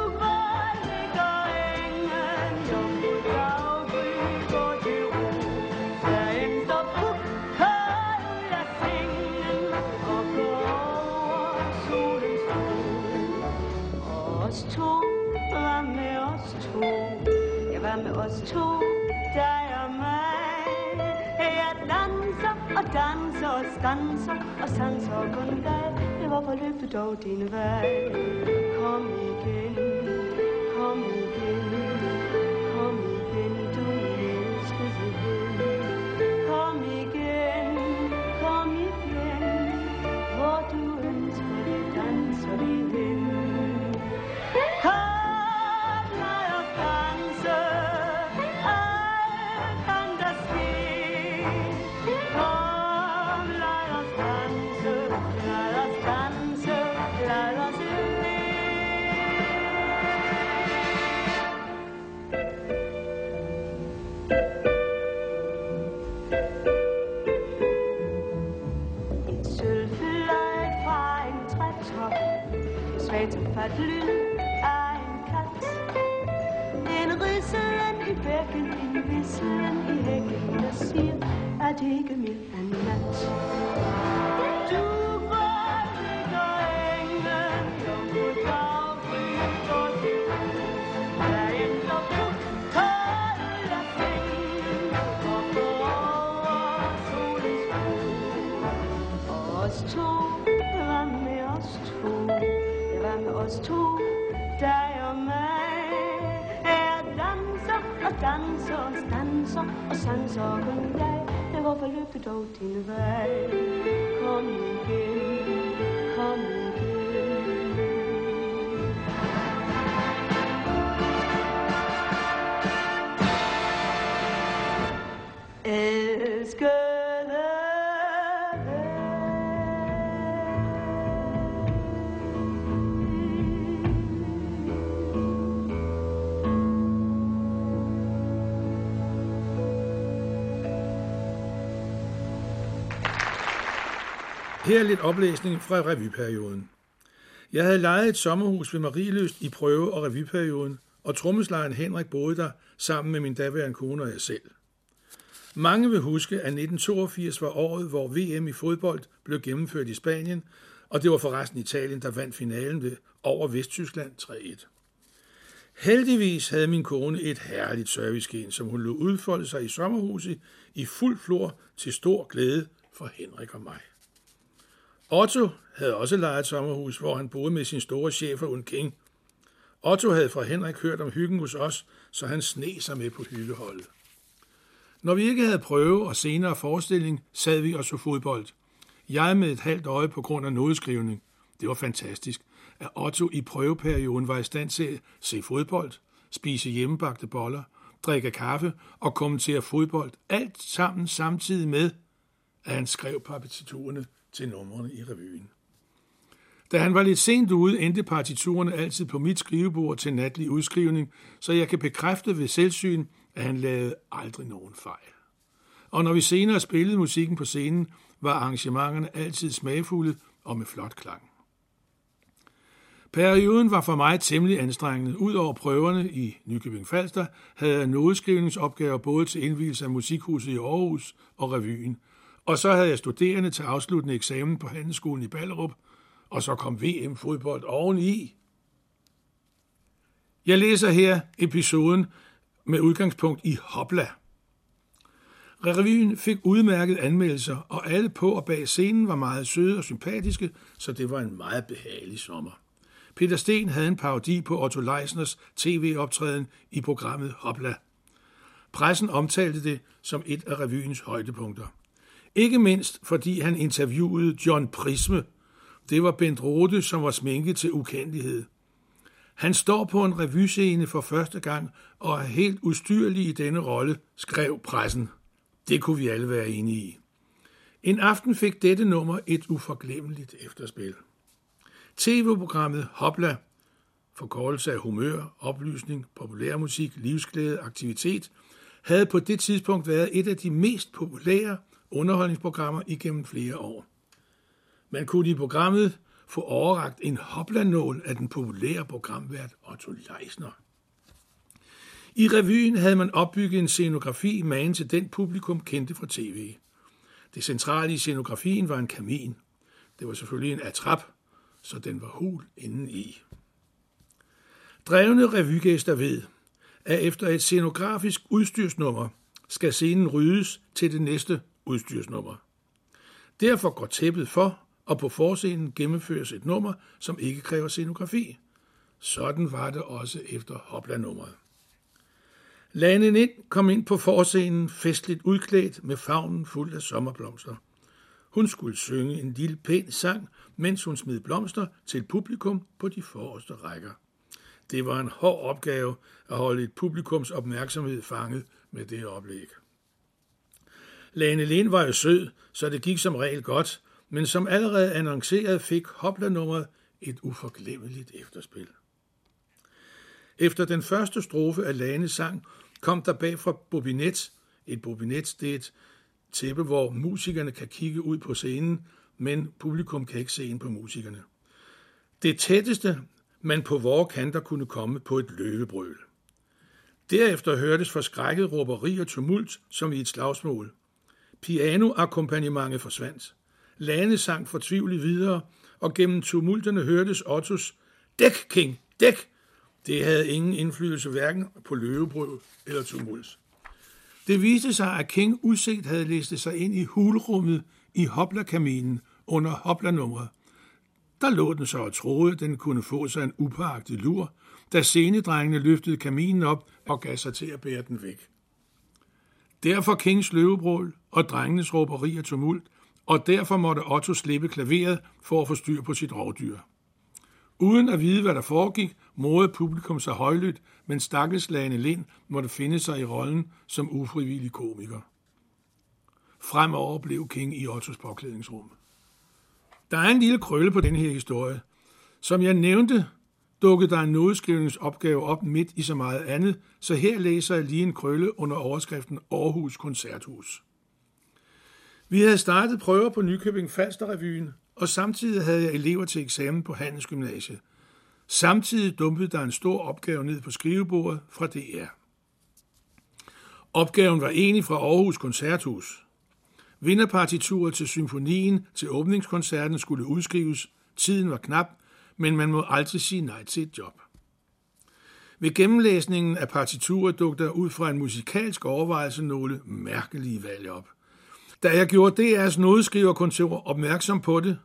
to, dig og mig? Jeg danser og danser og stanser og sanser kun dig. Hvorfor løb du dog din vej. Kom igen, kom igen, at det ikke mere er nat Du var ligger engen Jomfru daggry går til ro Derefter pukker jeg sengen Og går over solens bro og os to, hvad med os to? Ja, hvad med os to? Dig og mig. Jeg danser og danser og stanser og sanser kun dig. Ja, hvorfor løb du dog din vej? Kom igen, kom igen. Elskede Her er lidt oplæsning fra revyperioden. Jeg havde lejet et sommerhus ved Marieløst i prøve- og revyperioden, og trommeslageren Henrik boede der sammen med min daværende kone og jeg selv. Mange vil huske, at 1982 var året, hvor VM i fodbold blev gennemført i Spanien, og det var forresten Italien, der vandt finalen ved over Vesttyskland 3-1. Heldigvis havde min kone et herligt servicegen, som hun lod udfolde sig i sommerhuset i fuld flor til stor glæde for Henrik og mig. Otto havde også lejet et sommerhus, hvor han boede med sin store chef og King. Otto havde fra Henrik hørt om hyggen hos os, så han sne sig med på hyggeholdet. Når vi ikke havde prøve og senere forestilling, sad vi og så fodbold. Jeg med et halvt øje på grund af nodeskrivning. Det var fantastisk, at Otto i prøveperioden var i stand til at se fodbold, spise hjemmebagte boller, drikke kaffe og kommentere fodbold. Alt sammen samtidig med, at han skrev partiturerne til numrene i revyen. Da han var lidt sent ude, endte partiturerne altid på mit skrivebord til natlig udskrivning, så jeg kan bekræfte ved selvsyn, at han lavede aldrig nogen fejl. Og når vi senere spillede musikken på scenen, var arrangementerne altid smagfulde og med flot klang. Perioden var for mig temmelig anstrengende. Udover prøverne i Nykøbing Falster havde jeg nodeskrivningsopgaver både til indvielse af Musikhuset i Aarhus og revyen. Og så havde jeg studerende til afsluttende eksamen på Handelsskolen i Ballerup, og så kom VM-fodbold oveni. Jeg læser her episoden med udgangspunkt i Hopla. Revyen fik udmærket anmeldelser, og alle på og bag scenen var meget søde og sympatiske, så det var en meget behagelig sommer. Peter Sten havde en parodi på Otto Leisners tv-optræden i programmet Hopla. Pressen omtalte det som et af revyens højdepunkter. Ikke mindst fordi han interviewede John Prisme. Det var Bent Rode, som var sminket til ukendelighed. Han står på en revyscene for første gang og er helt ustyrlig i denne rolle, skrev pressen. Det kunne vi alle være enige i. En aften fik dette nummer et uforglemmeligt efterspil. TV-programmet Hopla, forkortelse af humør, oplysning, populærmusik, livsglæde, aktivitet, havde på det tidspunkt været et af de mest populære underholdningsprogrammer igennem flere år. Man kunne i programmet få overragt en hoplanål af den populære programvært Otto Leisner. I revyen havde man opbygget en scenografi magen til den publikum kendte fra tv. Det centrale i scenografien var en kamin. Det var selvfølgelig en atrap, så den var hul indeni. Drevne revygæster ved, at efter et scenografisk udstyrsnummer skal scenen ryddes til det næste udstyrsnummer. Derfor går tæppet for, og på forscenen gennemføres et nummer, som ikke kræver scenografi. Sådan var det også efter Hopla-nummeret. Lane ind kom ind på forscenen festligt udklædt med favnen fuld af sommerblomster. Hun skulle synge en lille pæn sang, mens hun smed blomster til publikum på de forreste rækker. Det var en hård opgave at holde et publikums opmærksomhed fanget med det oplæg. Lane Lind var jo sød, så det gik som regel godt, men som allerede annonceret fik hoplernummeret et uforglemmeligt efterspil. Efter den første strofe af Lanes sang kom der bag fra bobinet, et bobinet det er et tæppe, hvor musikerne kan kigge ud på scenen, men publikum kan ikke se ind på musikerne. Det tætteste, man på vore kanter kunne komme på et løvebrøl. Derefter hørtes forskrækket råberi og tumult, som i et slagsmål. Pianoakkompagnementet forsvandt. Lane sang fortvivlet videre, og gennem tumulterne hørtes Ottos Dæk, King, dæk! Det havde ingen indflydelse hverken på løvebrød eller tumult. Det viste sig, at King uset havde læst sig ind i hulrummet i Hopla-kaminen under Hopla-nummeret. Der lå den så og troede, at den kunne få sig en upagtig lur, da scenedrengene løftede kaminen op og gav sig til at bære den væk. Derfor Kings løvebrål og drengenes råberi og tumult, og derfor måtte Otto slippe klaveret for at få styr på sit rovdyr. Uden at vide, hvad der foregik, morede publikum sig højlydt, men stakkels Lind måtte finde sig i rollen som ufrivillig komiker. Fremover blev King i Ottos påklædningsrum. Der er en lille krølle på den her historie. Som jeg nævnte, dukkede der en nodeskrivningsopgave op midt i så meget andet, så her læser jeg lige en krølle under overskriften Aarhus Koncerthus. Vi havde startet prøver på Nykøbing Falster Revyen, og samtidig havde jeg elever til eksamen på Handelsgymnasiet. Samtidig dumpede der en stor opgave ned på skrivebordet fra DR. Opgaven var enig fra Aarhus Koncerthus. Vinderpartituret til symfonien til åbningskoncerten skulle udskrives. Tiden var knap, men man må aldrig sige nej til et job. Ved gennemlæsningen af partituret dukker der ud fra en musikalsk overvejelse nogle mærkelige valg op. Da jeg gjorde DR's nodeskriverkontor opmærksom på det,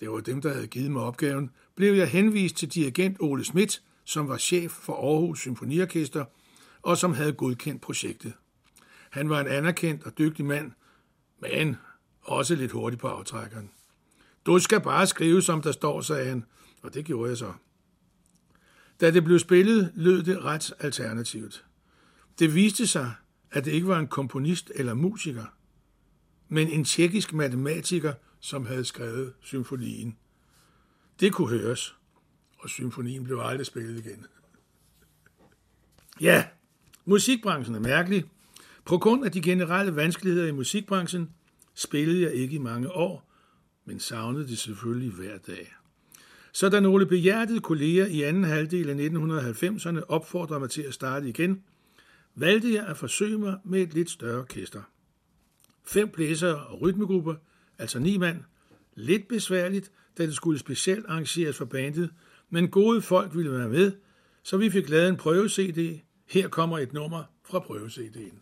det var dem, der havde givet mig opgaven, blev jeg henvist til dirigent Ole Schmidt, som var chef for Aarhus Symfoniorkester, og som havde godkendt projektet. Han var en anerkendt og dygtig mand, men også lidt hurtig på aftrækkeren. Du skal bare skrive, som der står, sagde han, og det gjorde jeg så. Da det blev spillet, lød det ret alternativt. Det viste sig, at det ikke var en komponist eller musiker, men en tjekkisk matematiker, som havde skrevet symfonien. Det kunne høres, og symfonien blev aldrig spillet igen. Ja, musikbranchen er mærkelig. På grund af de generelle vanskeligheder i musikbranchen spillede jeg ikke i mange år, men savnede det selvfølgelig hver dag. Så da nogle behjertede kolleger i anden halvdel af 1990'erne opfordrede mig til at starte igen, valgte jeg at forsøge mig med et lidt større orkester. Fem blæsere og rytmegrupper, altså ni mand. Lidt besværligt, da det skulle specielt arrangeres for bandet, men gode folk ville være med, så vi fik lavet en prøve-CD. Her kommer et nummer fra prøve-CD'en.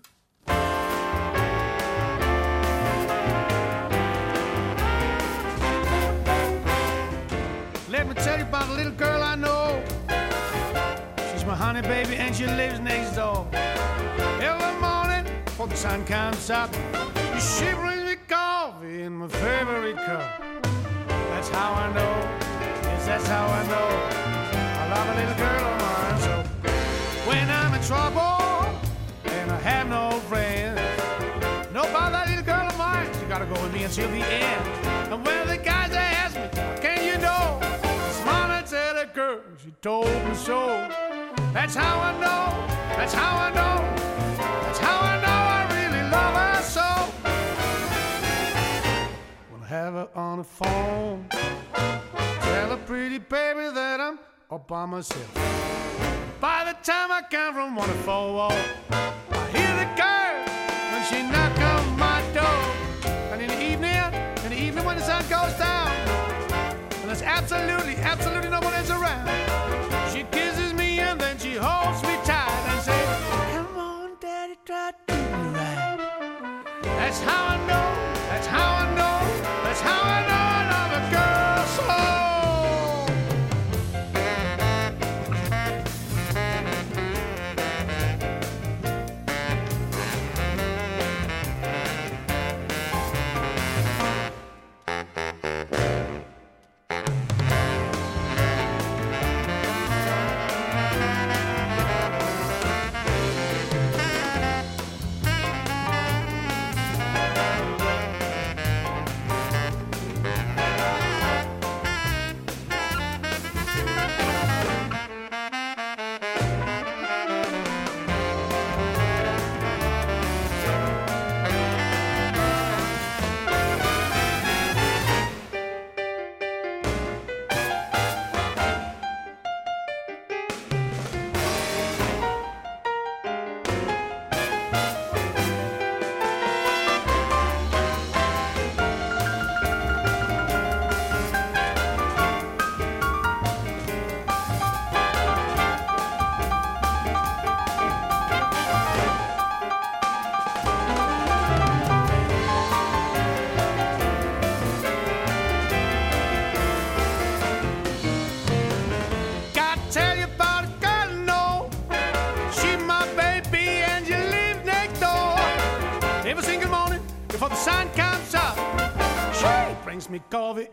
Let me tell you about a little girl I know. She's my honey baby and she lives next door. Before the sun comes up, she brings me coffee in my favorite cup. That's how I know. Yes, that's how I know. I love a little girl of mine. So when I'm in trouble and I have no friends, know about that little girl of mine. She gotta go with me until the end. And when the guys ask me, can you know? Morning tell a girl, she told me so. That's how I know. That's how I know. That's how I know so. I have her on the phone, tell a pretty baby that I'm all by myself. By the time I come from one to four, I hear the girl when she knock on my door. And in the evening, in the evening when the sun goes down, and there's absolutely, absolutely no one else around, she kisses me and then she holds me tight and says, "Come on, Daddy, try to do me right." That's how I know. That's how I know. That's how I know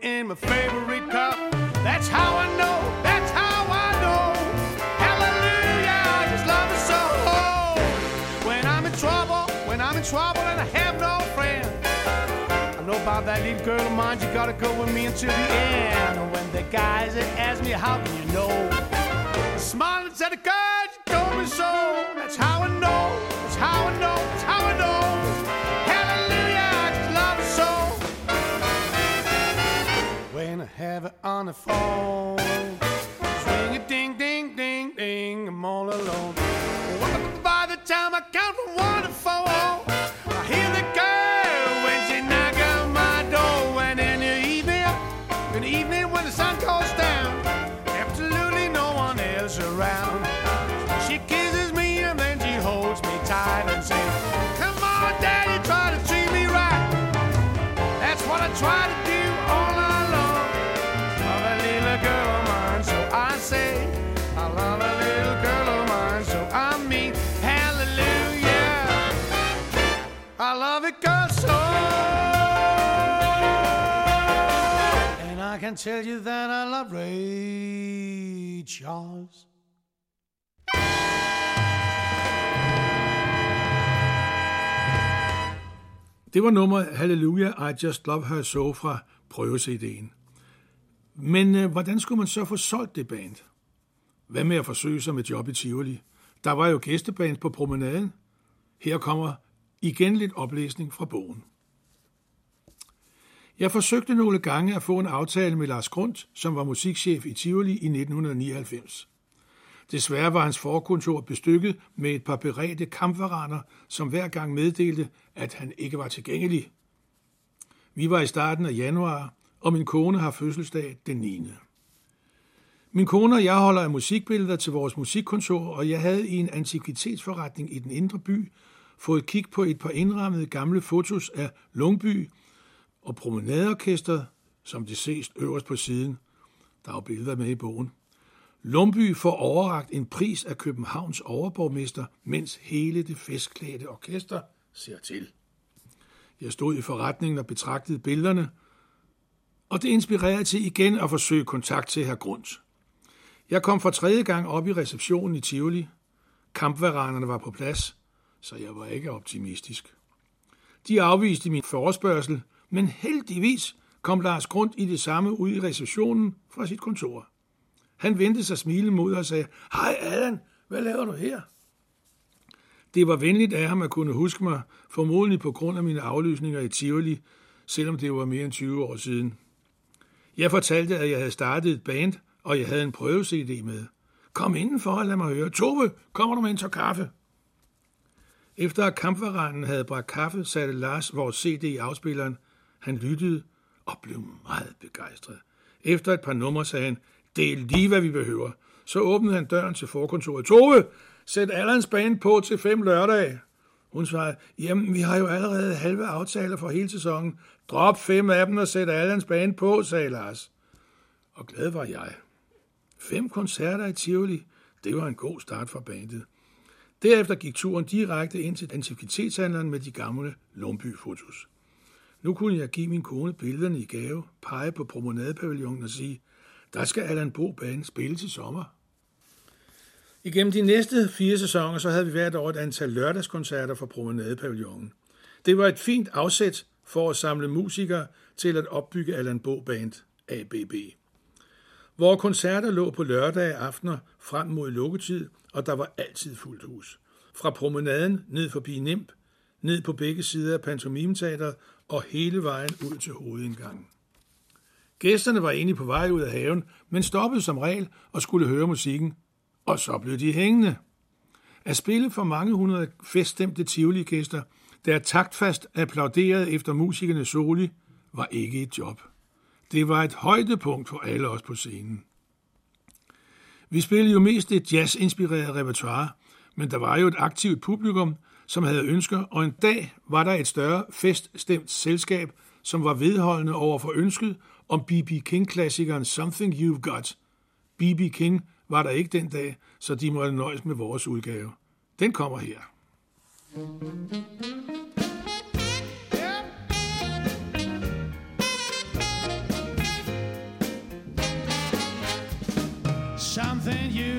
in my favorite cup. That's how I know. That's how I know. Hallelujah, I just love her so. When I'm in trouble, when I'm in trouble and I have no friend. I know about that little girl of mine, you gotta go with me until the end. When the guys that ask me, how can you know? And said, God, you told me so. That's how I know, that's how I know, that's how I know. Have it on the phone, swing a ding, ding, ding, ding, I'm all alone. By the time I count from one to four, I hear the girl can tell you that I love Ray Charles. Det var nummer Hallelujah, I Just Love Her So fra prøvesideen. Men øh, hvordan skulle man så få solgt det band? Hvad med at forsøge sig med job i Tivoli? Der var jo gæsteband på promenaden. Her kommer igen lidt oplæsning fra bogen. Jeg forsøgte nogle gange at få en aftale med Lars Grund, som var musikchef i Tivoli i 1999. Desværre var hans forkontor bestykket med et par beredte kampvaraner, som hver gang meddelte, at han ikke var tilgængelig. Vi var i starten af januar, og min kone har fødselsdag den 9. Min kone og jeg holder af musikbilleder til vores musikkontor, og jeg havde i en antikvitetsforretning i den indre by fået kig på et par indrammede gamle fotos af Lungby og promenadeorkester, som det ses øverst på siden. Der er billeder med i bogen. Lumby får overragt en pris af Københavns overborgmester, mens hele det festklædte orkester ser til. Jeg stod i forretningen og betragtede billederne, og det inspirerede til igen at forsøge kontakt til herr Grund. Jeg kom for tredje gang op i receptionen i Tivoli. Kampvaranerne var på plads, så jeg var ikke optimistisk. De afviste min forespørgsel, men heldigvis kom Lars Grund i det samme ud i receptionen fra sit kontor. Han vendte sig smilende mod og sagde, Hej Allan, hvad laver du her? Det var venligt af ham at kunne huske mig, formodentlig på grund af mine aflysninger i Tivoli, selvom det var mere end 20 år siden. Jeg fortalte, at jeg havde startet et band, og jeg havde en prøve-CD med. Kom indenfor og lad mig høre. Tove, kommer du med en tår kaffe? Efter at kampvaranen havde bragt kaffe, satte Lars vores CD i afspilleren. Han lyttede og blev meget begejstret. Efter et par numre sagde han, det er lige, hvad vi behøver. Så åbnede han døren til forkontoret. Tove, sæt Allans band på til fem lørdage. Hun svarede, jamen, vi har jo allerede halve aftaler for hele sæsonen. Drop fem af dem og sæt Allans band på, sagde Lars. Og glad var jeg. Fem koncerter i Tivoli, det var en god start for bandet. Derefter gik turen direkte ind til antikvitetshandleren med de gamle Lomby-fotos. Nu kunne jeg give min kone billederne i gave, pege på promenadepavillonen og sige, der skal Allan Bo Band spille til sommer. Igennem de næste fire sæsoner, så havde vi hvert år et antal lørdagskoncerter for promenadepavillonen. Det var et fint afsæt for at samle musikere til at opbygge Allan Bo Band, ABB. Vores koncerter lå på lørdage aftener frem mod lukketid, og der var altid fuldt hus. Fra promenaden ned forbi Nimp, ned på begge sider af pantomimeteateret og hele vejen ud til hovedindgangen. Gæsterne var egentlig på vej ud af haven, men stoppede som regel og skulle høre musikken, og så blev de hængende. At spille for mange hundrede feststemte tivoli-gæster, der taktfast applauderede efter musikernes soli, var ikke et job. Det var et højdepunkt for alle os på scenen. Vi spillede jo mest et jazz-inspireret repertoire, men der var jo et aktivt publikum, som havde ønsker, og en dag var der et større feststemt selskab, som var vedholdende over for ønsket om B.B. King-klassikeren Something You've Got. B.B. King var der ikke den dag, så de måtte nøjes med vores udgave. Den kommer her. Something you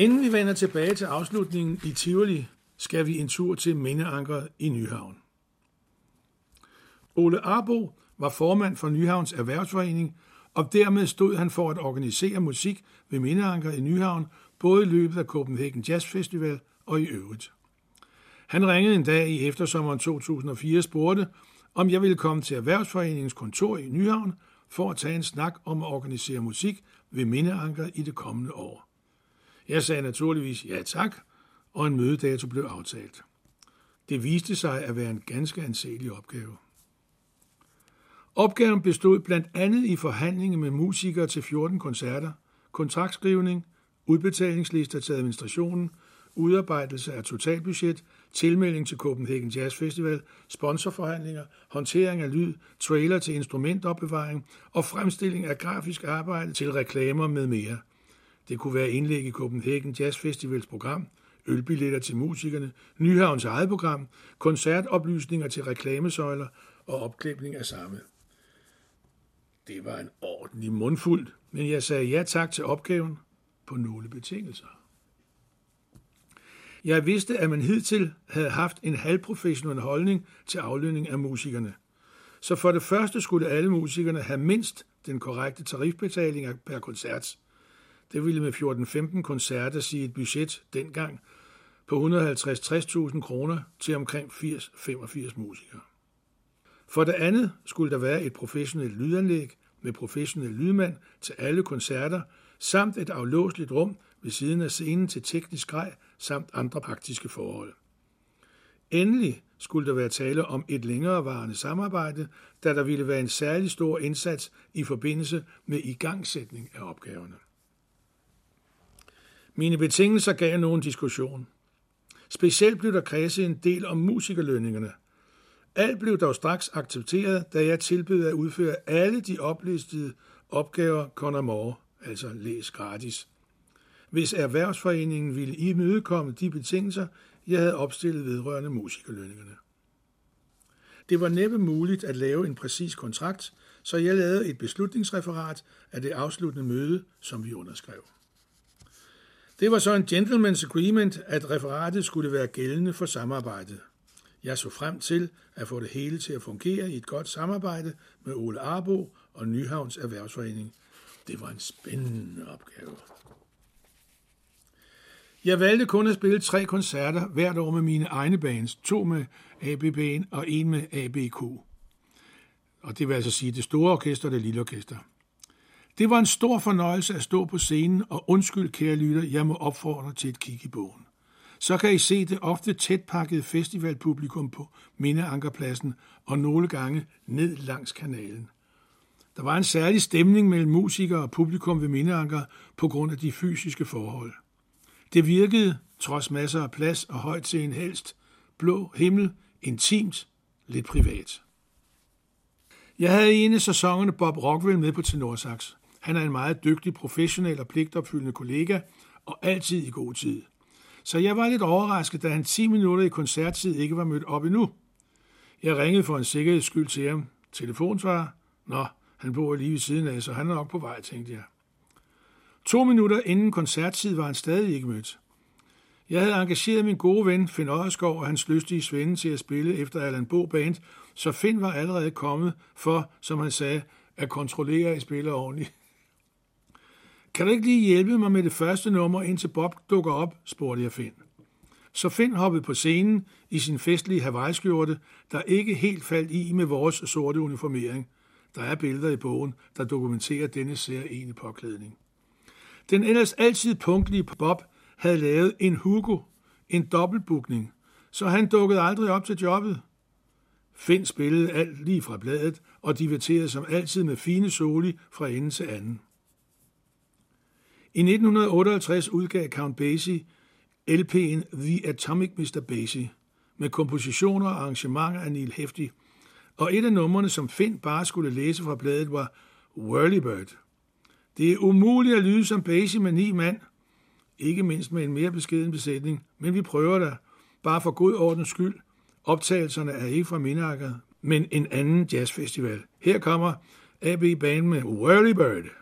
Inden vi vender tilbage til afslutningen i Tivoli, skal vi en tur til Mindeankeret i Nyhavn. Ole Arbo var formand for Nyhavns Erhvervsforening, og dermed stod han for at organisere musik ved Mindeankeret i Nyhavn, både i løbet af Copenhagen Jazz Festival og i øvrigt. Han ringede en dag i eftersommeren 2004 og spurgte, om jeg ville komme til Erhvervsforeningens kontor i Nyhavn for at tage en snak om at organisere musik ved Mindeankeret i det kommende år. Jeg sagde naturligvis ja tak, og en mødedato blev aftalt. Det viste sig at være en ganske anselig opgave. Opgaven bestod blandt andet i forhandlinger med musikere til 14 koncerter, kontraktskrivning, udbetalingslister til administrationen, udarbejdelse af totalbudget, tilmelding til Copenhagen Jazz Festival, sponsorforhandlinger, håndtering af lyd, trailer til instrumentopbevaring og fremstilling af grafisk arbejde til reklamer med mere. Det kunne være indlæg i Copenhagen Jazz Festivals program, ølbilletter til musikerne, Nyhavns eget program, koncertoplysninger til reklamesøjler og opklæbning af samme. Det var en ordentlig mundfuld, men jeg sagde ja tak til opgaven på nogle betingelser. Jeg vidste, at man hidtil havde haft en halvprofessionel holdning til aflønning af musikerne. Så for det første skulle alle musikerne have mindst den korrekte tarifbetaling per koncert. Det ville med 14-15 koncerter sige et budget dengang på 150-60.000 kroner til omkring 80-85 musikere. For det andet skulle der være et professionelt lydanlæg med professionel lydmand til alle koncerter, samt et aflåseligt rum ved siden af scenen til teknisk grej samt andre praktiske forhold. Endelig skulle der være tale om et længerevarende samarbejde, da der ville være en særlig stor indsats i forbindelse med igangsætning af opgaverne. Mine betingelser gav nogen diskussion. Specielt blev der kredset en del om musikerlønningerne. Alt blev dog straks accepteret, da jeg tilbød at udføre alle de oplistede opgaver Conor altså læs gratis. Hvis erhvervsforeningen ville imødekomme de betingelser, jeg havde opstillet vedrørende musikerlønningerne. Det var næppe muligt at lave en præcis kontrakt, så jeg lavede et beslutningsreferat af det afsluttende møde, som vi underskrev. Det var så en gentleman's agreement, at referatet skulle være gældende for samarbejdet. Jeg så frem til at få det hele til at fungere i et godt samarbejde med Ole Arbo og Nyhavns Erhvervsforening. Det var en spændende opgave. Jeg valgte kun at spille tre koncerter hvert år med mine egne bands, to med ABB'en og en med ABK. Og det vil altså sige det store orkester og det lille orkester. Det var en stor fornøjelse at stå på scenen, og undskyld, kære lytter, jeg må opfordre til et kig i bogen. Så kan I se det ofte tætpakkede festivalpublikum på Mindeankerpladsen og nogle gange ned langs kanalen. Der var en særlig stemning mellem musikere og publikum ved Mindeanker på grund af de fysiske forhold. Det virkede, trods masser af plads og højt til en helst, blå himmel, intimt, lidt privat. Jeg havde i en af sæsonerne Bob Rockwell med på tenorsax. Han er en meget dygtig, professionel og pligtopfyldende kollega, og altid i god tid. Så jeg var lidt overrasket, da han 10 minutter i koncerttid ikke var mødt op endnu. Jeg ringede for en sikkerheds skyld til ham. Telefonsvarer? Nå, han bor lige ved siden af, så han er nok på vej, tænkte jeg. To minutter inden koncerttid var han stadig ikke mødt. Jeg havde engageret min gode ven Finn Odderskov og hans lystige svende til at spille efter Allan Bo Band, så Finn var allerede kommet for, som han sagde, at kontrollere, at I spiller ordentligt. Kan du ikke lige hjælpe mig med det første nummer, indtil Bob dukker op, spurgte jeg Finn. Så Finn hoppede på scenen i sin festlige Hawaii-skjorte, der ikke helt faldt i med vores sorte uniformering. Der er billeder i bogen, der dokumenterer denne særlige påklædning. Den ellers altid punktlige Bob havde lavet en Hugo, en dobbeltbookning, så han dukkede aldrig op til jobbet. Finn spillede alt lige fra bladet og diverterede som altid med fine soli fra ende til anden. I 1958 udgav Count Basie LP'en The Atomic Mr. Basie med kompositioner og arrangementer af Neil Hefti, og et af numrene, som Finn bare skulle læse fra bladet, var Whirlybird. Det er umuligt at lyde som Basie med ni mand, ikke mindst med en mere beskeden besætning, men vi prøver da, bare for god ordens skyld. Optagelserne er ikke fra Minakker, men en anden jazzfestival. Her kommer AB Band med Whirlybird.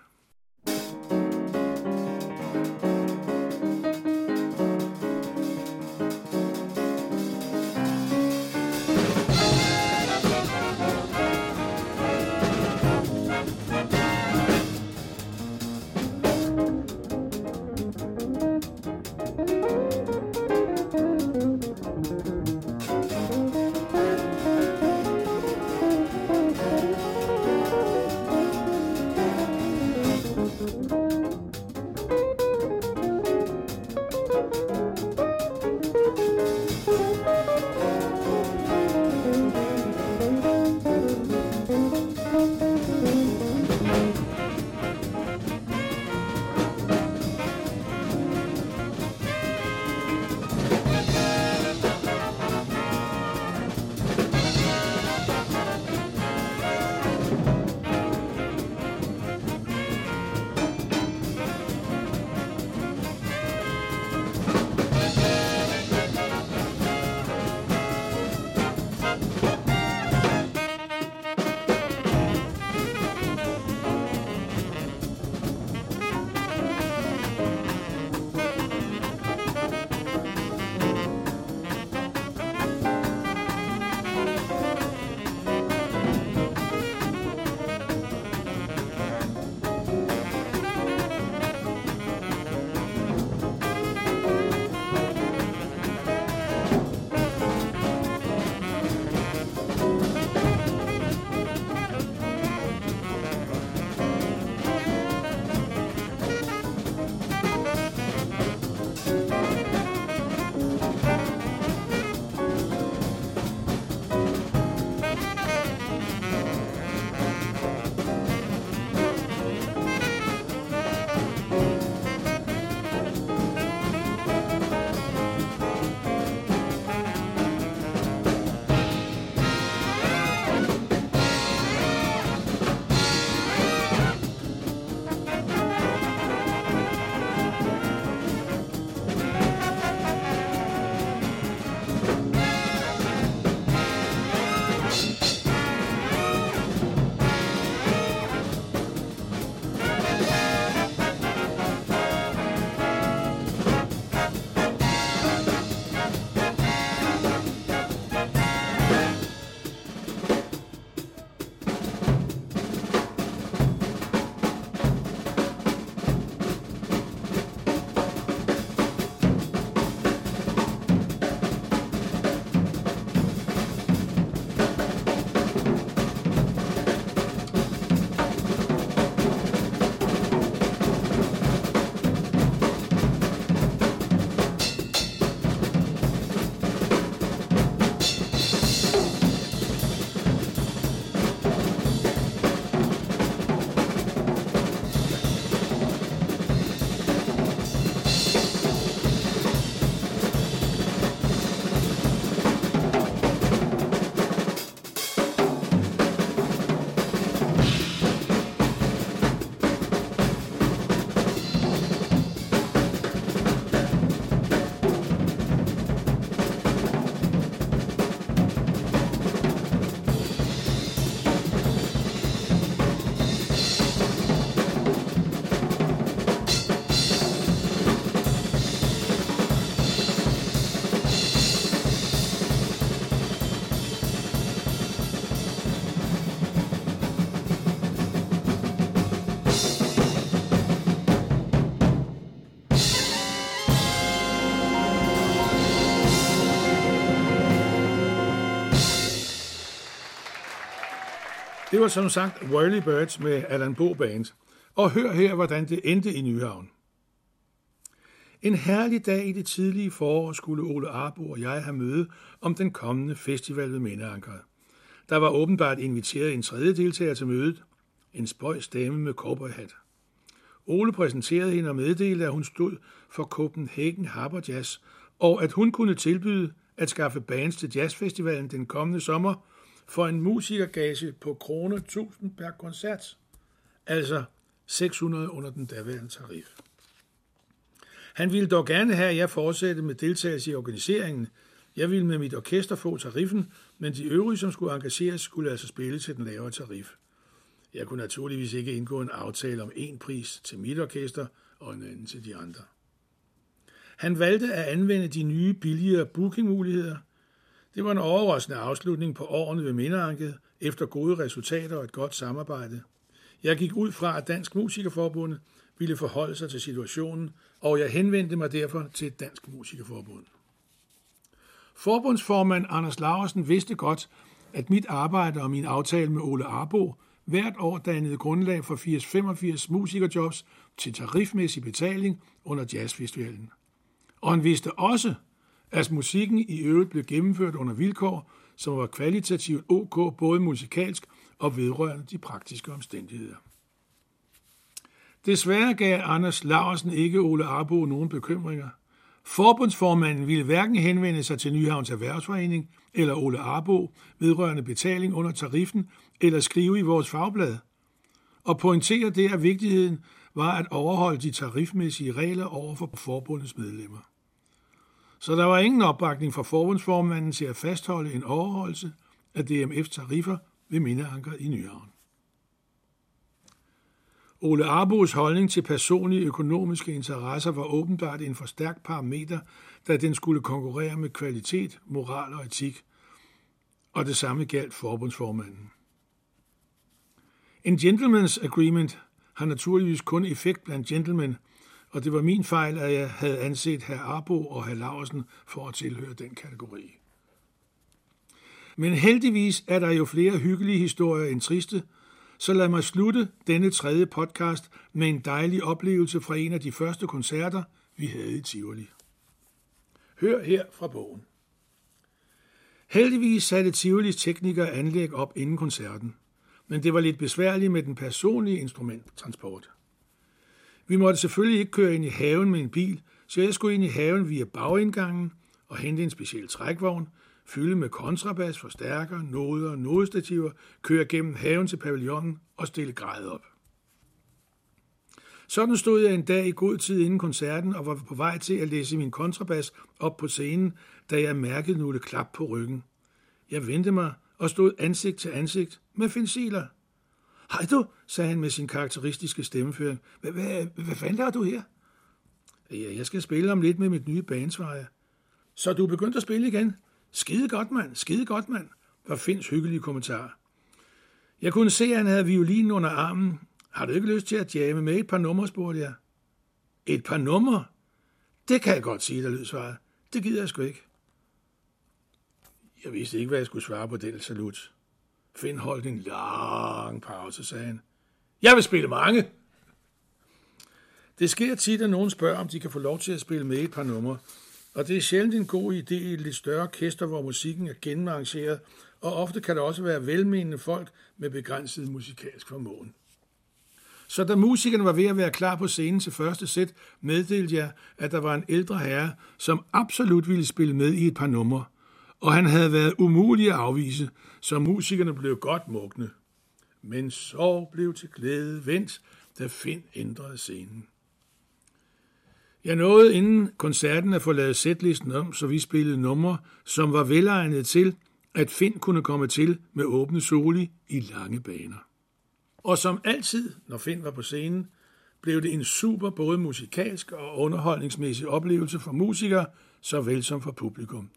Det var som sagt Whirly Birds med Allan Bo Band. Og hør her, hvordan det endte i Nyhavn. En herlig dag i det tidlige forår skulle Ole Arbo og jeg have møde om den kommende festival ved Mindeankeret. Der var åbenbart inviteret en tredje deltager til mødet, en spøjs dame med cowboyhat. Ole præsenterede hende og meddelte, at hun stod for Copenhagen Harbor Jazz, og at hun kunne tilbyde at skaffe bands til jazzfestivalen den kommende sommer for en musikergage på kroner 1000 per koncert, altså 600 under den daværende tarif. Han ville dog gerne have, at jeg fortsatte med deltagelse i organiseringen. Jeg ville med mit orkester få tariffen, men de øvrige, som skulle engageres, skulle altså spille til den lavere tarif. Jeg kunne naturligvis ikke indgå en aftale om en pris til mit orkester og en anden til de andre. Han valgte at anvende de nye, billigere bookingmuligheder. Det var en overraskende afslutning på årene ved Minderanket, efter gode resultater og et godt samarbejde. Jeg gik ud fra, at Dansk Musikerforbund ville forholde sig til situationen, og jeg henvendte mig derfor til Dansk Musikerforbund. Forbundsformand Anders Laversen vidste godt, at mit arbejde og min aftale med Ole Arbo hvert år dannede grundlag for 80-85 musikerjobs til tarifmæssig betaling under jazzfestivalen. Og han vidste også, at musikken i øvrigt blev gennemført under vilkår, som var kvalitativt ok både musikalsk og vedrørende de praktiske omstændigheder. Desværre gav Anders Laversen ikke Ole Arbo nogen bekymringer. Forbundsformanden ville hverken henvende sig til Nyhavns Erhvervsforening eller Ole Arbo vedrørende betaling under tariffen eller skrive i vores fagblad. Og pointere det, at vigtigheden var at overholde de tarifmæssige regler over for forbundets medlemmer. Så der var ingen opbakning fra forbundsformanden til at fastholde en overholdelse af DMF-tariffer ved Mindeanker i Nyhavn. Ole Arbos holdning til personlige økonomiske interesser var åbenbart en for stærk parameter, da den skulle konkurrere med kvalitet, moral og etik, og det samme galt forbundsformanden. En gentleman's agreement har naturligvis kun effekt blandt gentlemen, og det var min fejl, at jeg havde anset herr Arbo og herr Laversen for at tilhøre den kategori. Men heldigvis er der jo flere hyggelige historier end triste, så lad mig slutte denne tredje podcast med en dejlig oplevelse fra en af de første koncerter, vi havde i Tivoli. Hør her fra bogen. Heldigvis satte Tivolis teknikere anlæg op inden koncerten, men det var lidt besværligt med den personlige instrumenttransport. Vi måtte selvfølgelig ikke køre ind i haven med en bil, så jeg skulle ind i haven via bagindgangen og hente en speciel trækvogn, fylde med kontrabas, forstærker, noder og nodestativer, køre gennem haven til pavillonen og stille grædet op. Sådan stod jeg en dag i god tid inden koncerten og var på vej til at læse min kontrabas op på scenen, da jeg mærkede nogle klap på ryggen. Jeg vendte mig og stod ansigt til ansigt med Finsiler. Hej du, sagde han med sin karakteristiske stemmeføring. Hvad, hvad, fanden har du her? Ja, jeg skal spille om lidt med mit nye banesvarer. Så du er begyndt at spille igen? Skide godt, mand. Skide godt, mand. var Finds hyggelige kommentar. Jeg kunne se, at han havde violinen under armen. Har du ikke lyst til at jamme med et par numre, spurgte jeg. Et par numre? Det kan jeg godt sige, der lød svaret. Det gider jeg sgu ikke. Jeg vidste ikke, hvad jeg skulle svare på den salut. Finn holdt en lang pause, sagde han. Jeg vil spille mange. Det sker tit, at nogen spørger, om de kan få lov til at spille med et par numre, og det er sjældent en god idé i et lidt større orkester, hvor musikken er genarrangeret, og ofte kan der også være velmenende folk med begrænset musikalsk formåen. Så da musikerne var ved at være klar på scenen til første sæt, meddelte jeg, at der var en ældre herre, som absolut ville spille med i et par numre, og han havde været umulig at afvise, så musikerne blev godt mugne. Men så blev til glæde vendt, da Finn ændrede scenen. Jeg nåede inden koncerten at få lavet sætlisten om, så vi spillede numre, som var velegnet til, at Finn kunne komme til med åbne soli i lange baner. Og som altid, når Finn var på scenen, blev det en super både musikalsk og underholdningsmæssig oplevelse for musikere, såvel som for publikum.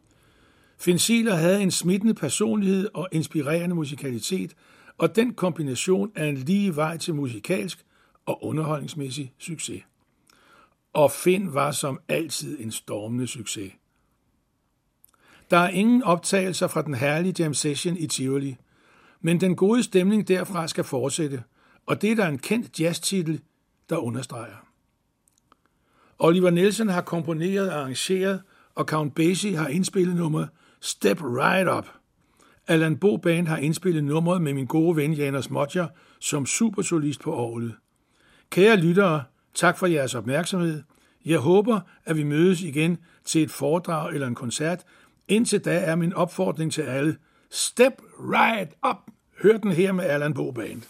Finn havde en smittende personlighed og inspirerende musikalitet, og den kombination er en lige vej til musikalsk og underholdningsmæssig succes og Finn var som altid en stormende succes. Der er ingen optagelser fra den herlige jam session i Tivoli, Men den gode stemning derfra skal fortsætte, og det er der en kendt jazztitel, der understreger. Oliver Nielsen har komponeret og arrangeret, og Count Basie har indspillet nummeret Step Right Up. Allan Bo Band har indspillet nummeret med min gode ven Janus Modger som supersolist på orglet. Kære lyttere, tak for jeres opmærksomhed. Jeg håber, at vi mødes igen til et foredrag eller en koncert. Indtil da er min opfordring til alle. Step right up! Hør den her med Allan Bo Band.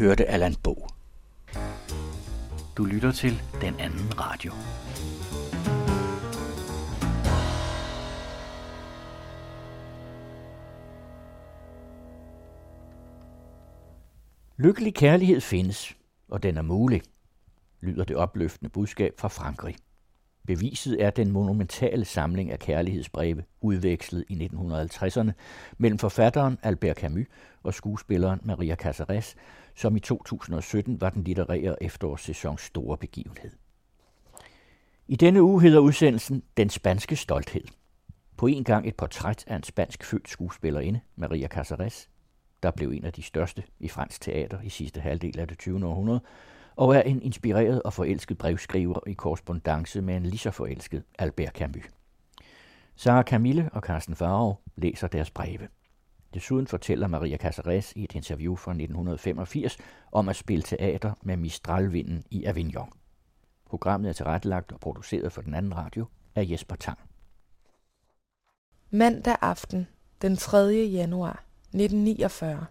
Hørte Allan Bo. Du lytter til Den Anden Radio. Lykkelig kærlighed findes, og den er mulig, lyder det opløftende budskab fra Frankrig. Beviset er den monumentale samling af kærlighedsbreve, udvekslet i 1950'erne mellem forfatteren Albert Camus og skuespilleren Maria Casares, som i 2017 var den litterære efterårssæsons store begivenhed. I denne uge hedder udsendelsen Den spanske stolthed. På en gang et portræt af en spansk født skuespillerinde, Maria Casares, der blev en af de største i fransk teater i sidste halvdel af det 20. århundrede, og er en inspireret og forelsket brevskriver i korrespondence med en lige så forelsket Albert Camus. Sara Camille og Carsten Farov læser deres breve. Desuden fortæller Maria Casares i et interview fra 1985 om at spille teater med Mistralvinden i Avignon. Programmet er tilrettelagt og produceret for den anden radio af Jesper Tang. Mandag aften, den 3. januar 1949.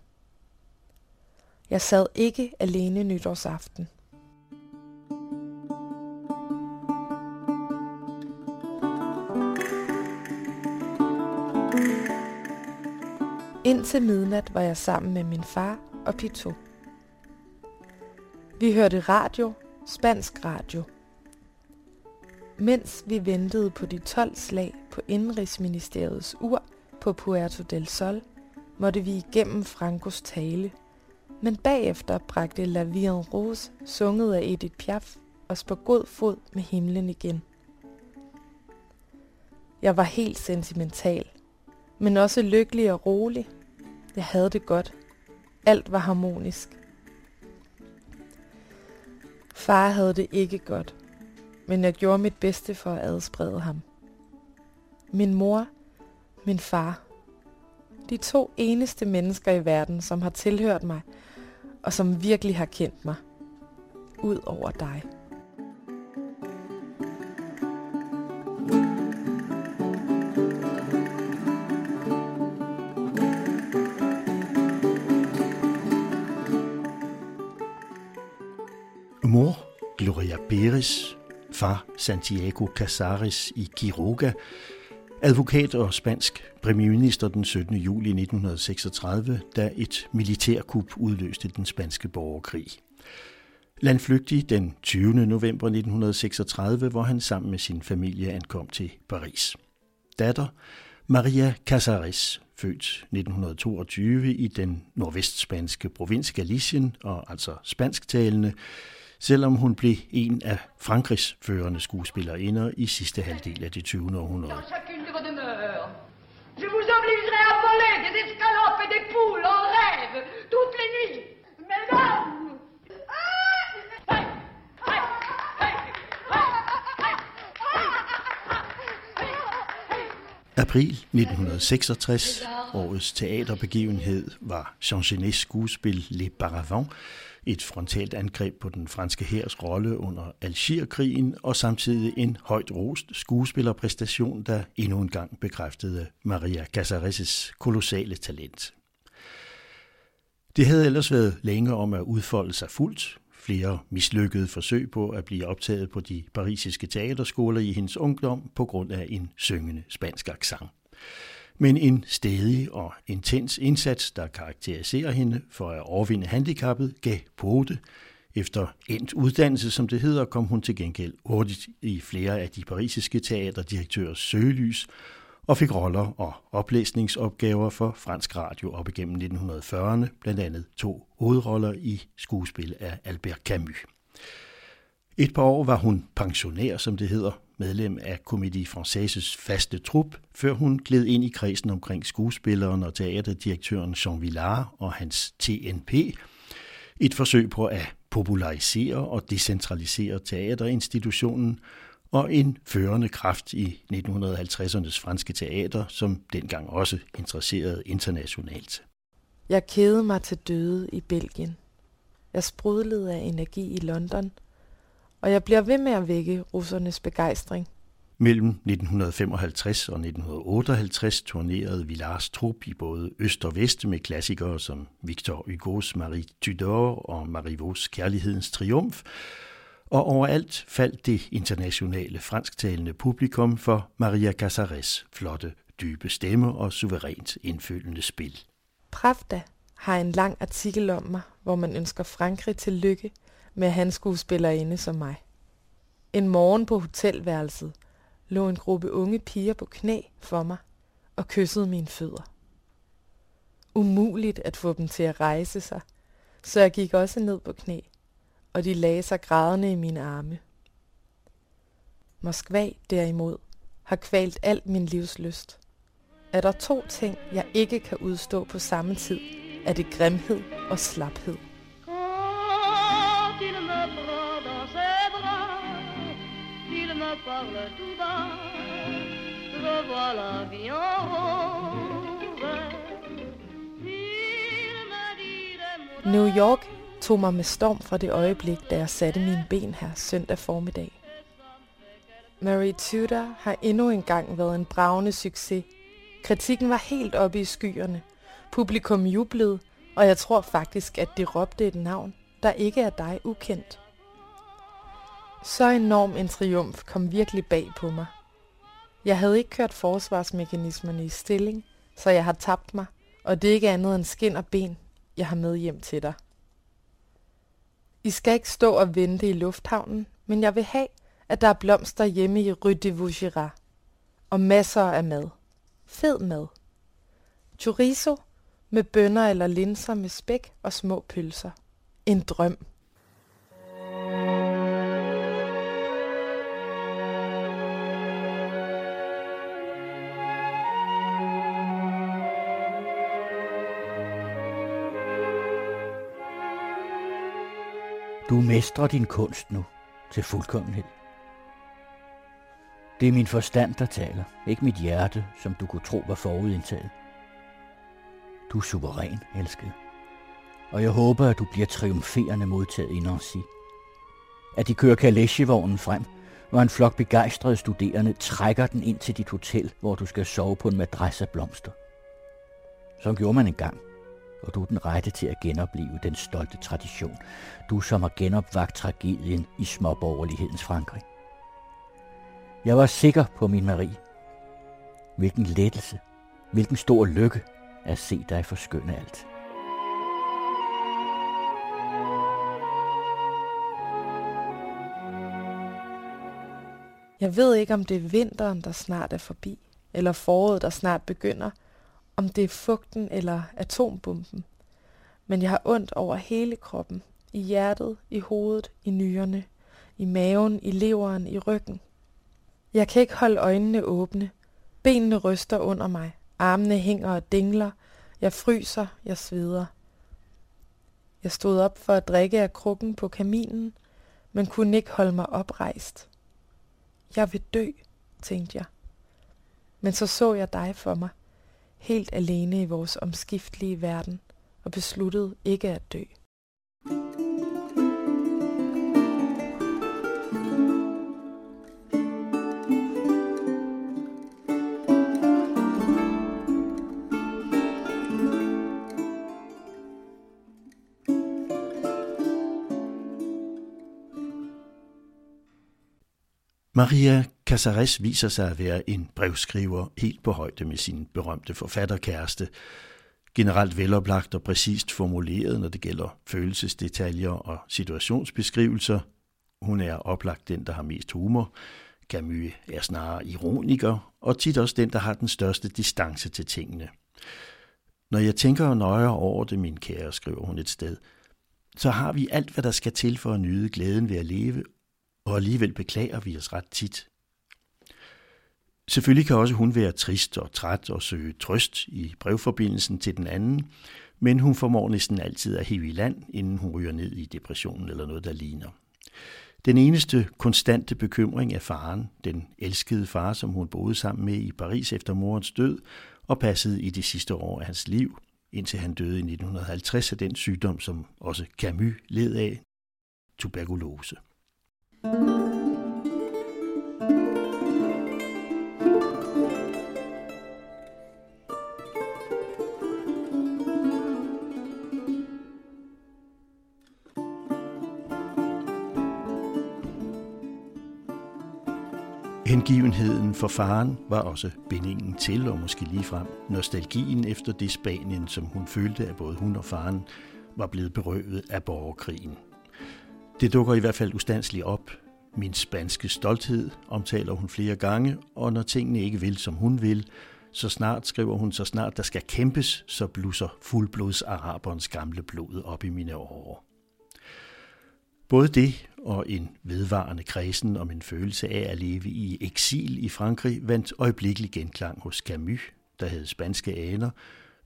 Jeg sad ikke alene nytårsaften. Indtil midnat var jeg sammen med min far og Pito. Vi hørte radio, spansk radio. Mens vi ventede på de 12 slag på Indrigsministeriets ur på Puerto del Sol, måtte vi igennem Francos tale. Men bagefter bragte La Vie en Rose, sunget af Edith Piaf, os på god fod med himlen igen. Jeg var helt sentimental, men også lykkelig og rolig. Jeg havde det godt. Alt var harmonisk. Far havde det ikke godt, men jeg gjorde mit bedste for at adsprede ham. Min mor, min far, de to eneste mennesker i verden, som har tilhørt mig, og som virkelig har kendt mig. Ud over dig. Beris, far Santiago Casares i Quiroga, advokat og spansk premierminister den 17. juli 1936, da et militærkup udløste den spanske borgerkrig. Landflygtig den 20. november 1936, hvor han sammen med sin familie ankom til Paris. Datter Maria Casares, født 1922 i den nordvestspanske provins Galicien og altså spansktalende, selvom hun blev en af Frankrigs førende skuespillerinder i sidste halvdel af det 20. århundrede. Je vous obligerai à voler des escalopes et des poules en rêve toutes les nuits. Mesdames April 1966, årets teaterbegivenhed, var Jean Genets skuespil Les Paravents, et frontalt angreb på den franske hærs rolle under Algerkrigen, og samtidig en højt rost skuespillerpræstation, der endnu en gang bekræftede Maria Casares' kolossale talent. Det havde ellers været længe om at udfolde sig fuldt. Flere mislykkede forsøg på at blive optaget på de parisiske teaterskoler i hendes ungdom på grund af en syngende spansk accent men en stedig og intens indsats, der karakteriserer hende for at overvinde handicappet, gav pote. Efter endt uddannelse, som det hedder, kom hun til gengæld hurtigt i flere af de parisiske teaterdirektørers søgelys og fik roller og oplæsningsopgaver for fransk radio op igennem 1940'erne, blandt andet to hovedroller i skuespil af Albert Camus. Et par år var hun pensionær, som det hedder, medlem af Comédie Françaises faste trup, før hun gled ind i kredsen omkring skuespilleren og teaterdirektøren Jean Villard og hans TNP. Et forsøg på at popularisere og decentralisere teaterinstitutionen, og en førende kraft i 1950'ernes franske teater, som dengang også interesserede internationalt. Jeg kædede mig til døde i Belgien. Jeg sprudlede af energi i London – og jeg bliver ved med at vække russernes begejstring. Mellem 1955 og 1958 turnerede Villars trup i både øst og vest med klassikere som Victor Hugos Marie Tudor og Marivaux Kærlighedens Triumf, og overalt faldt det internationale fransktalende publikum for Maria Casares flotte, dybe stemme og suverænt indfølgende spil. Pravda har en lang artikel om mig, hvor man ønsker Frankrig til lykke med at have skuespillerinde som mig. En morgen på hotelværelset lå en gruppe unge piger på knæ for mig og kyssede mine fødder. Umuligt at få dem til at rejse sig, så jeg gik også ned på knæ, og de lagde sig grædende i mine arme. Moskva derimod har kvalt alt min livslyst. Er der to ting, jeg ikke kan udstå på samme tid, er det grimhed og slaphed. Parle tout bas, je vois la vie en rose. New York tog mig med storm fra det øjeblik, da jeg satte mine ben her søndag formiddag. Mary Tudor har endnu engang været en bravende succes. Kritikken var helt oppe i skyerne. Publikum jublede, og jeg tror faktisk, at de råbte et navn, der ikke er dig ukendt. Så enorm en triumf kom virkelig bag på mig. Jeg havde ikke kørt forsvarsmekanismerne i stilling, så jeg har tabt mig, og det er ikke andet end skin og ben, jeg har med hjem til dig. I skal ikke stå og vente i lufthavnen, men jeg vil have, at der er blomster hjemme i Rue de Vaugirard. Og masser af mad. Fed mad. Chorizo med bønner eller linser med spæk og små pølser. En drøm. Du mestrer din kunst nu til fuldkommenhed. Det er min forstand, der taler, ikke mit hjerte, som du kunne tro var forudindtaget. Du er suveræn, elskede. Og jeg håber, at du bliver triumferende modtaget i Nancy. At de kører kalesjevognen frem, hvor en flok begejstrede studerende trækker den ind til dit hotel, hvor du skal sove på en madras af blomster. Som gjorde man engang, og du er den rette til at genopleve den stolte tradition. Du som har genopvagt tragedien i småborgerlighedens Frankrig. Jeg var sikker på min Marie. Hvilken lettelse, hvilken stor lykke at se dig forskønne alt. Jeg ved ikke, om det er vinteren, der snart er forbi, eller foråret, der snart begynder, om det er fugten eller atombomben. Men jeg har ondt over hele kroppen, i hjertet, i hovedet, i nyrerne, i maven, i leveren, i ryggen. Jeg kan ikke holde øjnene åbne. Benene ryster under mig. Armene hænger og dingler. Jeg fryser, jeg sveder. Jeg stod op for at drikke af krukken på kaminen, men kunne ikke holde mig oprejst. Jeg vil dø, tænkte jeg. Men så så jeg dig for mig, helt alene i vores omskiftelige verden, og besluttede ikke at dø. Maria Casares viser sig at være en brevskriver helt på højde med sin berømte forfatterkæreste. Generelt veloplagt og præcist formuleret, når det gælder følelsesdetaljer og situationsbeskrivelser. Hun er oplagt den, der har mest humor. Camus er snarere ironiker, og tit også den, der har den største distance til tingene. Når jeg tænker nøjere over det, min kære, skriver hun et sted, så har vi alt, hvad der skal til for at nyde glæden ved at leve, og alligevel beklager vi os ret tit. Selvfølgelig kan også hun være trist og træt og søge trøst i brevforbindelsen til den anden, men hun formår næsten altid at hive i land, inden hun ryger ned i depressionen eller noget, der ligner. Den eneste konstante bekymring er faren, den elskede far, som hun boede sammen med i Paris efter morens død og passede i de sidste år af hans liv, indtil han døde i 1950 af den sygdom, som også Camus led af, tuberkulose. Hengivenheden for faren var også bindingen til, og måske ligefrem nostalgien efter det Spanien, som hun følte, at både hun og faren var blevet berøvet af borgerkrigen. Det dukker i hvert fald ustandsligt op. Min spanske stolthed omtaler hun flere gange, og når tingene ikke vil, som hun vil, så snart, skriver hun, så snart der skal kæmpes, så blusser fuldblods araberens gamle blod op i mine år. Både det og en vedvarende kredsen om en følelse af at leve i eksil i Frankrig vandt øjeblikkelig genklang hos Camus, der havde spanske aner,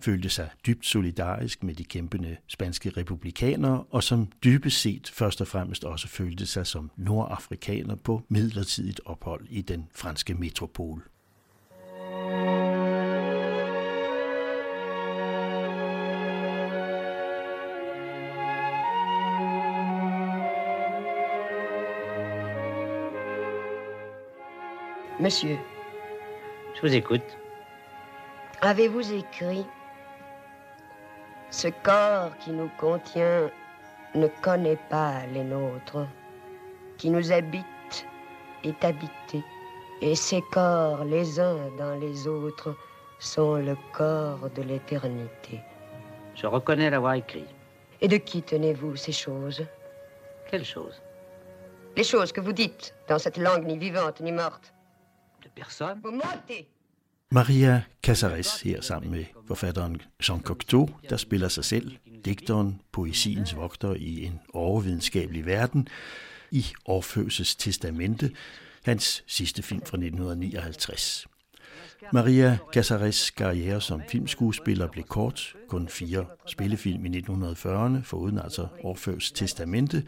følte sig dybt solidarisk med de kæmpende spanske republikanere, og som dybest set først og fremmest også følte sig som nordafrikaner på midlertidigt ophold i den franske metropol. Monsieur. Je vous écoute. Avez-vous écrit Ce corps qui nous contient ne connaît pas les nôtres. Qui nous habite est habité. Et ces corps, les uns dans les autres, sont le corps de l'éternité. Je reconnais l'avoir écrit. Et de qui tenez-vous ces choses? Quelle chose Les choses que vous dites dans cette langue ni vivante ni morte. De personne Vous mentez Maria Casares her sammen med forfatteren Jean Cocteau, der spiller sig selv, digteren, poesiens vogter i en overvidenskabelig verden, i Orføses testamente, hans sidste film fra 1959. Maria Casares karriere som filmskuespiller blev kort, kun fire spillefilm i 1940'erne, foruden altså Orføs testamente,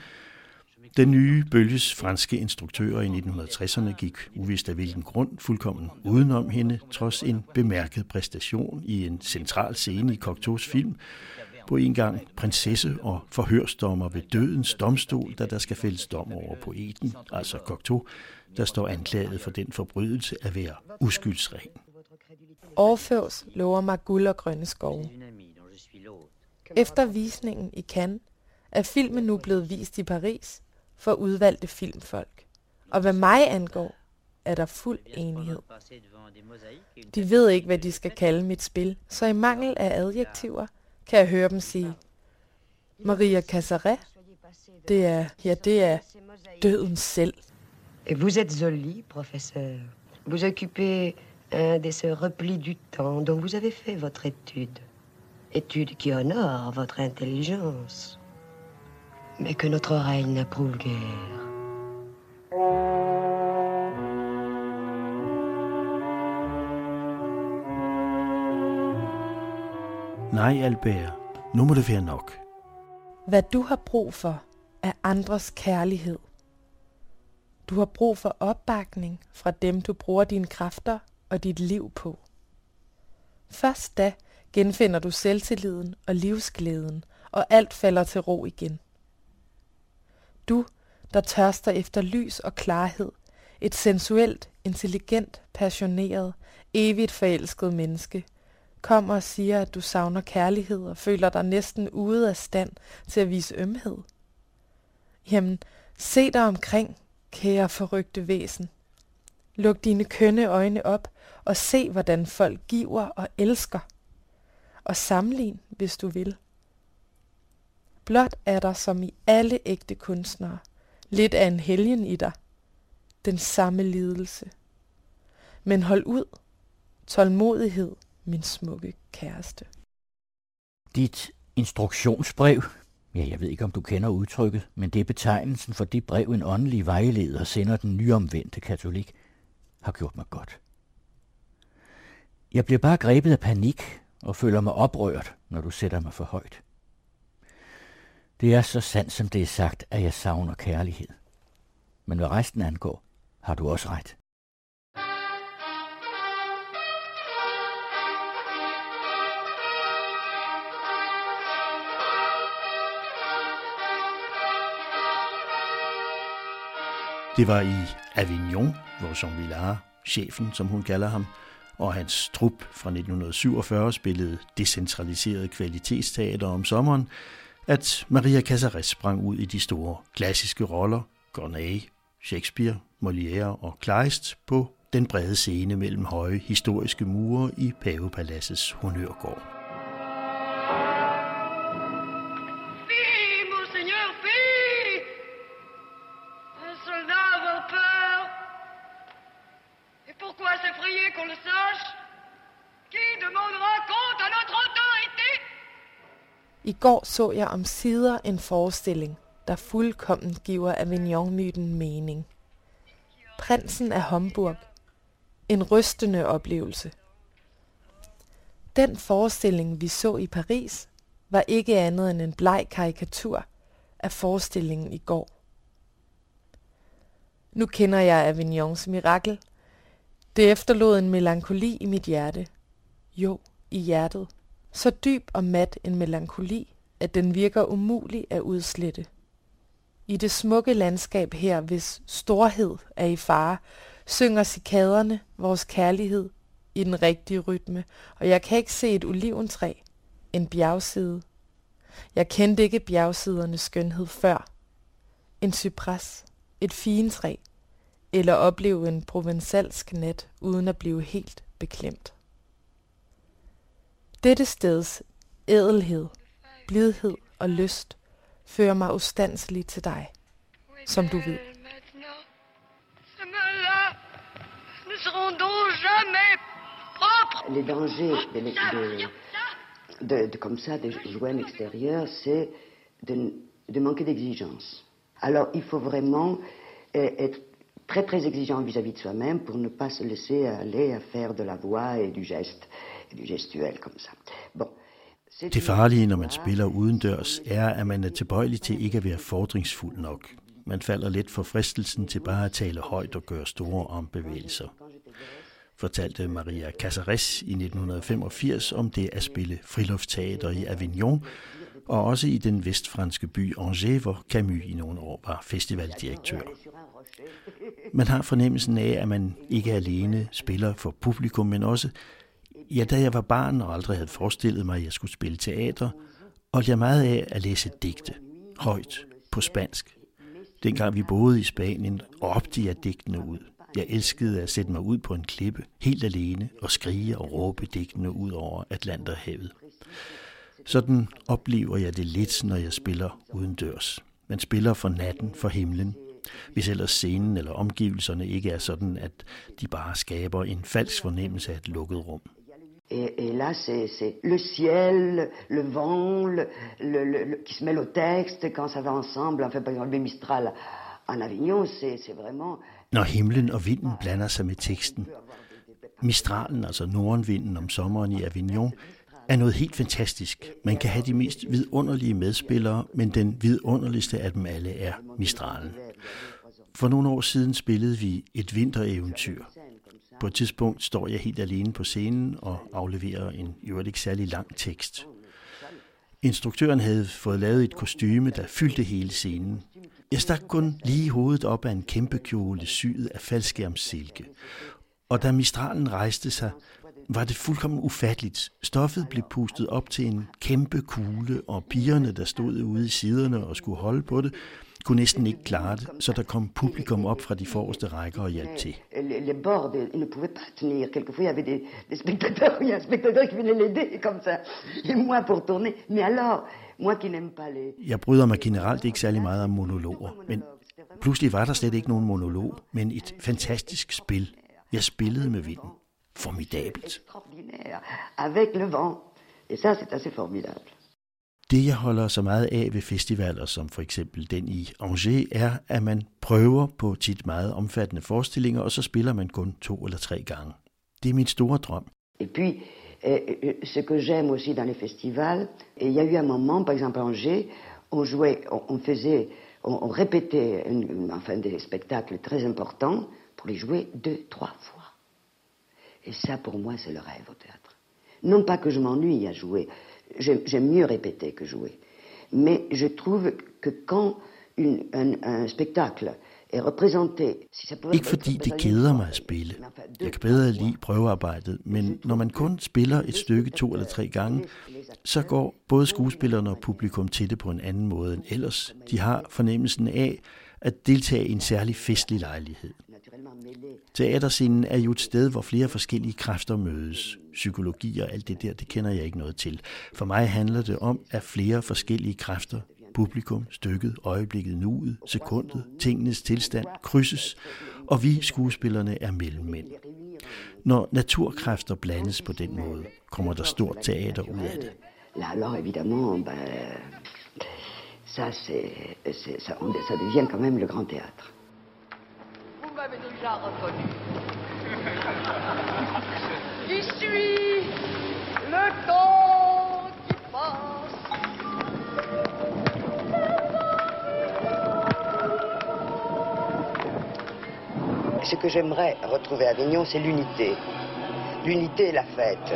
den nye bølges franske instruktører i 1960'erne gik uvist af hvilken grund fuldkommen udenom hende, trods en bemærket præstation i en central scene i Cocteaus film, på en gang prinsesse og forhørsdommer ved dødens domstol, da der skal fælles dom over poeten, altså Cocteau, der står anklaget for den forbrydelse at være uskyldsren. Orfeus lover mig guld og grønne skove. Efter visningen i Cannes er filmen nu blevet vist i Paris for udvalgte filmfolk. Og hvad mig angår, er der fuld enighed. De ved ikke, hvad de skal kalde mit spil, så i mangel af adjektiver kan jeg høre dem sige, Maria Casaret, det er, ja, det er døden selv. Vous êtes joli, professeur. Vous occupez un de ces replis du temps dont vous avez fait votre étude. Étude qui honore votre intelligence, mais que notre oreille n'approuve guère. Nej, Albert, nu må det være nok. Hvad du har brug for, er andres kærlighed. Du har brug for opbakning fra dem, du bruger dine kræfter og dit liv på. Først da genfinder du selvtilliden og livsglæden, og alt falder til ro igen. Du, der tørster efter lys og klarhed, et sensuelt, intelligent, passioneret, evigt forelsket menneske, kommer og siger, at du savner kærlighed og føler dig næsten ude af stand til at vise ømhed. Jamen, se dig omkring, kære forrygte væsen. Luk dine kønne øjne op og se, hvordan folk giver og elsker. Og sammenlign, hvis du vil. Blot er der som i alle ægte kunstnere, lidt af en helgen i dig. Den samme lidelse. Men hold ud. Tålmodighed, min smukke kæreste. Dit instruktionsbrev, ja, jeg ved ikke om du kender udtrykket, men det er betegnelsen for det brev, en åndelig vejleder sender den nyomvendte katolik, har gjort mig godt. Jeg bliver bare grebet af panik og føler mig oprørt, når du sætter mig for højt. Det er så sandt, som det er sagt, at jeg savner kærlighed. Men hvad resten angår, har du også ret. Det var i Avignon, hvor Jean Villard, chefen som hun kalder ham, og hans trup fra 1947 spillede decentraliseret kvalitetsteater om sommeren, at Maria Casares sprang ud i de store klassiske roller, Gournay, Shakespeare, Molière og Kleist på den brede scene mellem høje historiske mure i Pavepaladsets honørgård. Går så jeg om sider en forestilling, der fuldkommen giver Avignon-myten mening. Prinsen af Homburg. En rystende oplevelse. Den forestilling, vi så i Paris, var ikke andet end en bleg karikatur af forestillingen i går. Nu kender jeg Avignons mirakel. Det efterlod en melankoli i mit hjerte. Jo, i hjertet. Så dyb og mat en melankoli, at den virker umulig at udslette. I det smukke landskab her, hvis storhed er i fare, synger cikaderne vores kærlighed i den rigtige rytme, og jeg kan ikke se et oliventræ, en bjergside. Jeg kendte ikke bjergsidernes skønhed før. En cypres, et fintræ, eller opleve en provensalsk nat uden at blive helt beklemt. Dette steds ædelhed, blidhed og lyst fører mig ustandsligt til dig, som du Les dangers de, comme ça, de jouer en extérieur, c'est de, manquer d'exigence. Alors, il faut vraiment euh, être très très exigeant vis-à-vis de soi-même pour ne pas se laisser aller à faire de la voix et du geste, du gestuel comme ça. Bon. Det farlige, når man spiller udendørs, er, at man er tilbøjelig til ikke at være fordringsfuld nok. Man falder let for fristelsen til bare at tale højt og gøre store ombevægelser. Fortalte Maria Casares i 1985 om det at spille friluftsteater i Avignon, og også i den vestfranske by Angers, hvor Camus i nogle år var festivaldirektør. Man har fornemmelsen af, at man ikke alene spiller for publikum, men også, ja, da jeg var barn og aldrig havde forestillet mig, at jeg skulle spille teater, holdt jeg meget af at læse digte, højt, på spansk. Dengang vi boede i Spanien, råbte jeg digtene ud. Jeg elskede at sætte mig ud på en klippe, helt alene, og skrige og råbe digtene ud over Atlanterhavet. Sådan oplever jeg det lidt, når jeg spiller udendørs. Man spiller for natten, for himlen. Hvis ellers scenen eller omgivelserne ikke er sådan, at de bare skaber en falsk fornemmelse af et lukket rum. Et, et là, c'est c'est le ciel, le vent, le, le, le, le- qui se mêle au texte, quand ça va ensemble. Enfin, par exemple, le Mistral en Avignon, c'est c'est vraiment... Når himlen og vinden blander sig med teksten. Mistralen, altså nordenvinden om sommeren i Avignon, er noget helt fantastisk. Man kan have de mest vidunderlige medspillere, men den vidunderligste af dem alle er Mistralen. For nogle år siden spillede vi et vintereventyr. På et tidspunkt står jeg helt alene på scenen og afleverer en i øvrigt ikke særlig lang tekst. Instruktøren havde fået lavet et kostyme, der fyldte hele scenen. Jeg stak kun lige hovedet op af en kæmpe kjole syet af faldskærmssilke. Og da Mistralen rejste sig, var det fuldkommen ufatteligt. Stoffet blev pustet op til en kæmpe kugle, og pigerne, der stod ude i siderne og skulle holde på det, kunne næsten ikke klare det, så der kom publikum op fra de forreste rækker og hjalp til. Jeg bryder mig generelt ikke særlig meget om monologer, men pludselig var der slet ikke nogen monolog, men et fantastisk spil. Jeg spillede med vinden. Formidabelt. avec le vent. Et ça, c'est assez formidable. Det, jeg holder så meget af ved festivaler, som for eksempel den i Angers, er, at man prøver på tit meget omfattende forestillinger, og så spiller man kun to eller tre gange. Det er min store drøm. Et puis, euh, euh, ce que j'aime aussi dans les festivals, il y a eu un moment, par exemple à Angers, on jouait, on, faisait, on, répétait une- enfin des spectacles très importants pour les jouer deux, trois fois. Et ça, pour moi, c'est le rêve au théâtre. Non pas que je m'ennuie à jouer, j'aime mieux répéter que jouer, mais je trouve que quand une- un, un spectacle est représenté, si ça peut Ikke fordi det keder mig at spille. Jeg kan bedre lide prøvearbejdet, men når man kun spiller et stykke to eller tre gange, så går både skuespillerne og publikum til det på en anden måde end ellers. De har fornemmelsen af, at deltage i en særlig festlig lejlighed. Teaterscenen er jo et sted, hvor flere forskellige kræfter mødes. Psykologi og alt det der, det kender jeg ikke noget til. For mig handler det om, at flere forskellige kræfter, publikum, stykket, øjeblikket, nuet, sekundet, tingenes tilstand, krydses, og vi skuespillerne er mellemmænd. Når naturkræfter blandes på den måde, kommer der stort teater ud af det. Là, alors évidemment, ben, ça, c'est, c'est- ça, on- ça devient quand même le grand théâtre. M'avez déjà reconnu. [LAUGHS] Qui suis le temps qui passe. Ce que j'aimerais retrouver à Avignon, c'est l'unité. L'unité et la fête.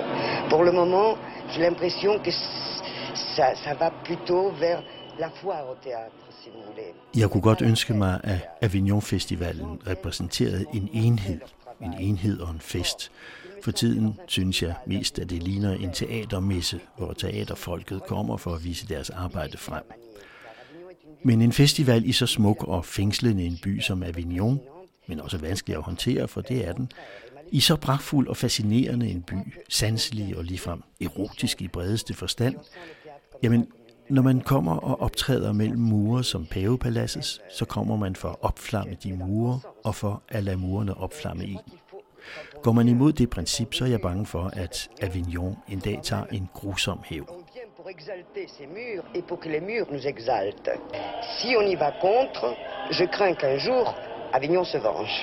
Pour le moment, j'ai l'impression que ça, ça va plutôt vers la foire au théâtre, si vous voulez. Jeg kunne godt ønske mig, at Avignon Festivalen repræsenterede en enhed. En enhed og en fest. For tiden synes jeg mest, at det ligner en teatermesse, hvor teaterfolket kommer for at vise deres arbejde frem. Men en festival i så smuk og fængslende en by som Avignon, men også vanskelig at håndtere, for det er den, i så pragtfuld og fascinerende en by, sanselig og ligefrem erotisk i bredeste forstand, jamen, når man kommer og optræder mellem mure som Pavepaladsets, så kommer man for at opflamme de mure og for at lade murene opflamme i. Går man imod det princip, så er jeg bange for, at Avignon en dag tager en grusom hæv. Pour exalter ces murs et pour que les murs nous exaltent. Si on y va contre, je crains qu'un jour, Avignon se venge.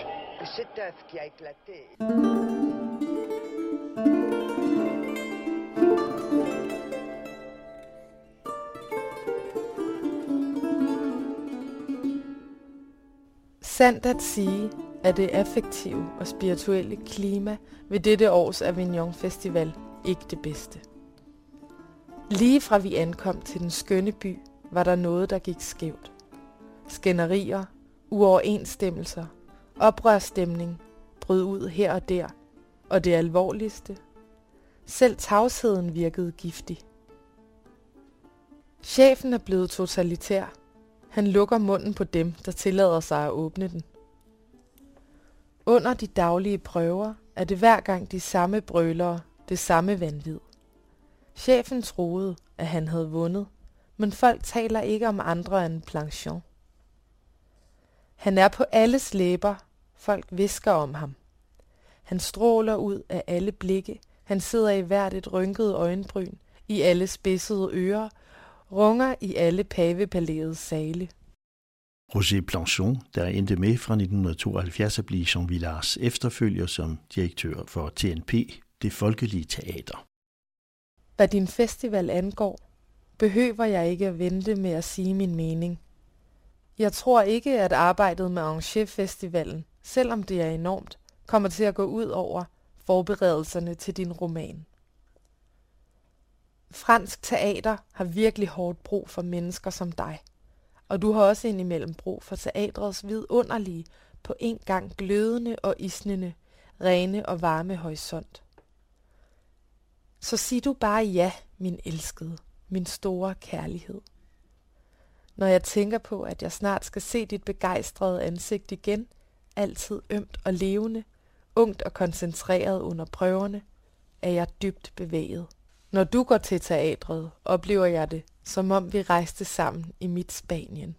Cet œuf qui a éclaté. Sandt at sige, at det affektive og spirituelle klima ved dette års Avignon Festival ikke det bedste. Lige fra vi ankom til den skønne by, var der noget, der gik skævt. Skænderier, uoverensstemmelser, oprørsstemning brød ud her og der, og det alvorligste, selv tavsheden virkede giftig. Chefen er blevet totalitær. Han lukker munden på dem, der tillader sig at åbne den. Under de daglige prøver er det hver gang de samme brølere, det samme vanvid. Chefen troede, at han havde vundet, men folk taler ikke om andre end Planchon. Han er på alles læber, folk visker om ham. Han stråler ud af alle blikke, han sidder i hvert et rynket øjenbryn, i alle spidsede ører, runger i alle pavepalæets sale. Roger Planchon, der endte med fra 1972 at blive Jean Villars efterfølger som direktør for TNP, det folkelige teater. Hvad din festival angår, behøver jeg ikke at vente med at sige min mening. Jeg tror ikke, at arbejdet med Angers Festivalen, selvom det er enormt, kommer til at gå ud over forberedelserne til din roman. Fransk teater har virkelig hårdt brug for mennesker som dig, og du har også indimellem brug for teatrets vidunderlige, på en gang glødende og isnende, rene og varme horisont. Så sig du bare ja, min elskede, min store kærlighed. Når jeg tænker på, at jeg snart skal se dit begejstrede ansigt igen, altid ømt og levende, ungt og koncentreret under prøverne, er jeg dybt bevæget. Når du går til teatret, oplever jeg det, som om vi rejste sammen i mit Spanien.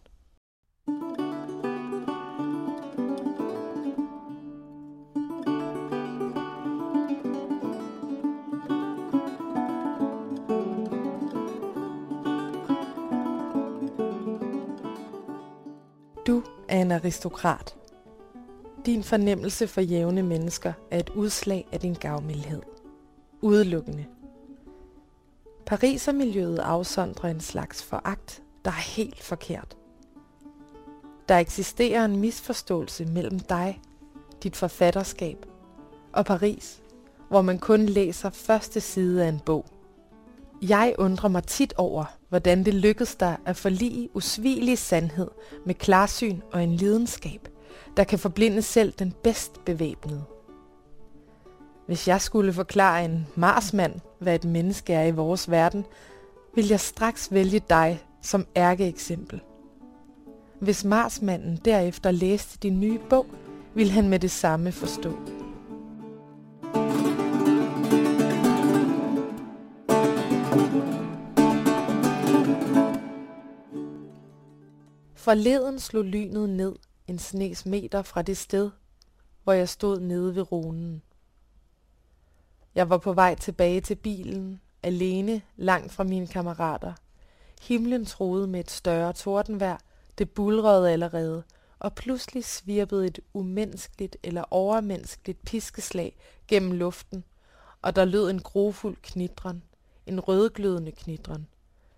Du er en aristokrat. Din fornemmelse for jævne mennesker er et udslag af din gavmildhed. Udelukkende. Parisermiljøet afsondrer en slags foragt, der er helt forkert. Der eksisterer en misforståelse mellem dig, dit forfatterskab og Paris, hvor man kun læser første side af en bog. Jeg undrer mig tit over, hvordan det lykkedes dig at forlige usvigelig sandhed med klarsyn og en lidenskab, der kan forblinde selv den bedst bevæbnede. Hvis jeg skulle forklare en marsmand, hvad et menneske er i vores verden, vil jeg straks vælge dig som ærkeeksempel. Hvis Marsmanden derefter læste din nye bog, ville han med det samme forstå. Forleden slog lynet ned en snes meter fra det sted, hvor jeg stod nede ved ronen. Jeg var på vej tilbage til bilen, alene, langt fra mine kammerater. Himlen troede med et større tordenvejr, det bulrede allerede, og pludselig svirpede et umenneskeligt eller overmenneskeligt piskeslag gennem luften, og der lød en grofuld knitren, en rødglødende knitren.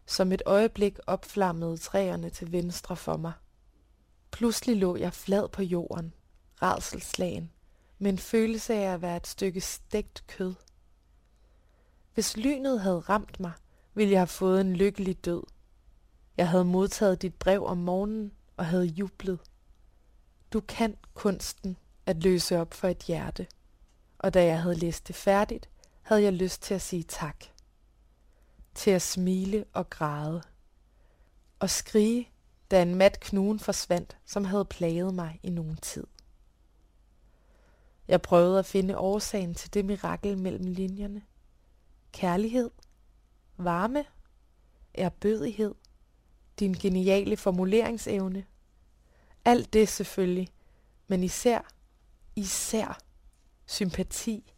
Som et øjeblik opflammede træerne til venstre for mig. Pludselig lå jeg flad på jorden, rædselslagen, med en følelse af at være et stykke stegt kød. Hvis lynet havde ramt mig, ville jeg have fået en lykkelig død. Jeg havde modtaget dit brev om morgenen og havde jublet. Du kan kunsten at løse op for et hjerte. Og da jeg havde læst det færdigt, havde jeg lyst til at sige tak. Til at smile og græde. Og skrige, da en mat knuen forsvandt, som havde plaget mig i nogen tid. Jeg prøvede at finde årsagen til det mirakel mellem linjerne. Kærlighed, varme, erbødighed, din geniale formuleringsevne. Alt det selvfølgelig, men især, især sympati,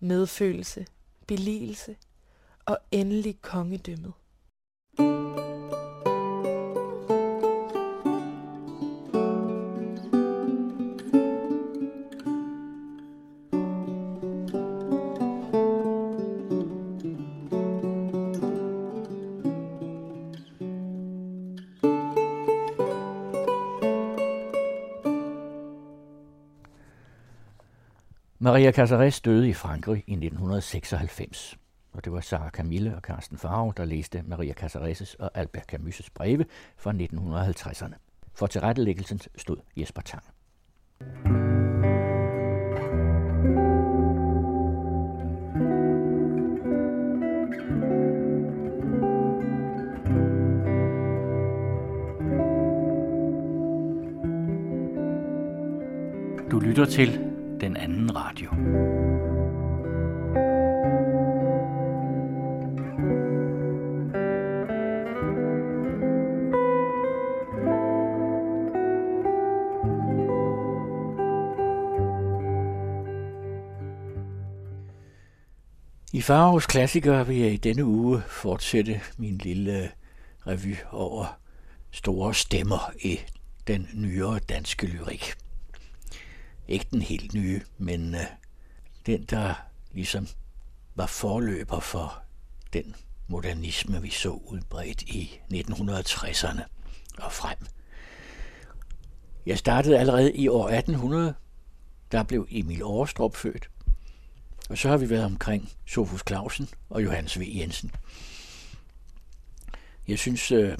medfølelse, beligelse og endelig kongedømmet. Maria Casares døde i Frankrig i 1996, og det var Sara Camille og Carsten Farve, der læste Maria Casares' og Albert Camus' breve fra 1950'erne. For tilrettelæggelsen stod Jesper Tang. Du lytter til den anden radio. I Faros klassikere vil jeg i denne uge fortsætte min lille øh, revy over store stemmer i den nyere danske lyrik. Ikke den helt nye, men øh, den, der ligesom var forløber for den modernisme, vi så udbredt i 1960'erne og frem. Jeg startede allerede i år 1800. Der blev Emil Aarstrup født. Og så har vi været omkring Sofus Clausen og Johannes V. Jensen. Jeg synes, øh,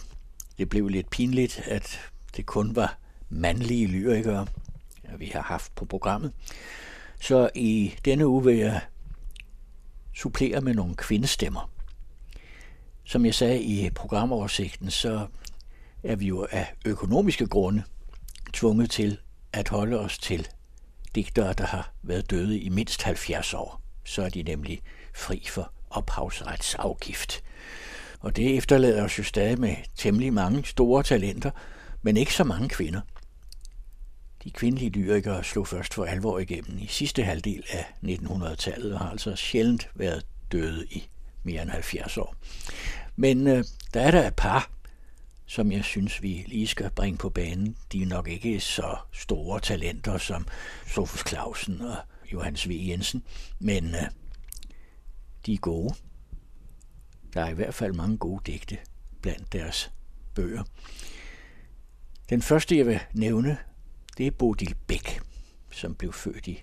det blev lidt pinligt, at det kun var mandlige lyrikere, vi har haft på programmet. Så i denne uge vil jeg supplere med nogle kvindestemmer. Som jeg sagde i programoversigten, så er vi jo af økonomiske grunde tvunget til at holde os til digtere, der har været døde i mindst 70 år. Så er de nemlig fri for ophavsretsafgift. Og det efterlader os jo stadig med temmelig mange store talenter, men ikke så mange kvinder. De kvindelige lyrikere slog først for alvor igennem i sidste halvdel af 1900-tallet og har altså sjældent været døde i mere end 70 år. Men øh, der er der et par, som jeg synes, vi lige skal bringe på banen. De er nok ikke så store talenter som Sofus Clausen og Johannes V. Jensen, men øh, de er gode. Der er i hvert fald mange gode digte blandt deres bøger. Den første, jeg vil nævne, det er Bodil Bæk, som blev født i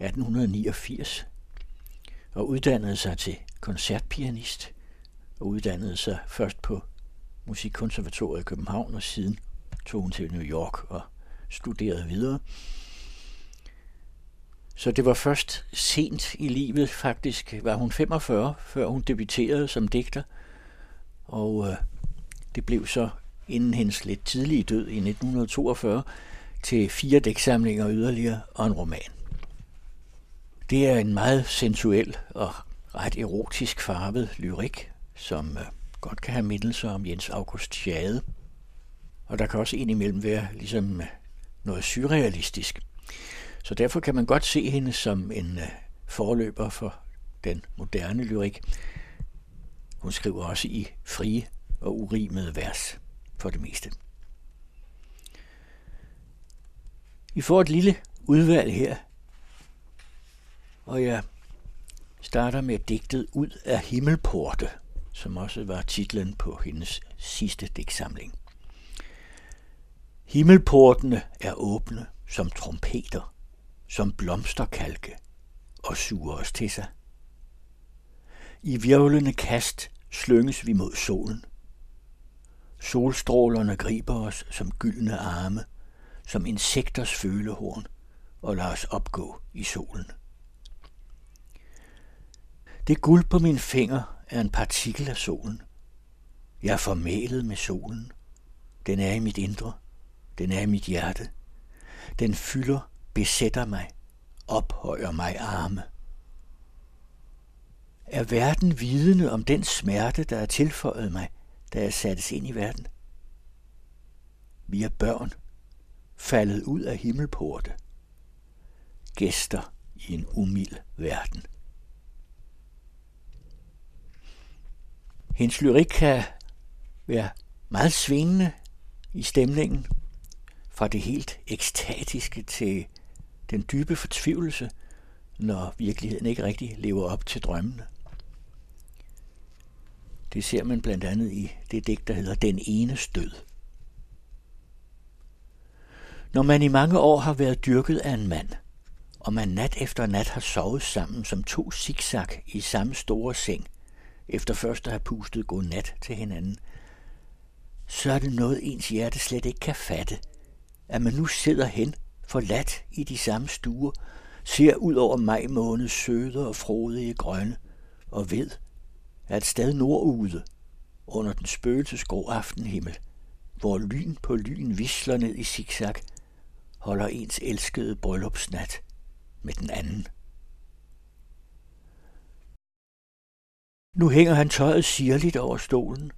1889 og uddannede sig til koncertpianist og uddannede sig først på Musikkonservatoriet i København og siden tog hun til New York og studerede videre. Så det var først sent i livet, faktisk var hun 45, før hun debuterede som digter, og øh, det blev så inden hendes lidt tidlige død i 1942 til fire dæksamlinger yderligere og en roman. Det er en meget sensuel og ret erotisk farvet lyrik, som øh, godt kan have mindelser om Jens August Schade. Og der kan også indimellem være ligesom øh, noget surrealistisk. Så derfor kan man godt se hende som en øh, forløber for den moderne lyrik. Hun skriver også i frie og urimede vers for det meste. Vi får et lille udvalg her, og jeg starter med digtet Ud af himmelporte, som også var titlen på hendes sidste digtsamling. Himmelportene er åbne som trompeter, som blomsterkalke og suger os til sig. I virvlende kast slynges vi mod solen. Solstrålerne griber os som gyldne arme, som insekters følehorn, og lader os opgå i solen. Det guld på min finger er en partikel af solen. Jeg er formælet med solen. Den er i mit indre. Den er i mit hjerte. Den fylder, besætter mig, ophøjer mig arme. Er verden vidende om den smerte, der er tilføjet mig, da jeg sattes ind i verden? Vi er børn, faldet ud af himmelporte, gæster i en umild verden. Hendes lyrik kan være meget svingende i stemningen, fra det helt ekstatiske til den dybe fortvivlelse, når virkeligheden ikke rigtig lever op til drømmene. Det ser man blandt andet i det digt, der hedder Den ene stød. Når man i mange år har været dyrket af en mand, og man nat efter nat har sovet sammen som to zigzag i samme store seng, efter først at have pustet god nat til hinanden, så er det noget, ens hjerte slet ikke kan fatte, at man nu sidder hen, forladt i de samme stuer, ser ud over maj måned søde og frodige grønne, og ved, at sted nordude, under den spøgelsesgrå aftenhimmel, hvor lyn på lyn visler ned i zigzag, holder ens elskede bryllupsnat med den anden. Nu hænger han tøjet sirligt over stolen.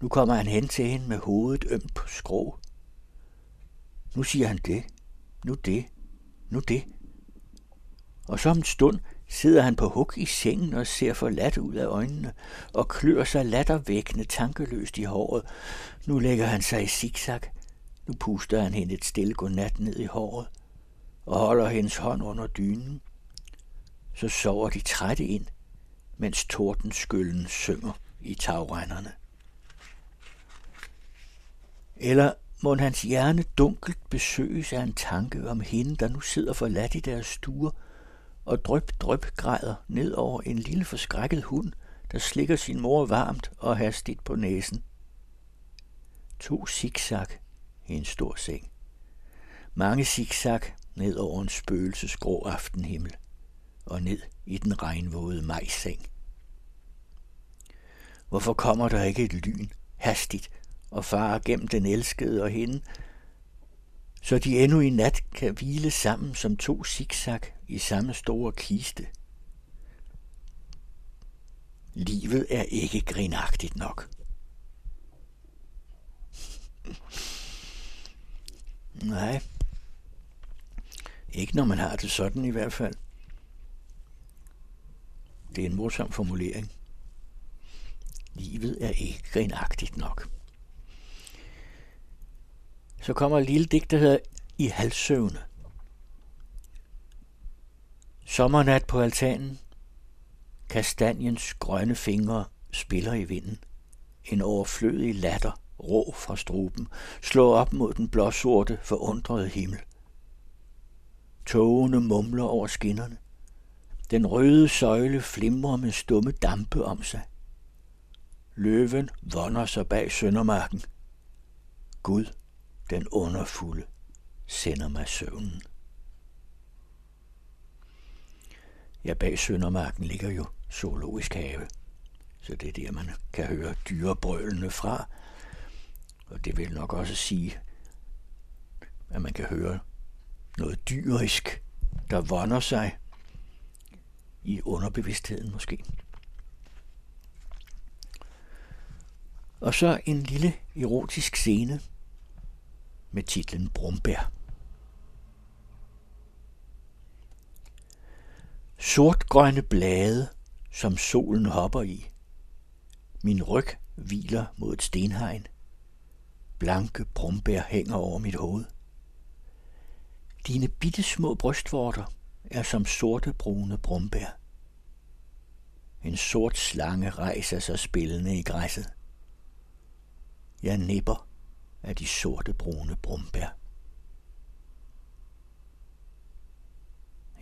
Nu kommer han hen til hende med hovedet ømt på skrå. Nu siger han det, nu det, nu det. Og så om en stund sidder han på huk i sengen og ser forladt ud af øjnene og klør sig lattervækkende tankeløst i håret. Nu lægger han sig i zigzag. Nu puster han hende et stille godnat ned i håret og holder hendes hånd under dynen. Så sover de trætte ind – mens tordenskøllen synger i tagrænderne. Eller må hans hjerne dunkelt besøges af en tanke om hende, der nu sidder forladt i deres stuer og drøb drøb græder ned over en lille forskrækket hund, der slikker sin mor varmt og hastigt på næsen. To zigzag i en stor seng. Mange zigzag ned over en spøgelsesgrå aftenhimmel og ned i den regnvåde majseng. Hvorfor kommer der ikke et lyn, hastigt, og farer gennem den elskede og hende, så de endnu i nat kan hvile sammen som to zigzag i samme store kiste. Livet er ikke grinagtigt nok. Nej, ikke når man har det sådan i hvert fald. Det er en morsom formulering. Livet er ikke grinagtigt nok. Så kommer et lille digt, der hedder I halssøvne. Sommernat på altanen. Kastanjens grønne fingre spiller i vinden. En overflødig latter, rå fra struben, slå op mod den blåsorte, forundrede himmel. Togene mumler over skinnerne. Den røde søjle flimrer med stumme dampe om sig. Løven vonder sig bag søndermarken. Gud, den underfulde, sender mig søvnen. Ja, bag søndermarken ligger jo zoologisk have, så det er der, man kan høre dyrebrølene fra. Og det vil nok også sige, at man kan høre noget dyrisk, der vonder sig i underbevidstheden måske. Og så en lille erotisk scene med titlen Brumbær. Sortgrønne blade, som solen hopper i. Min ryg hviler mod et stenhegn. Blanke brumbær hænger over mit hoved. Dine bitte små brystvorter er som sorte brune brumbær. En sort slange rejser sig spillende i græsset. Jeg nipper af de sorte brune brumbær.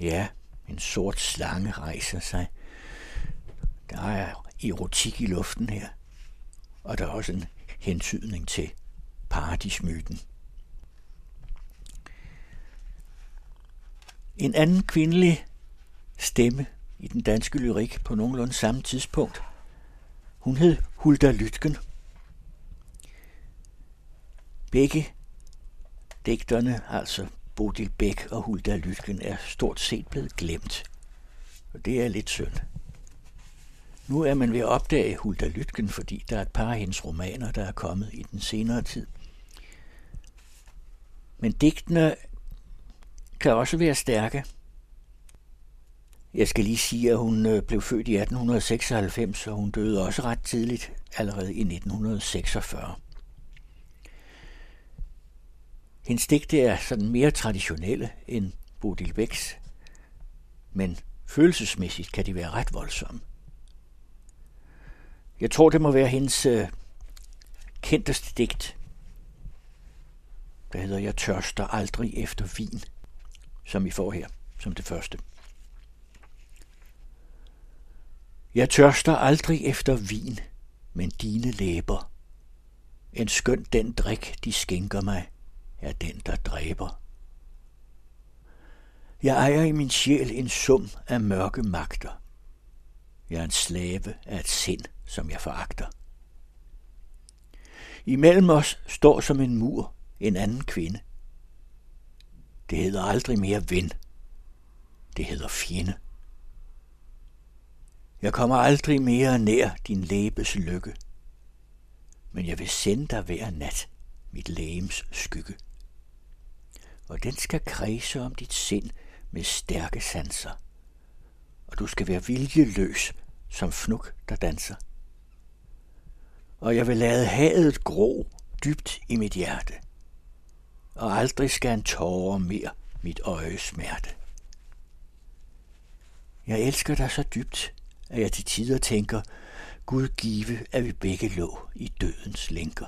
Ja, en sort slange rejser sig. Der er erotik i luften her. Og der er også en hentydning til paradismyten. En anden kvindelig stemme i den danske lyrik på nogenlunde samme tidspunkt. Hun hed Hulda Lytgen. Begge digterne, altså Bodil Bæk og Hulda Lytgen, er stort set blevet glemt. Og det er lidt synd. Nu er man ved at opdage Hulda Lytgen, fordi der er et par af hendes romaner, der er kommet i den senere tid. Men digtene kan også være stærke. Jeg skal lige sige, at hun øh, blev født i 1896, og hun døde også ret tidligt, allerede i 1946. Hendes digte er sådan mere traditionelle end Bodil Bæks, men følelsesmæssigt kan de være ret voldsomme. Jeg tror, det må være hendes øh, kendteste digt, der hedder Jeg tørster aldrig efter vin, som I får her som det første. Jeg tørster aldrig efter vin, men dine læber. En skøn den drik, de skænker mig, er den, der dræber. Jeg ejer i min sjæl en sum af mørke magter. Jeg er en slave af et sind, som jeg foragter. Imellem os står som en mur en anden kvinde. Det hedder aldrig mere ven. Det hedder fjende. Jeg kommer aldrig mere nær din læbes lykke, men jeg vil sende dig hver nat mit lægems skygge. Og den skal kredse om dit sind med stærke sanser, og du skal være viljeløs som fnuk, der danser. Og jeg vil lade hadet gro dybt i mit hjerte, og aldrig skal en tårer mere mit øje smerte. Jeg elsker dig så dybt, at jeg til tider tænker, Gud give, at vi begge lå i dødens lænker.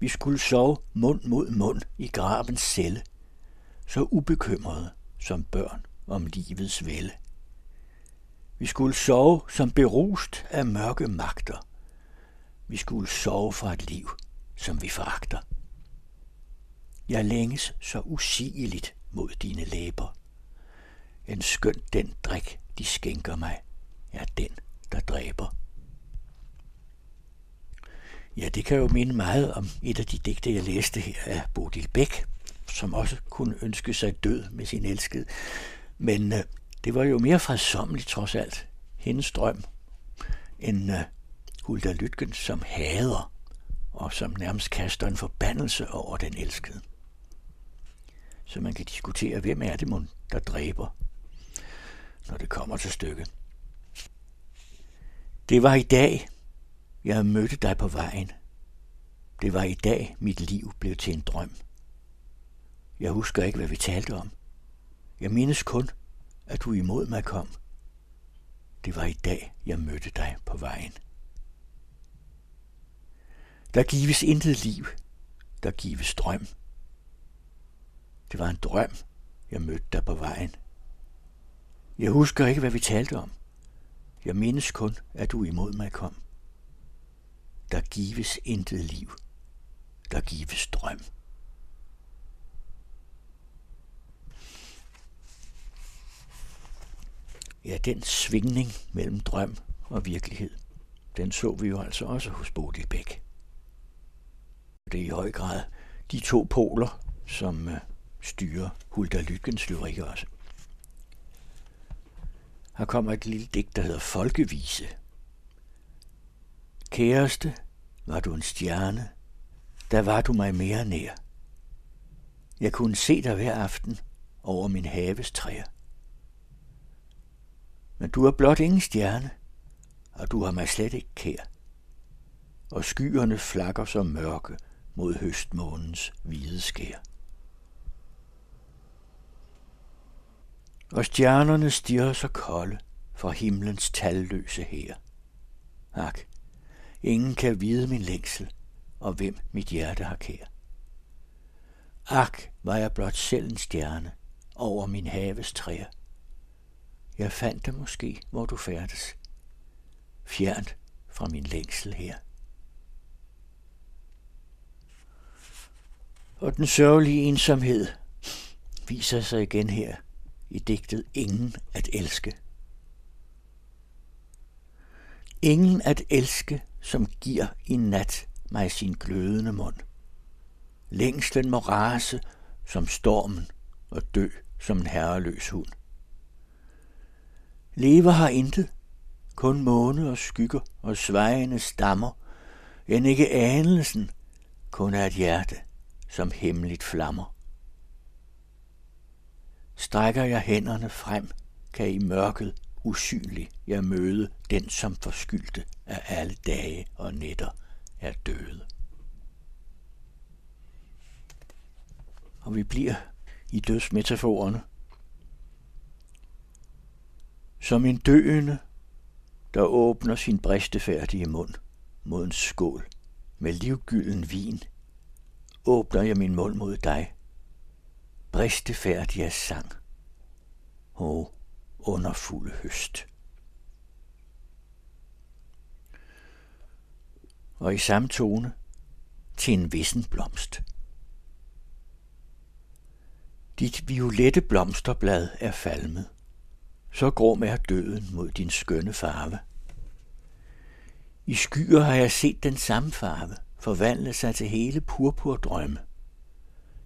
Vi skulle sove mund mod mund i gravens celle, så ubekymrede som børn om livets vælde. Vi skulle sove som berust af mørke magter. Vi skulle sove fra et liv, som vi foragter. Jeg længes så usigeligt mod dine læber. En skønt den drik, de skænker mig, er den, der dræber. Ja, det kan jo minde meget om et af de digte, jeg læste her af Bodil Bæk, som også kunne ønske sig død med sin elskede. Men øh, det var jo mere fredsommeligt trods alt, hendes drøm, end øh, Hulda Lytgen, som hader og som nærmest kaster en forbandelse over den elskede. Så man kan diskutere, hvem er det, mon, der dræber, når det kommer til stykket. Det var i dag, jeg mødte dig på vejen. Det var i dag, mit liv blev til en drøm. Jeg husker ikke, hvad vi talte om. Jeg mindes kun, at du imod mig kom. Det var i dag, jeg mødte dig på vejen. Der gives intet liv, der gives drøm. Det var en drøm, jeg mødte dig på vejen. Jeg husker ikke, hvad vi talte om. Jeg mindes kun, at du imod mig kom. Der gives intet liv. Der gives drøm. Ja, den svingning mellem drøm og virkelighed, den så vi jo altså også hos Bodil Bæk. Det er i høj grad de to poler, som øh, styrer Hulda Lytkens lyrik også. Her kommer et lille digt, der hedder Folkevise. Kæreste, var du en stjerne, der var du mig mere nær. Jeg kunne se dig hver aften over min haves træer. Men du er blot ingen stjerne, og du har mig slet ikke kær. Og skyerne flakker som mørke mod høstmånens hvide skær. Og stjernerne stirrer så kolde fra himlens talløse her. Ak, ingen kan vide min længsel, og hvem mit hjerte har kær. Ak, var jeg blot selv en stjerne over min haves træer. Jeg fandt dig måske, hvor du færdes, fjernt fra min længsel her. Og den sørgelige ensomhed viser sig igen her i digtet Ingen at elske. Ingen at elske, som giver i nat mig sin glødende mund. Længslen må rase som stormen og dø som en herreløs hund. Lever har intet, kun måne og skygger og svejende stammer, end ikke anelsen, kun er et hjerte, som hemmeligt flammer. Strækker jeg hænderne frem, kan i mørket usynlig jeg møde den, som forskyldte af alle dage og nætter er døde. Og vi bliver i dødsmetaforerne. Som en døende, der åbner sin bristefærdige mund mod en skål med livgylden vin, åbner jeg min mund mod dig bristefærdige sang. Åh, underfulde høst. Og i samme tone til en vissen blomst. Dit violette blomsterblad er falmet. Så grum er døden mod din skønne farve. I skyer har jeg set den samme farve forvandle sig til hele purpurdrømme.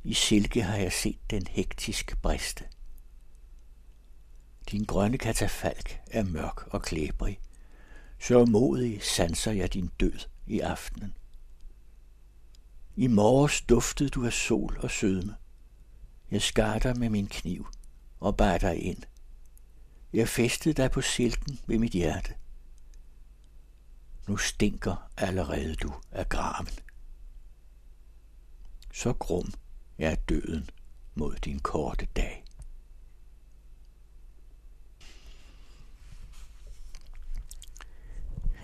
I silke har jeg set den hektisk briste. Din grønne katafalk er mørk og klæbrig. Så modig sanser jeg din død i aftenen. I morges duftede du af sol og sødme. Jeg skar dig med min kniv og bar dig ind. Jeg fæstede dig på silken ved mit hjerte. Nu stinker allerede du af graven. Så grum er døden mod din korte dag.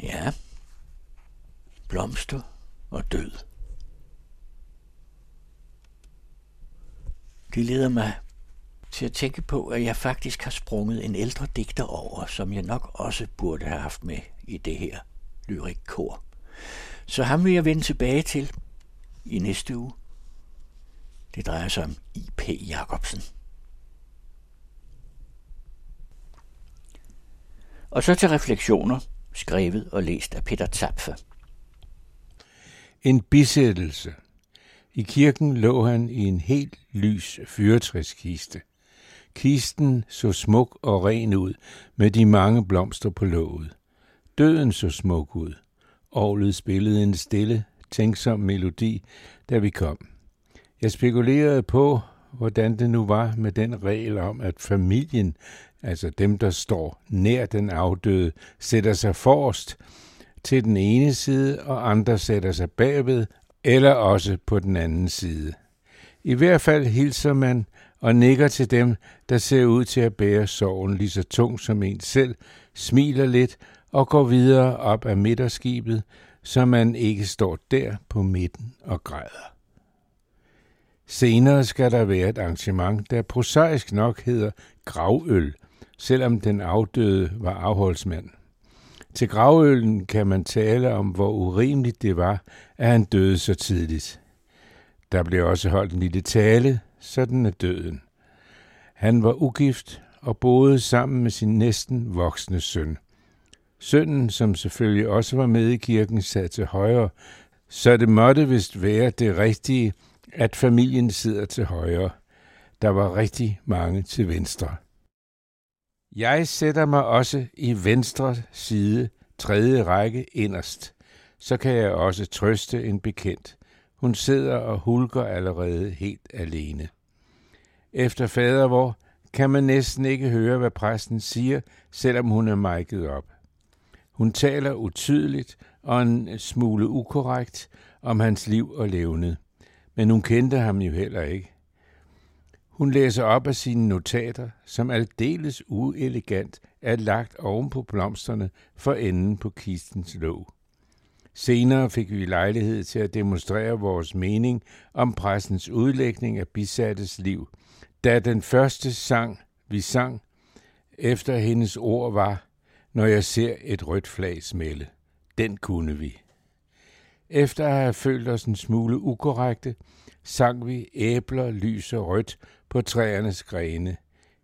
Ja, blomster og død. Det leder mig til at tænke på, at jeg faktisk har sprunget en ældre digter over, som jeg nok også burde have haft med i det her lyrikkor. Så ham vil jeg vende tilbage til i næste uge. Det drejer sig om I.P. Jacobsen. Og så til refleksioner, skrevet og læst af Peter Zapfe. En bisættelse. I kirken lå han i en helt lys fyretræskiste. Kisten så smuk og ren ud med de mange blomster på låget. Døden så smuk ud. Orlet spillede en stille, tænksom melodi, da vi kom. Jeg spekulerede på, hvordan det nu var med den regel om, at familien, altså dem, der står nær den afdøde, sætter sig forrest til den ene side, og andre sætter sig bagved, eller også på den anden side. I hvert fald hilser man og nikker til dem, der ser ud til at bære sorgen lige så tung som en selv, smiler lidt og går videre op ad midterskibet, så man ikke står der på midten og græder. Senere skal der være et arrangement, der prosaisk nok hedder gravøl, selvom den afdøde var afholdsmand. Til gravøllen kan man tale om, hvor urimeligt det var, at han døde så tidligt. Der blev også holdt en lille tale, sådan er døden. Han var ugift og boede sammen med sin næsten voksne søn. Sønnen, som selvfølgelig også var med i kirken, sad til højre, Så det måtte vist være det rigtige, at familien sidder til højre. Der var rigtig mange til venstre. Jeg sætter mig også i venstre side, tredje række inderst. Så kan jeg også trøste en bekendt. Hun sidder og hulker allerede helt alene. Efter fadervor kan man næsten ikke høre, hvad præsten siger, selvom hun er mic'et op. Hun taler utydeligt og en smule ukorrekt om hans liv og levned men hun kendte ham jo heller ikke. Hun læser op af sine notater, som aldeles uelegant er lagt oven på blomsterne for enden på kistens låg. Senere fik vi lejlighed til at demonstrere vores mening om pressens udlægning af bisattes liv, da den første sang, vi sang, efter hendes ord var, når jeg ser et rødt flag smelle. Den kunne vi. Efter at have følt os en smule ukorrekte, sang vi æbler lyse rødt på træernes grene.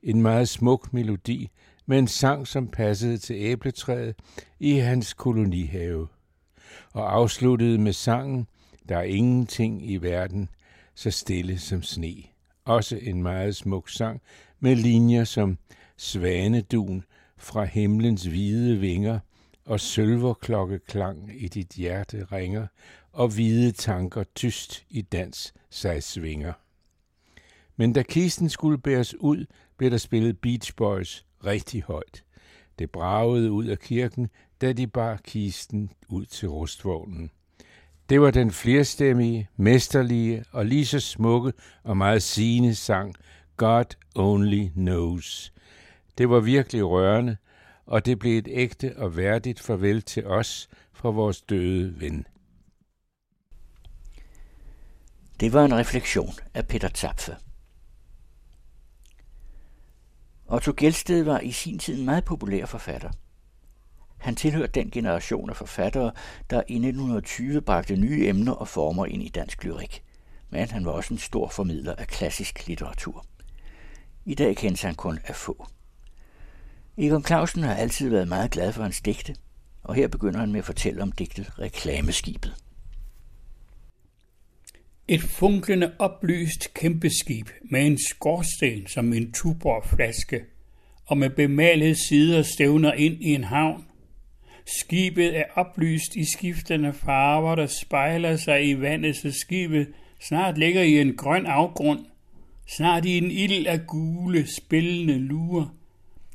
En meget smuk melodi med en sang, som passede til æbletræet i hans kolonihave. Og afsluttede med sangen, der er ingenting i verden, så stille som sne. Også en meget smuk sang med linjer som Svanedun fra himlens hvide vinger og sølverklokkeklang i dit hjerte ringer, og hvide tanker tyst i dans sig svinger. Men da kisten skulle bæres ud, blev der spillet Beach Boys rigtig højt. Det bragede ud af kirken, da de bar kisten ud til rustvognen. Det var den flerstemmige, mesterlige og lige så smukke og meget sigende sang God Only Knows. Det var virkelig rørende, og det blev et ægte og værdigt farvel til os fra vores døde ven. Det var en refleksion af Peter Zapfe. Otto Gelsted var i sin tid en meget populær forfatter. Han tilhørte den generation af forfattere, der i 1920 bragte nye emner og former ind i dansk lyrik. Men han var også en stor formidler af klassisk litteratur. I dag kendes han kun af få. Egon Clausen har altid været meget glad for hans digte, og her begynder han med at fortælle om digtet Reklameskibet. Et funklende oplyst kæmpeskib med en skorsten som en tuborgflaske, og med bemalede sider stævner ind i en havn. Skibet er oplyst i skiftende farver, der spejler sig i vandet, så skibet snart ligger i en grøn afgrund, snart i en ild af gule, spillende luer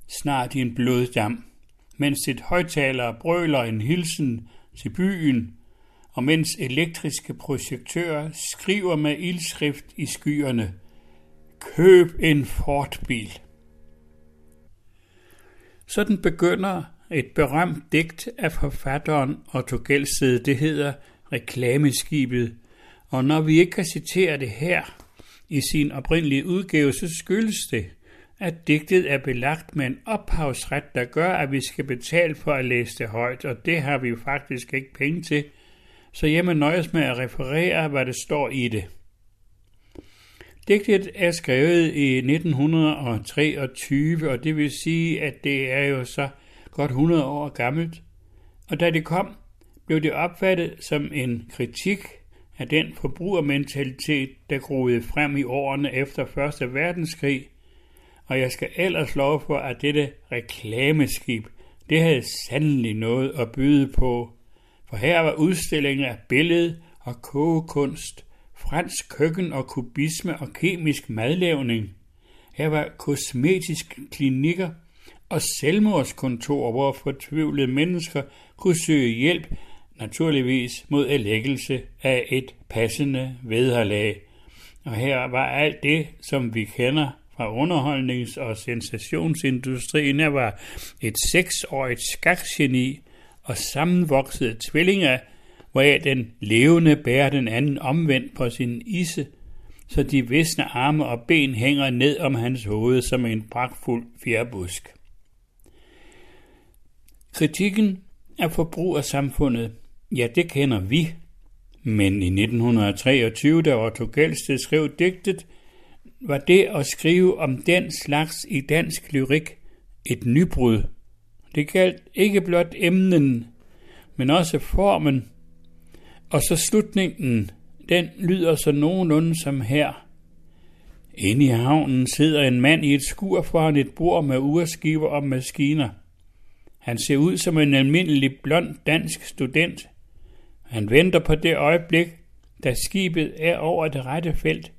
snart i en bloddam, mens et højtaler brøler en hilsen til byen, og mens elektriske projektører skriver med ildskrift i skyerne, køb en Ford-bil. Sådan begynder et berømt digt af forfatteren Otto Gelsted. Det hedder Reklameskibet. Og når vi ikke kan citere det her i sin oprindelige udgave, så skyldes det, at digtet er belagt med en ophavsret, der gør, at vi skal betale for at læse det højt, og det har vi jo faktisk ikke penge til, så jeg må nøjes med at referere, hvad det står i det. Digtet er skrevet i 1923, og det vil sige, at det er jo så godt 100 år gammelt. Og da det kom, blev det opfattet som en kritik af den forbrugermentalitet, der groede frem i årene efter 1. verdenskrig, og jeg skal ellers love for, at dette reklameskib, det havde sandelig noget at byde på, for her var udstillingen af billede og kogekunst, fransk køkken og kubisme og kemisk madlavning. Her var kosmetiske klinikker og selvmordskontor, hvor fortvivlede mennesker kunne søge hjælp, naturligvis mod erlæggelse af et passende vederlag. Og her var alt det, som vi kender fra underholdnings- og sensationsindustrien. Der var et seksårigt skakgeni og sammenvoksede tvillinger, hvoraf den levende bærer den anden omvendt på sin isse, så de visne arme og ben hænger ned om hans hoved som en pragtfuld fjerbusk. Kritikken af forbrugersamfundet, ja, det kender vi. Men i 1923, da Otto Gelsted skrev digtet, var det at skrive om den slags i dansk lyrik et nybrud. Det galt ikke blot emnen, men også formen, Og så slutningen, den lyder så nogenlunde som her. Inde i havnen sidder en mand i et skur foran et bord med urskiver og maskiner. Han ser ud som en almindelig blond dansk student. Han venter på det øjeblik, da skibet er over det rette felt.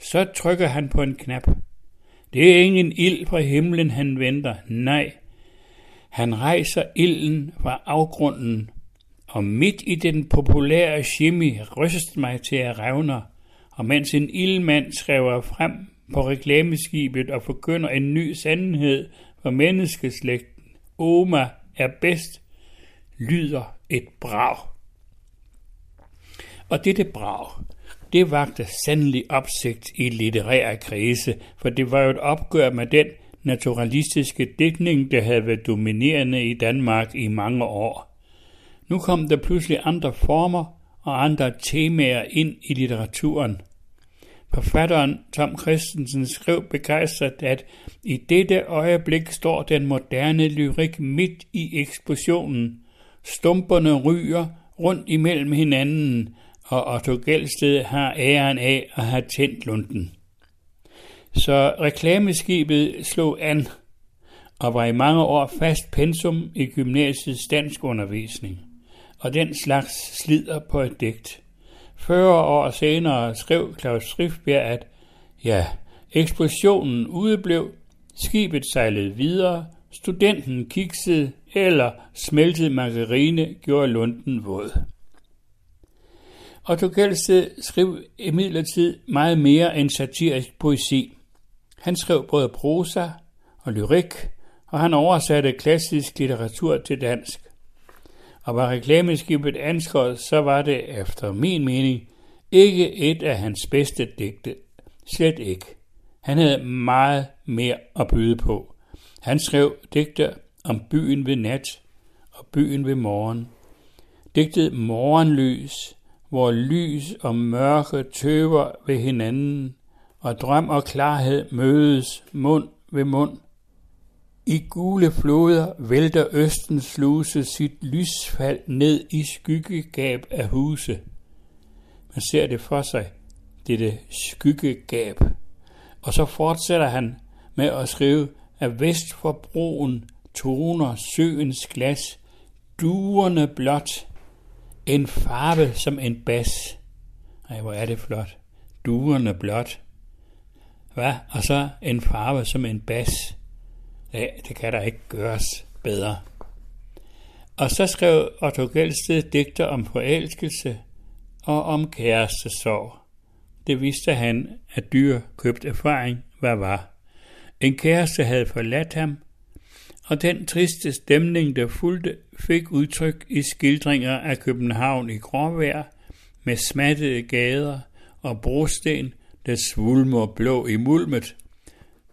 Så trykker han på en knap. Det er ingen ild fra himlen, han venter. Nej, han rejser ilden fra afgrunden, og midt i den populære shimmy ryst mig til at revner, og mens en ildmand skriver frem på reklameskibet og forkynder en ny sandhed for menneskeslægten, Oma er bedst, lyder et brag. Og dette brag, det vagte sandelig opsigt i litterær kredse, for det var jo et opgør med den naturalistiske dækning, der havde været dominerende i Danmark i mange år. Nu kom der pludselig andre former og andre temaer ind i litteraturen. Forfatteren Tom Christensen skrev begejstret, at i dette øjeblik står den moderne lyrik midt i eksplosionen. Stumperne ryger rundt imellem hinanden, og Otto Gældsted har æren af at have tændt lunden. Så reklameskibet slog an og var i mange år fast pensum i gymnasiets dansk undervisning. Og den slags slider på et digt. 40 år senere skrev Claus Schriftbjerg, at ja, eksplosionen udeblev, skibet sejlede videre, studenten kiksede eller smeltet margarine gjorde lunden våd. Otto Gelsted skrev imidlertid meget mere end satirisk poesi. Han skrev både prosa og lyrik, og han oversatte klassisk litteratur til dansk. Og var reklameskibet anskåret, så var det efter min mening ikke et af hans bedste digte. Slet ikke. Han havde meget mere at byde på. Han skrev digte om byen ved nat og byen ved morgen. Digtet Morgenlys, hvor lys og mørke tøver ved hinanden, og drøm og klarhed mødes mund ved mund. I gule floder vælter Østens sluse sit lysfald ned i skyggegab af huse. Man ser det for sig, dette skyggegab. Og så fortsætter han med at skrive, at vest for broen toner søens glas, duerne blot, en farve som en bas. Ej, hvor er det flot. Duerne blot. Hvad? Og så en farve som en bas. Ja, det kan der ikke gøres bedre. Og så skrev Otto Gelsted digter om forelskelse og om kærestesorg. Det vidste han, at dyr købt erfaring, hvad var. En kæreste havde forladt ham, og den triste stemning, der fulgte, fik udtryk i skildringer af København i gråvejr, med smattede gader og brosten, der svulmer blå i mulmet.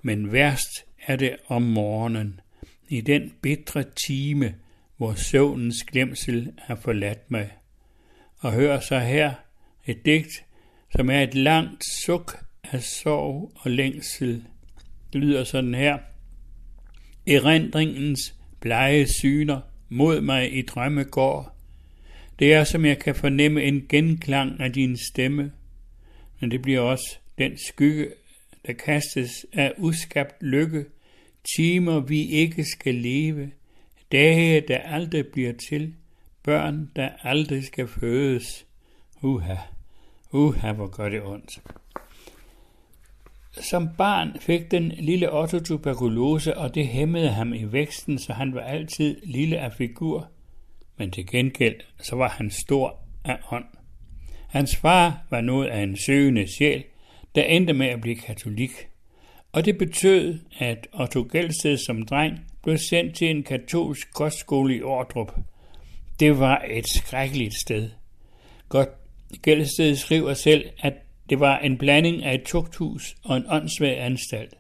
Men værst er det om morgenen, i den bitre time, hvor søvnens glemsel har forladt mig. Og hør så her et digt, som er et langt suk af sorg og længsel. Det lyder sådan her. Erindringens blege syner mod mig i drømme går. Det er, som jeg kan fornemme en genklang af din stemme, men det bliver også den skygge, der kastes af uskabt lykke, timer vi ikke skal leve, dage, der aldrig bliver til, børn, der aldrig skal fødes. Uha, uha, hvor gør det ondt. Som barn fik den lille Otto tuberkulose, og det hæmmede ham i væksten, så han var altid lille af figur. Men til gengæld, så var han stor af ånd. Hans far var noget af en søgende sjæl, der endte med at blive katolik. Og det betød, at Otto Gelsted som dreng blev sendt til en katolsk kostskole i Ordrup. Det var et skrækkeligt sted. Godt Gelsted skriver selv, at det var en blanding af et tugthus og en åndssvag anstalt.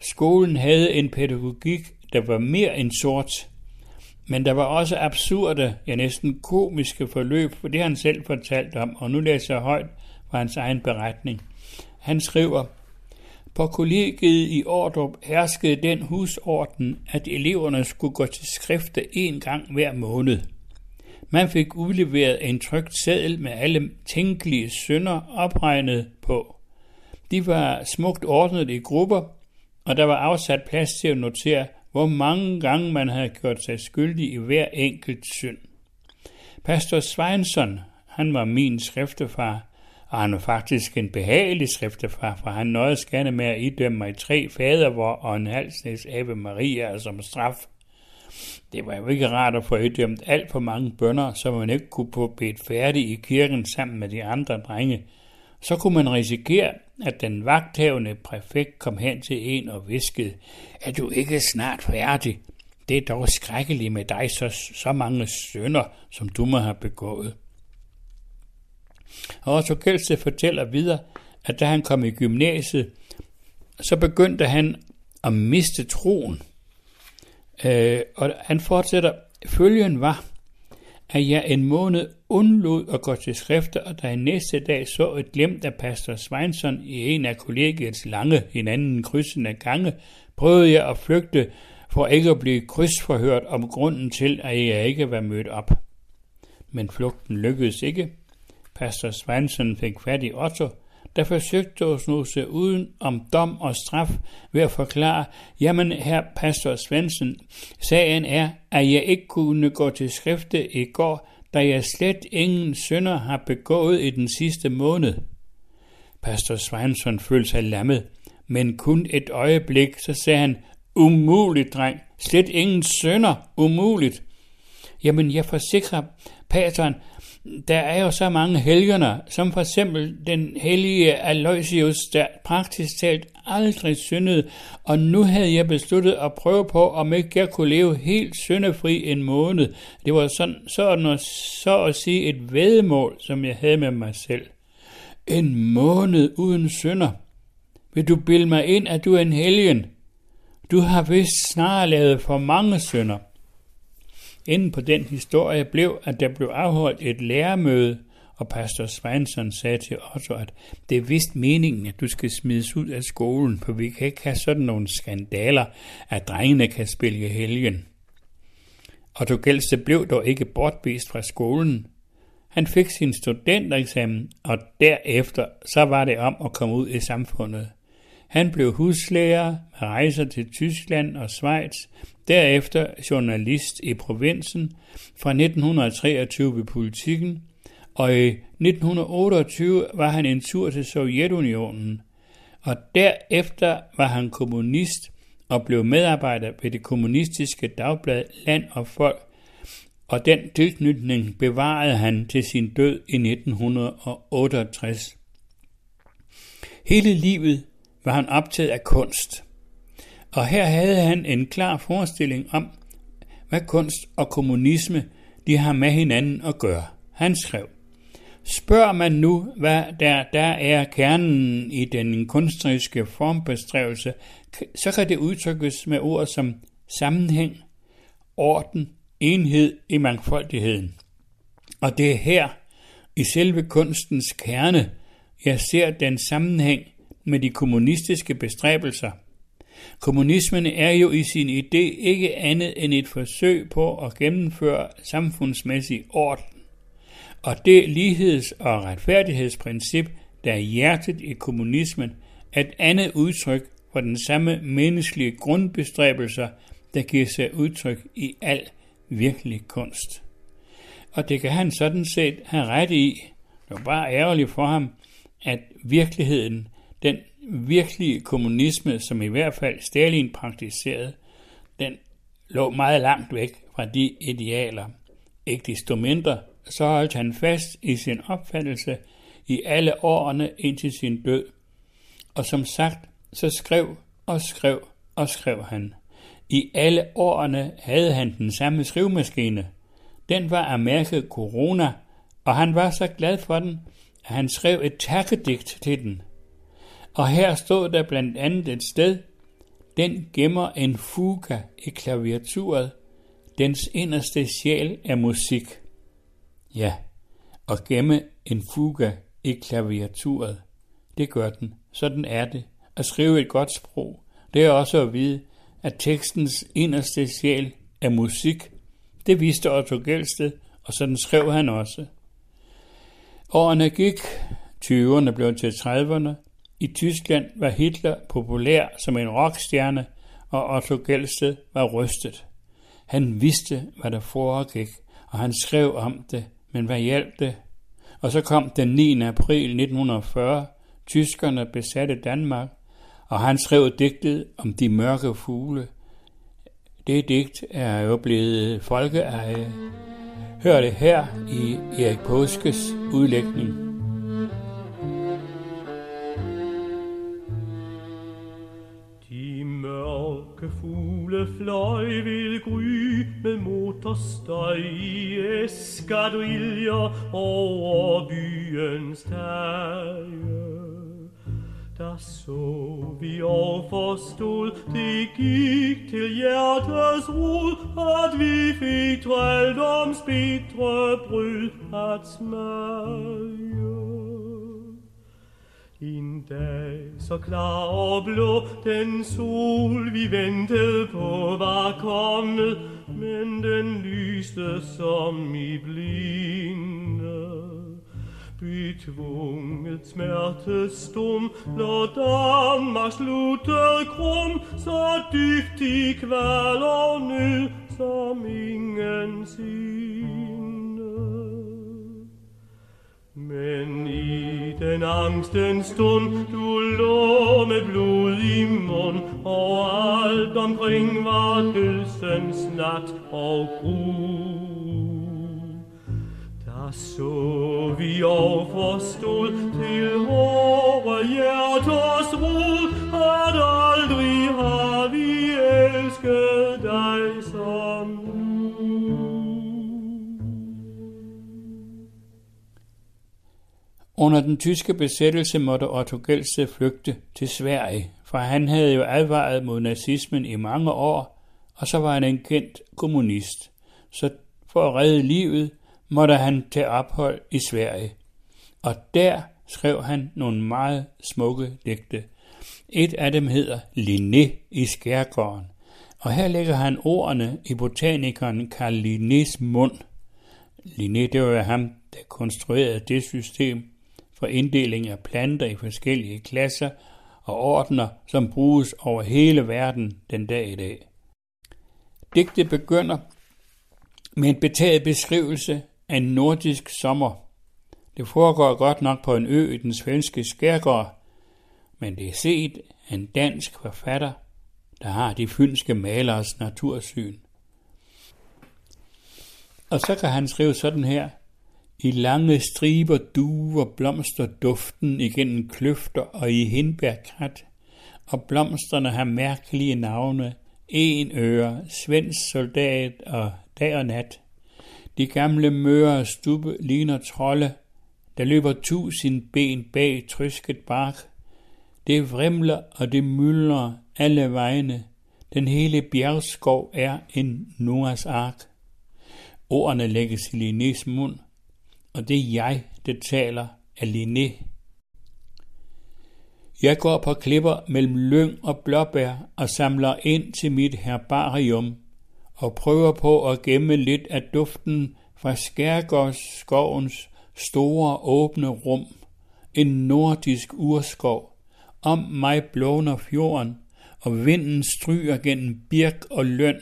Skolen havde en pædagogik, der var mere end sort, men der var også absurde, ja næsten komiske forløb, for det han selv fortalt om, og nu læser jeg højt fra hans egen beretning. Han skriver, på kollegiet i Ordrup herskede den husorden, at eleverne skulle gå til skrifte en gang hver måned. Man fik udleveret en trygt seddel med alle tænkelige synder opregnet på. De var smukt ordnet i grupper, og der var afsat plads til at notere, hvor mange gange man havde gjort sig skyldig i hver enkelt synd. Pastor Sveinsson, han var min skriftefar, og han var faktisk en behagelig skriftefar, for han nåede gerne med at idømme mig tre fadervor og en halsnæs Ave Maria som straf. Det var jo ikke rart at få idømt alt for mange bønder, så man ikke kunne få bedt færdig i kirken sammen med de andre drenge. Så kunne man risikere, at den vagthavende præfekt kom hen til en og viskede, er du ikke snart færdig? Det er dog skrækkeligt med dig, så, så mange sønder, som du må have begået. Og Otto Kjelse fortæller videre, at da han kom i gymnasiet, så begyndte han at miste troen. Øh, og han fortsætter, følgen var, at jeg en måned undlod at gå til skrifter, og da jeg næste dag så et glemt af pastor Sveinsson i en af kollegiets lange hinanden krydsende gange, prøvede jeg at flygte for ikke at blive krydsforhørt om grunden til, at jeg ikke var mødt op. Men flugten lykkedes ikke. Pastor Svensson fik fat i Otto, der forsøgte at snuse uden om dom og straf ved at forklare, jamen her pastor Svensson, sagen er, at jeg ikke kunne gå til skrifte i går, da jeg slet ingen synder har begået i den sidste måned. Pastor Svensson følte sig lammet, men kun et øjeblik, så sagde han, umuligt, dreng, slet ingen synder, umuligt. Jamen, jeg forsikrer pateren, der er jo så mange helgener, som for eksempel den hellige Aloysius, der praktisk talt aldrig syndede, og nu havde jeg besluttet at prøve på, om ikke jeg kunne leve helt syndefri en måned. Det var sådan, sådan så at sige et vedmål, som jeg havde med mig selv. En måned uden synder. Vil du bilde mig ind, at du er en helgen? Du har vist snarere lavet for mange synder. Inden på den historie blev, at der blev afholdt et læremøde, og pastor Svensson sagde til Otto, at det er vist meningen, at du skal smides ud af skolen, for vi kan ikke have sådan nogle skandaler, at drengene kan spille helgen. Otto Gelse blev dog ikke bortvist fra skolen. Han fik sin studentereksamen, og derefter så var det om at komme ud i samfundet. Han blev huslærer med rejser til Tyskland og Schweiz, derefter journalist i provinsen fra 1923 ved politikken, og i 1928 var han en tur til Sovjetunionen, og derefter var han kommunist og blev medarbejder ved det kommunistiske dagblad Land og Folk, og den tilknytning bevarede han til sin død i 1968. Hele livet var han optaget af kunst. Og her havde han en klar forestilling om, hvad kunst og kommunisme de har med hinanden at gøre. Han skrev, Spørger man nu, hvad der, der er kernen i den kunstneriske formbestrævelse, så kan det udtrykkes med ord som sammenhæng, orden, enhed i mangfoldigheden. Og det er her, i selve kunstens kerne, jeg ser den sammenhæng, med de kommunistiske bestræbelser. Kommunismen er jo i sin idé ikke andet end et forsøg på at gennemføre samfundsmæssig orden. Og det ligheds- og retfærdighedsprincip, der er hjertet i kommunismen, er et andet udtryk for den samme menneskelige grundbestræbelser, der giver sig udtryk i al virkelig kunst. Og det kan han sådan set have ret i. Det var bare ærgerligt for ham, at virkeligheden den virkelige kommunisme, som i hvert fald Stalin praktiserede, den lå meget langt væk fra de idealer. Ikke desto mindre, så holdt han fast i sin opfattelse i alle årene indtil sin død. Og som sagt, så skrev og skrev og skrev han. I alle årene havde han den samme skrivemaskine. Den var af mærket Corona, og han var så glad for den, at han skrev et takkedigt til den – og her stod der blandt andet et sted, den gemmer en fuga i klaviaturet, dens inderste sjæl er musik. Ja, og gemme en fuga i klaviaturet, det gør den. Sådan er det. At skrive et godt sprog, det er også at vide, at tekstens inderste sjæl er musik. Det viste Otto Gelsted, og sådan skrev han også. Årene gik, 20'erne blev til 30'erne. I Tyskland var Hitler populær som en rockstjerne, og Otto Gelsted var rystet. Han vidste, hvad der foregik, og han skrev om det, men hvad hjalp det? Og så kom den 9. april 1940, tyskerne besatte Danmark, og han skrev digtet om de mørke fugle. Det digt er jo blevet folkeeje. Hør det her i Erik Påskes udlægning. Fløj vil gry med motorstøj i eskadriller over byens tage. Der så vi og forstod, det gik til hjertes rod, at vi fik trældoms bitre bryd at smage. In dag so klar og blå, den sol vi ventede på var kommet, men den lyste som i blinde betvunget smertestum, lå Danmark sluttet krum, så dybt i kval og nød, som ingen sin. Men i den angstens stund, du lå med blod i mund, og alt omkring var dødsens nat og gru. Så vi og forstod til vore hjerters ro, at aldrig har vi elsket dig som Under den tyske besættelse måtte Otto Gelse flygte til Sverige, for han havde jo advaret mod nazismen i mange år, og så var han en kendt kommunist. Så for at redde livet måtte han tage ophold i Sverige. Og der skrev han nogle meget smukke digte. Et af dem hedder Linné i skærgården, og her lægger han ordene i botanikeren Carl Linnés mund. Linné, det var ham, der konstruerede det system for inddeling af planter i forskellige klasser og ordner, som bruges over hele verden den dag i dag. Digtet begynder med en betaget beskrivelse en nordisk sommer. Det foregår godt nok på en ø i den svenske skærgård, men det er set af en dansk forfatter, der har de fynske malers natursyn. Og så kan han skrive sådan her. I lange striber duer blomster duften igennem kløfter og i hindbærkrat, og blomsterne har mærkelige navne, en øre, svensk soldat og dag og nat. De gamle møre stubbe ligner trolde, der løber tusind ben bag trysket bark. Det vrimler og det myldrer alle vegne. Den hele bjergskov er en Noahs ark. Ordene lægges i Linnés mund, og det er jeg, der taler af Linné. Jeg går på klipper mellem lyng og blåbær og samler ind til mit herbarium – og prøver på at gemme lidt af duften fra skærgårdsskovens store åbne rum, en nordisk urskov. Om mig blåner fjorden, og vinden stryger gennem birk og løn,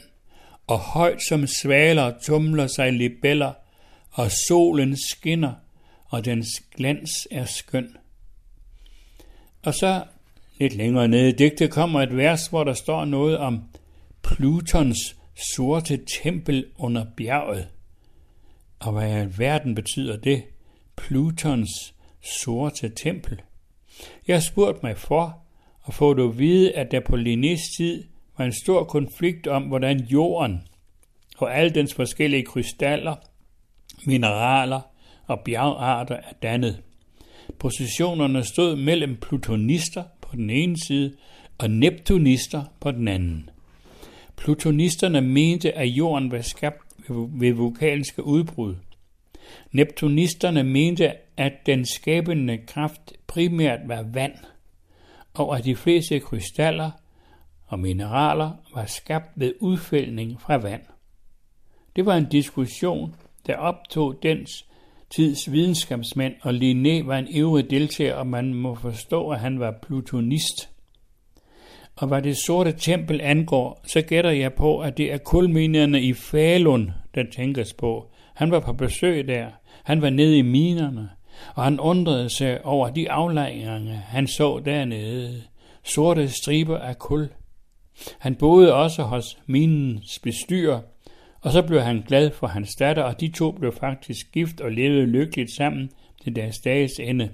og højt som svaler tumler sig libeller, og solen skinner, og dens glans er skøn. Og så lidt længere nede i digtet kommer et vers, hvor der står noget om Plutons sorte tempel under bjerget. Og hvad i verden betyder det? Plutons sorte tempel. Jeg spurgte mig for, og få du at vide, at der på Linnés tid var en stor konflikt om, hvordan jorden og alle dens forskellige krystaller, mineraler og bjergarter er dannet. Positionerne stod mellem plutonister på den ene side og neptunister på den anden. Plutonisterne mente, at jorden var skabt ved vulkanske udbrud. Neptunisterne mente, at den skabende kraft primært var vand, og at de fleste krystaller og mineraler var skabt ved udfældning fra vand. Det var en diskussion, der optog dens tids videnskabsmænd, og Linné var en ivrig deltager, og man må forstå, at han var plutonist. Og hvad det sorte tempel angår, så gætter jeg på, at det er kulminerne i Falun, der tænkes på. Han var på besøg der. Han var nede i minerne, og han undrede sig over de aflejringer, han så dernede. Sorte striber af kul. Han boede også hos minens bestyrer, og så blev han glad for hans datter, og de to blev faktisk gift og levede lykkeligt sammen til deres dages ende.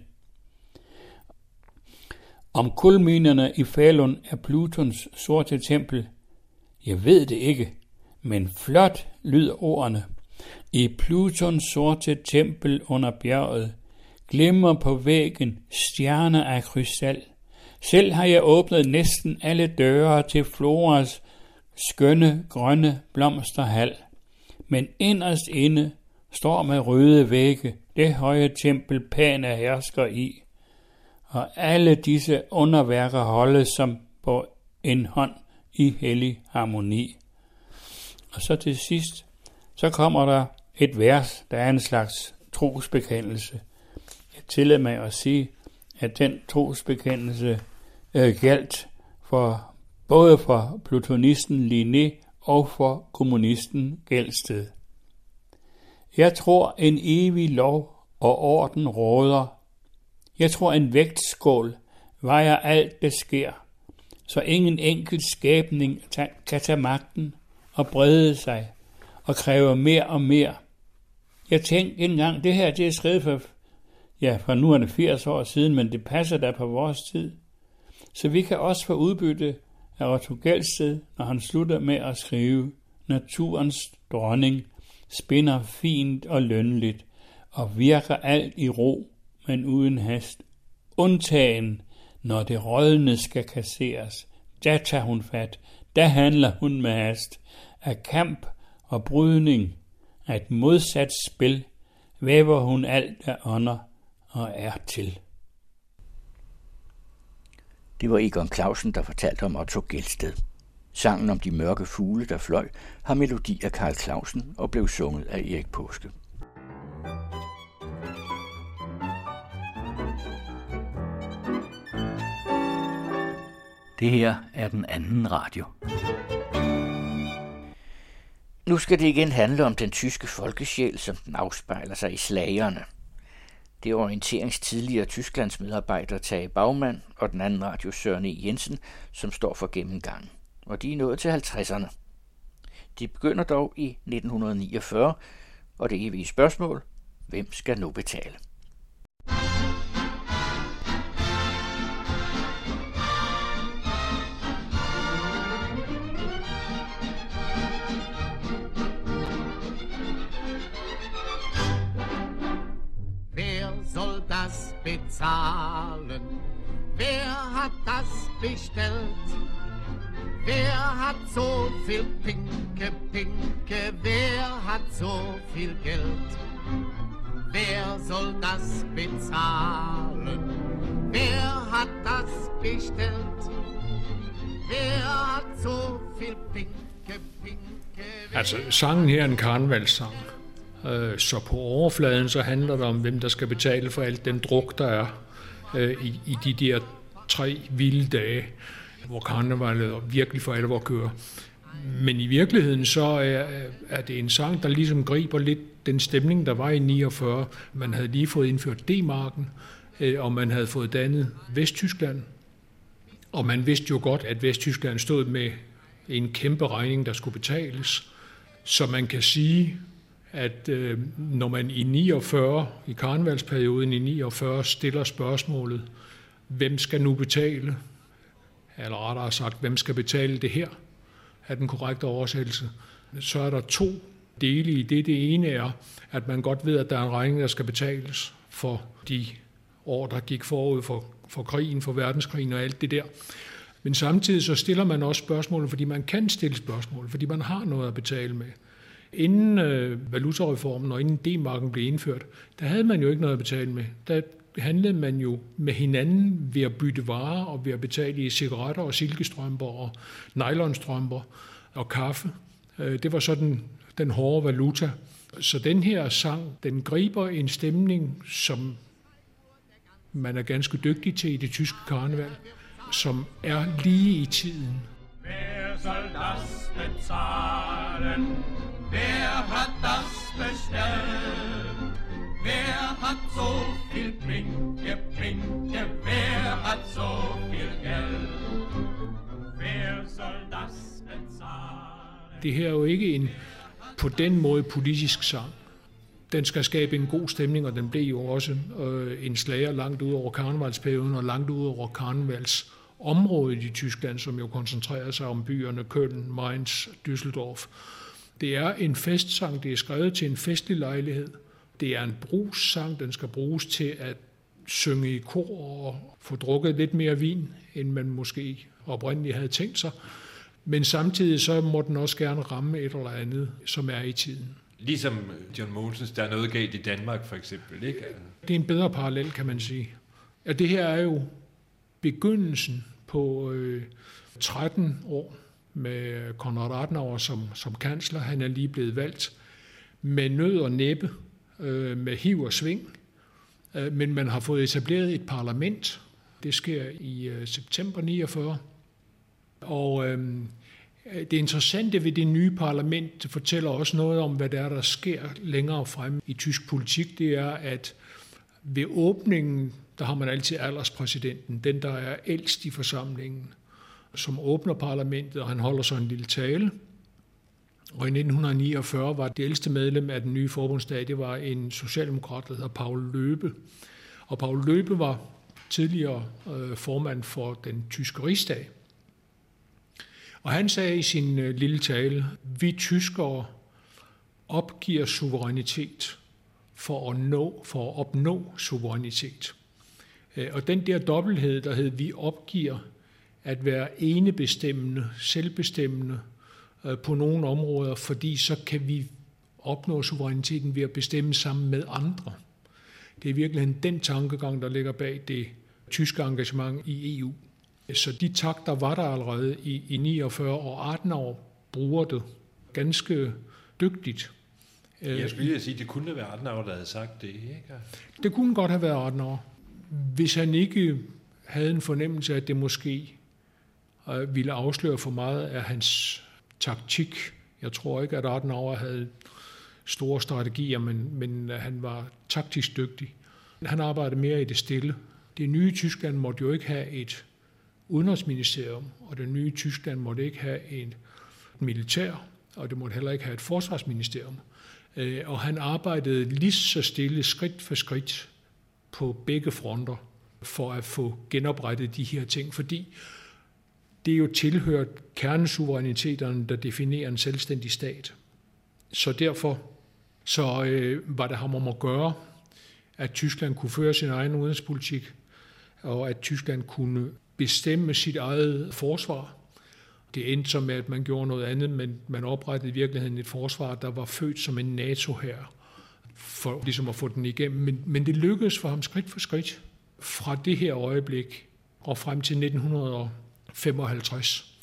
Om kulminerne i Falun er Plutons sorte tempel, jeg ved det ikke, men flot lyder ordene. I Plutons sorte tempel under bjerget glimmer på væggen stjerner af krystal. Selv har jeg åbnet næsten alle døre til Floras skønne grønne blomsterhal. Men inderst inde står med røde vægge det høje tempel Pana hersker i. Og alle disse underværker holdes som på en hånd i hellig harmoni. Og så til sidst, så kommer der et vers, der er en slags trosbekendelse. Jeg tillader mig at sige, at den trosbekendelse øh, galt for både fra plutonisten Linné og fra kommunisten Gelsted. Jeg tror en evig lov og orden råder. Jeg tror en vægtskål vejer alt, der sker, så ingen enkelt skabning kan tage magten og brede sig og kræve mere og mere. Jeg tænkte engang, det her det er skrevet for, ja, for nu er det 80 år siden, men det passer da på vores tid. Så vi kan også få udbytte af Otto Gelsted, når han slutter med at skrive, naturens dronning spinder fint og lønligt og virker alt i ro, men uden hast. Undtagen, når det rådne skal kasseres, da tager hun fat, da handler hun med hast. Af kamp og brydning, af et modsat spil, væver hun alt af ånder og er til. Det var Egon Clausen, der fortalte om Otto Gelsted. Sangen om de mørke fugle, der fløj, har melodi af Karl Clausen og blev sunget af Erik Påske. Det her er den anden radio. Nu skal det igen handle om den tyske folkesjæl, som den afspejler sig i slagerne – det er orienterings tidligere Tysklands medarbejder Tage Bagmand og den anden radio Søren E. Jensen, som står for gennemgangen. Og de er nået til 50'erne. De begynder dog i 1949, og det evige spørgsmål, hvem skal nu betale? Bezahlen? Wer hat das bestellt? Wer hat so viel Pinke, Pinke? Wer hat so viel Geld? Wer soll das bezahlen? Wer hat das bestellt? Wer hat so viel Pinke, Pinke? Altså, sangen her er en karnevalssang. Øh, så på overfladen så handler det om, hvem der skal betale for alt den druk, der er øh, i, i de der tre vilde dage, hvor karnevalet virkelig for alvor kører. Men i virkeligheden så er, er det en sang, der ligesom griber lidt den stemning, der var i 49. Man havde lige fået indført D-marken, og man havde fået dannet Vesttyskland. Og man vidste jo godt, at Vesttyskland stod med en kæmpe regning, der skulle betales. Så man kan sige, at øh, når man i 49, i karnevalsperioden i 49, stiller spørgsmålet, hvem skal nu betale, eller rettere sagt, hvem skal betale det her, er den korrekte oversættelse, så er der to dele i det. Det ene er, at man godt ved, at der er en regning, der skal betales for de år, der gik forud for, for krigen, for verdenskrigen og alt det der. Men samtidig så stiller man også spørgsmålet, fordi man kan stille spørgsmål, fordi man har noget at betale med. Inden øh, valutareformen og inden D-marken blev indført, der havde man jo ikke noget at betale med. Der handlede man jo med hinanden ved at bytte varer og ved at betale i cigaretter og silkestrømper og nylonstrømper og kaffe. Øh, det var sådan den hårde valuta. Så den her sang, den griber en stemning, som man er ganske dygtig til i det tyske karneval, som er lige i tiden. Wer soll das bezahlen? Wer hat das bestellt? Wer hat so viel Pinke, Pinke? Wer hat so viel Geld? Wer soll das bezahlen? Det her er jo ikke en på den måde politisk sang. Den skal skabe en god stemning, og den blev jo også øh, en slager langt ud over karnevalsperioden og langt ud over karnevalsområdet i Tyskland, som jo koncentrerer sig om byerne Köln, Mainz, Düsseldorf. Det er en festsang, det er skrevet til en festlig lejlighed. Det er en brugssang, den skal bruges til at synge i kor og få drukket lidt mere vin, end man måske oprindeligt havde tænkt sig. Men samtidig så må den også gerne ramme et eller andet, som er i tiden. Ligesom John Mosens, der er noget galt i Danmark for eksempel, ikke? Det er en bedre parallel, kan man sige. Ja, det her er jo begyndelsen på øh, 13 år med Konrad Adenauer som, som kansler. Han er lige blevet valgt med nød og næppe, øh, med hiv og sving. Øh, men man har fået etableret et parlament. Det sker i øh, september 49. Og øh, det interessante ved det nye parlament det fortæller også noget om, hvad der er, der sker længere frem i tysk politik. Det er, at ved åbningen, der har man altid alderspræsidenten, den der er ældst i forsamlingen, som åbner parlamentet, og han holder så en lille tale. Og i 1949 var det ældste medlem af den nye forbundsdag, det var en socialdemokrat, der hedder Paul Løbe. Og Paul Løbe var tidligere øh, formand for den tyske rigsdag. Og han sagde i sin øh, lille tale, vi tyskere opgiver suverænitet for at, nå, for at opnå suverænitet. Øh, og den der dobbelthed, der hed, vi opgiver at være enebestemmende, selvbestemmende øh, på nogle områder, fordi så kan vi opnå suveræniteten ved at bestemme sammen med andre. Det er virkelig den tankegang, der ligger bag det tyske engagement i EU. Så de takter var der allerede i, i 49 og 18 år bruger det ganske dygtigt. Jeg skulle lige sige, at det kunne være Adenauer, der havde sagt det, ikke? Det kunne godt have været Adenauer. Hvis han ikke havde en fornemmelse af, at det måske øh, ville afsløre for meget af hans taktik. Jeg tror ikke, at Adenauer havde store strategier, men, men han var taktisk dygtig. Han arbejdede mere i det stille. Det nye Tyskland måtte jo ikke have et udenrigsministerium, og det nye Tyskland måtte ikke have et militær, og det måtte heller ikke have et forsvarsministerium. Øh, og han arbejdede lige så stille, skridt for skridt, på begge fronter, for at få genoprettet de her ting, fordi det er jo tilhørt kernesuveræniteterne, der definerer en selvstændig stat. Så derfor så øh, var det ham om at gøre, at Tyskland kunne føre sin egen udenrigspolitik, og at Tyskland kunne bestemme sit eget forsvar. Det endte så med, at man gjorde noget andet, men man oprettede i virkeligheden et forsvar, der var født som en NATO her, for ligesom at få den igennem. Men, men det lykkedes for ham skridt for skridt fra det her øjeblik og frem til 1900 55,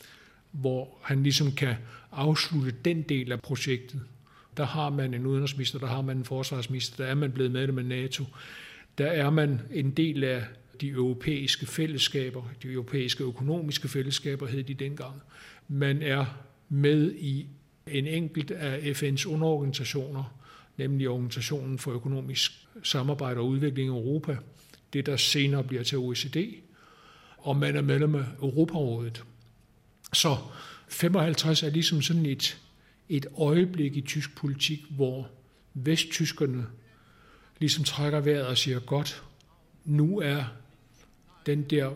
hvor han ligesom kan afslutte den del af projektet. Der har man en udenrigsminister, der har man en forsvarsminister, der er man blevet medlem af NATO, der er man en del af de europæiske fællesskaber, de europæiske økonomiske fællesskaber hed de dengang. Man er med i en enkelt af FN's underorganisationer, nemlig Organisationen for Økonomisk Samarbejde og Udvikling i Europa, det der senere bliver til OECD, og man er medlem af Europarådet. Så 55 er ligesom sådan et, et øjeblik i tysk politik, hvor vesttyskerne ligesom trækker vejret og siger, godt, nu er den der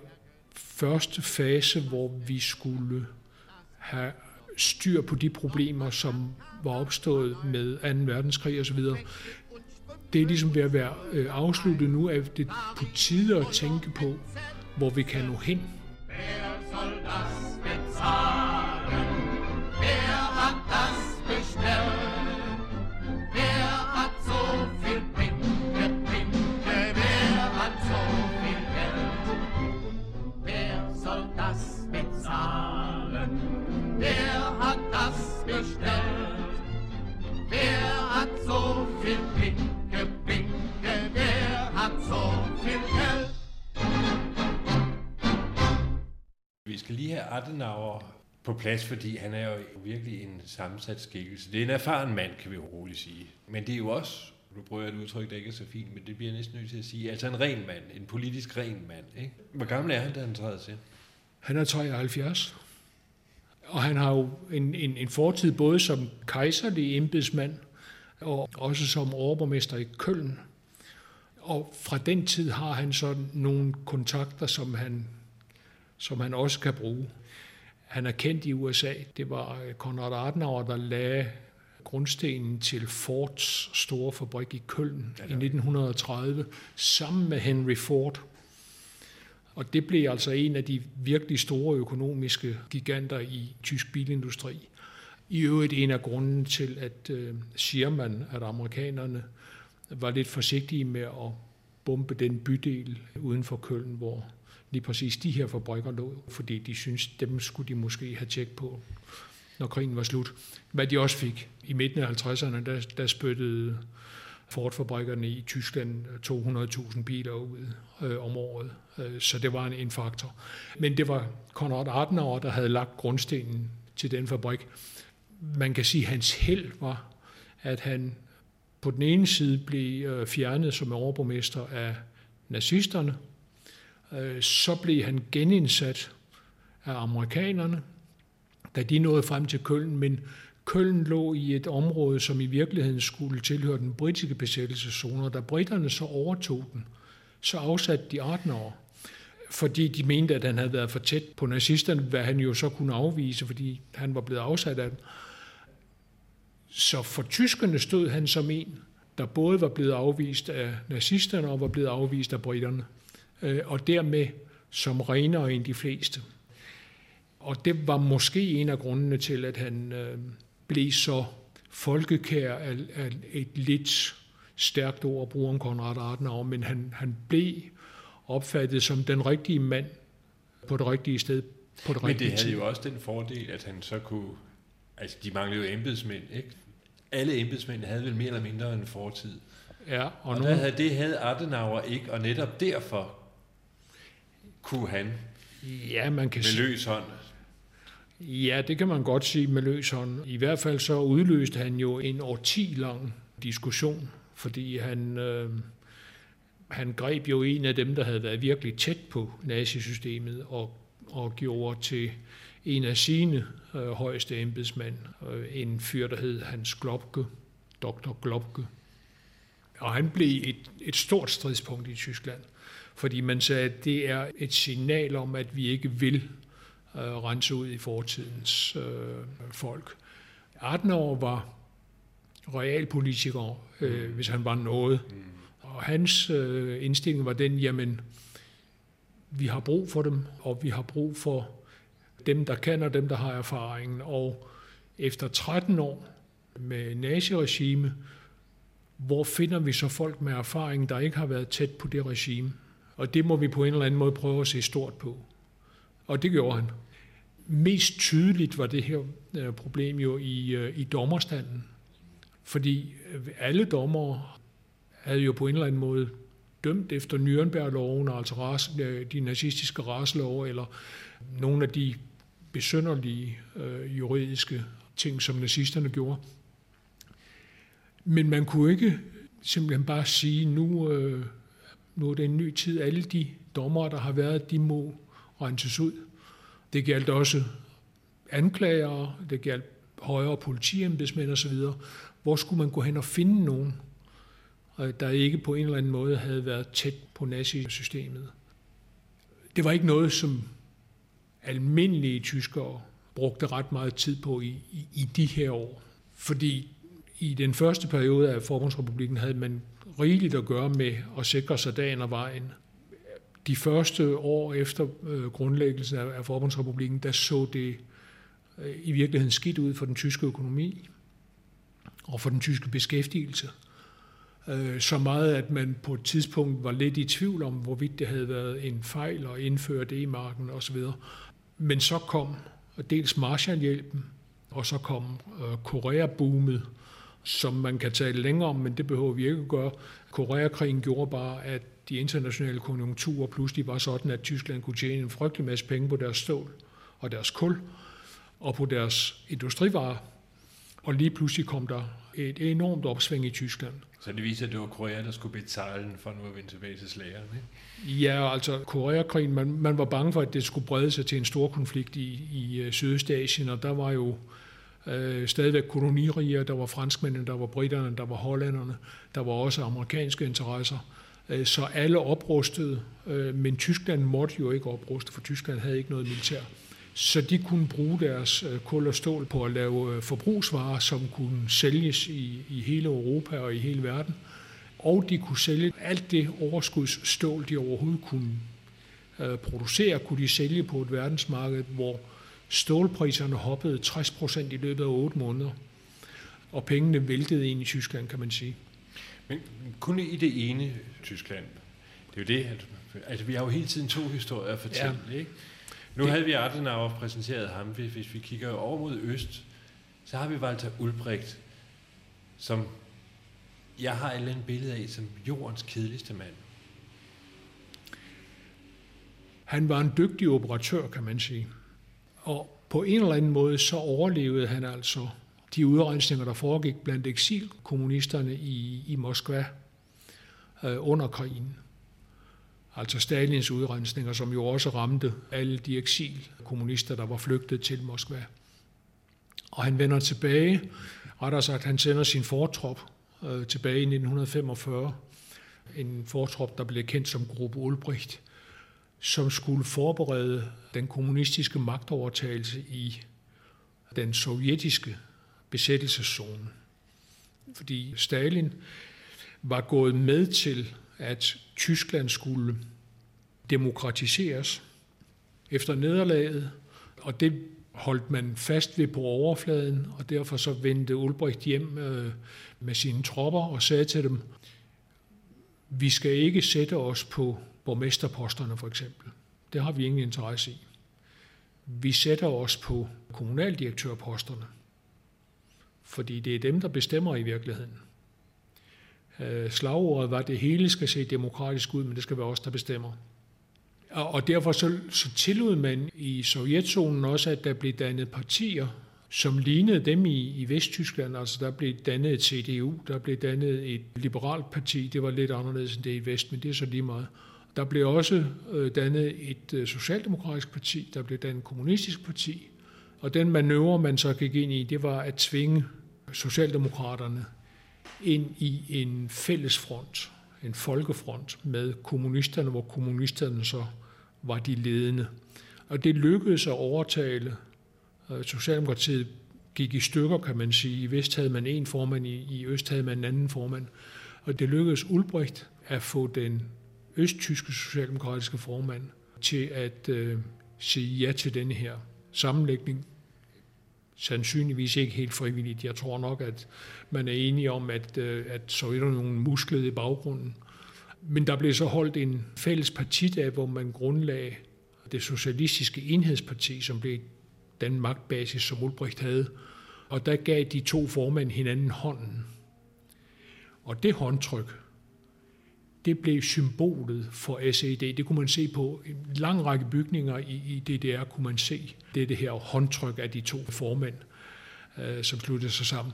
første fase, hvor vi skulle have styr på de problemer, som var opstået med 2. verdenskrig osv. Det er ligesom ved at være øh, afsluttet nu, at det på tide at tænke på, hvor vi kan nå hen. Wer soll das bezahlen? Wer hat das bestellt? Have Adenauer på plads, fordi han er jo virkelig en sammensat skikkelse. Det er en erfaren mand, kan vi jo roligt sige. Men det er jo også, nu prøver jeg et udtryk, der ikke er så fint, men det bliver jeg næsten nødt til at sige, altså en ren mand, en politisk ren mand. Ikke? Hvor gammel er han, da han træder til? Han er 73. Og han har jo en, en, en fortid både som kejserlig embedsmand og også som overborgmester i Køln. Og fra den tid har han så nogle kontakter, som han, som han også kan bruge. Han er kendt i USA. Det var Konrad Adenauer, der lagde grundstenen til Fords store fabrik i Køln i 1930, sammen med Henry Ford. Og det blev altså en af de virkelig store økonomiske giganter i tysk bilindustri. I øvrigt en af grunden til, at øh, siger man, at amerikanerne var lidt forsigtige med at bombe den bydel uden for Køln, hvor lige præcis de her fabrikker lå, fordi de synes dem skulle de måske have tjek på, når krigen var slut. Hvad de også fik. I midten af 50'erne, der, der spyttede Ford-fabrikkerne i Tyskland 200.000 biler ud øh, om året. Øh, så det var en, en faktor. Men det var Konrad Adenauer, der havde lagt grundstenen til den fabrik. Man kan sige, at hans held var, at han på den ene side blev øh, fjernet som overborgmester af nazisterne, Øh, så blev han genindsat af amerikanerne, da de nåede frem til Køln, men Køln lå i et område, som i virkeligheden skulle tilhøre den britiske besættelseszone, og da britterne så overtog den, så afsatte de 18 år, fordi de mente, at han havde været for tæt på nazisterne, hvad han jo så kunne afvise, fordi han var blevet afsat af dem. Så for tyskerne stod han som en, der både var blevet afvist af nazisterne og var blevet afvist af britterne, øh, og dermed som renere end de fleste. Og det var måske en af grundene til, at han øh, blev så folkekær af, af et lidt stærkt ord at bruge om Konrad Adenauer, men han, han blev opfattet som den rigtige mand på det rigtige sted på det Men rigtige det havde tid. jo også den fordel, at han så kunne... Altså, de manglede jo embedsmænd, ikke? Alle embedsmænd havde vel mere eller mindre en fortid. Ja, og og, der havde, det havde Adenauer ikke, og netop derfor kunne han Ja, man kan med løs hånd Ja, det kan man godt sige med løs hånd. I hvert fald så udløste han jo en årti lang diskussion, fordi han, øh, han greb jo en af dem, der havde været virkelig tæt på nazisystemet og, og gjorde til en af sine øh, højeste embedsmænd, øh, en fyr, der hed Hans Globke, Dr. Globke. Og han blev et, et stort stridspunkt i Tyskland, fordi man sagde, at det er et signal om, at vi ikke vil øh, rense ud i fortidens øh, folk. Adenauer var realpolitiker, øh, hvis han var noget. Og hans øh, indstilling var den, jamen, vi har brug for dem, og vi har brug for dem, der kan, og dem, der har erfaringen. Og efter 13 år med naziregime, hvor finder vi så folk med erfaring, der ikke har været tæt på det regime? Og det må vi på en eller anden måde prøve at se stort på. Og det gjorde han. Mest tydeligt var det her øh, problem jo i, øh, i dommerstanden. Fordi øh, alle dommere havde jo på en eller anden måde dømt efter Nürnberg-loven, altså ras, de nazistiske raslove, eller nogle af de besønderlige øh, juridiske ting, som nazisterne gjorde. Men man kunne ikke simpelthen bare sige, nu, øh, nu er det en ny tid. Alle de dommere, der har været, de må renses ud. Det galt også anklagere, det galt højere politiembedsmænd osv. Hvor skulle man gå hen og finde nogen, øh, der ikke på en eller anden måde havde været tæt på nazisystemet? Det var ikke noget, som almindelige tyskere brugte ret meget tid på i, i, i de her år. Fordi i den første periode af Forbundsrepublikken havde man rigeligt at gøre med at sikre sig dagen og vejen. De første år efter øh, grundlæggelsen af, Forbundsrepublikken, der så det øh, i virkeligheden skidt ud for den tyske økonomi og for den tyske beskæftigelse. Øh, så meget, at man på et tidspunkt var lidt i tvivl om, hvorvidt det havde været en fejl at indføre D-marken osv. Men så kom dels Marshallhjælpen, og så kom øh, Korea-boomet, som man kan tale længere om, men det behøver vi ikke at gøre. Koreakrigen gjorde bare, at de internationale konjunkturer pludselig var sådan, at Tyskland kunne tjene en frygtelig masse penge på deres stål, og deres kul og på deres industrivarer. Og lige pludselig kom der et enormt opsving i Tyskland. Så det viser, at det var Korea, der skulle betale den for nu at vende tilbage til slageren, ikke? Ja, altså Koreakrigen, man, man var bange for, at det skulle brede sig til en stor konflikt i, i øh, Sydøstasien, og der var jo øh, stadigvæk koloniriger, der var franskmændene, der var britterne, der var hollænderne, der var også amerikanske interesser. Øh, så alle oprustede, øh, men Tyskland måtte jo ikke opruste, for Tyskland havde ikke noget militær. Så de kunne bruge deres øh, kul og stål på at lave øh, forbrugsvarer, som kunne sælges i, i hele Europa og i hele verden. Og de kunne sælge alt det overskudsstål, de overhovedet kunne øh, producere, kunne de sælge på et verdensmarked, hvor stålpriserne hoppede 60 procent i løbet af 8 måneder. Og pengene væltede ind i Tyskland, kan man sige. Men kun i det ene Tyskland. Det er jo det, at altså, vi har jo hele tiden to historier at fortælle, ja. ikke? Nu det... havde vi Adenauer præsenteret ham. Hvis vi kigger over mod øst, så har vi Walter Ulbricht, som jeg har et eller andet billede af som jordens kedeligste mand. Han var en dygtig operatør, kan man sige. Og på en eller anden måde, så overlevede han altså de udrensninger, der foregik blandt eksilkommunisterne i, i Moskva øh, under krigen. Altså Stalins udrensninger, som jo også ramte alle de eksilkommunister, der var flygtet til Moskva. Og han vender tilbage, rettere sagt, han sender sin fortrop øh, tilbage i 1945, en fortrop, der blev kendt som Gruppe Ulbricht, som skulle forberede den kommunistiske magtovertagelse i den sovjetiske besættelseszone. Fordi Stalin var gået med til at Tyskland skulle demokratiseres efter nederlaget, og det holdt man fast ved på overfladen, og derfor så vendte Ulbricht hjem øh, med sine tropper og sagde til dem, vi skal ikke sætte os på borgmesterposterne for eksempel. Det har vi ingen interesse i. Vi sætter os på kommunaldirektørposterne, fordi det er dem, der bestemmer i virkeligheden. Øh, slagordet var, at det hele skal se demokratisk ud, men det skal være os, der bestemmer. Og derfor så, så tillod man i Sovjetzonen også, at der blev dannet partier, som lignede dem i, i Vesttyskland. Altså der blev dannet et CDU, der blev dannet et liberalt parti. Det var lidt anderledes end det i Vest, men det er så lige meget. Der blev også øh, dannet et øh, socialdemokratisk parti, der blev dannet et kommunistisk parti. Og den manøvre, man så gik ind i, det var at tvinge Socialdemokraterne ind i en fælles front, en folkefront med kommunisterne, hvor kommunisterne så var de ledende. Og det lykkedes at overtale. Øh, Socialdemokratiet gik i stykker, kan man sige. I vest havde man en formand, i øst havde man en anden formand. Og det lykkedes Ulbricht at få den østtyske socialdemokratiske formand til at øh, sige ja til denne her sammenlægning sandsynligvis ikke helt frivilligt. Jeg tror nok, at man er enige om, at, øh, at Sovjetunionen musklede i baggrunden. Men der blev så holdt en fælles partidag, hvor man grundlagde det socialistiske enhedsparti, som blev den magtbasis, som Ulbricht havde. Og der gav de to formænd hinanden hånden. Og det håndtryk, det blev symbolet for SED. Det kunne man se på en lang række bygninger i, i DDR, kunne man se det, det her håndtryk af de to formænd, øh, som sluttede sig sammen.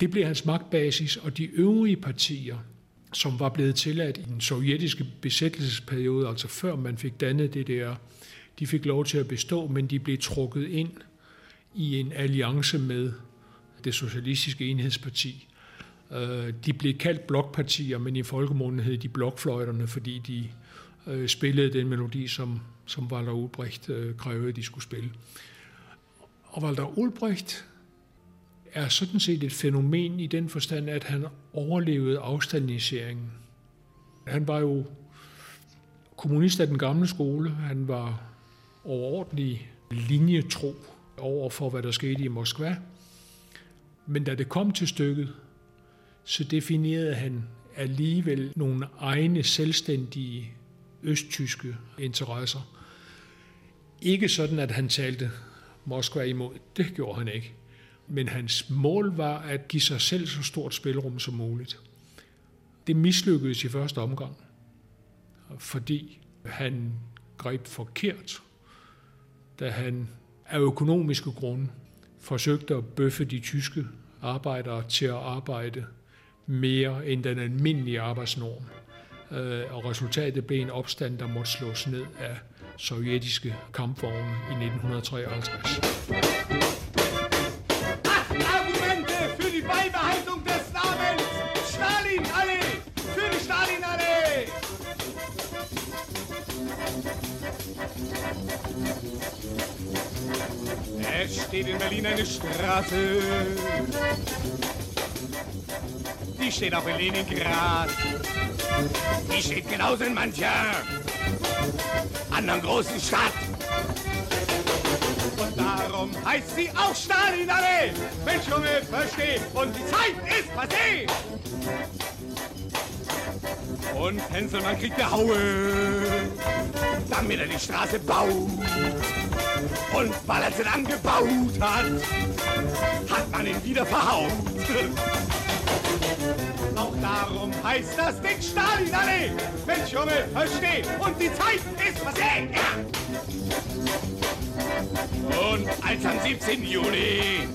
Det blev hans magtbasis, og de øvrige partier, som var blevet tilladt i den sovjetiske besættelsesperiode, altså før man fik dannet DDR, de fik lov til at bestå, men de blev trukket ind i en alliance med det socialistiske enhedsparti, Øh, de blev kaldt blokpartier, men i folkemunden hed de blokfløjterne, fordi de øh, spillede den melodi, som, som Walter Ulbricht øh, krævede, de skulle spille. Og Walter Ulbricht er sådan set et fænomen i den forstand, at han overlevede afstaliniseringen. Han var jo kommunist af den gamle skole. Han var overordentlig linjetro over for, hvad der skete i Moskva. Men da det kom til stykket, så definerede han alligevel nogle egne selvstændige østtyske interesser. Ikke sådan, at han talte Moskva imod. Det gjorde han ikke. Men hans mål var at give sig selv så stort spilrum som muligt. Det mislykkedes i første omgang, fordi han greb forkert. da han af økonomiske grunde forsøgte at bøffe de tyske arbejdere til at arbejde mere end den almindelige arbejdsnorm. Øh, og resultatet blev en opstand, der måtte slås ned af sovjetiske kampvogne i 1953. Es steht in Berlin eine Straße. Die steht auch in Leningrad. Die steht genauso in mancher anderen großen Stadt. Und darum heißt sie auch Stalinallee. Mensch, Junge, versteh. Und die Zeit ist passé. Und Henselmann kriegt eine Haue, damit er die Straße baut. Und weil er sie dann gebaut hat, hat man ihn wieder verhaut. [LAUGHS] Darum heißt das Ding Stalinallee. Mensch, Junge, versteh. Und die Zeit ist passé. Ja. Und als am 17. Juli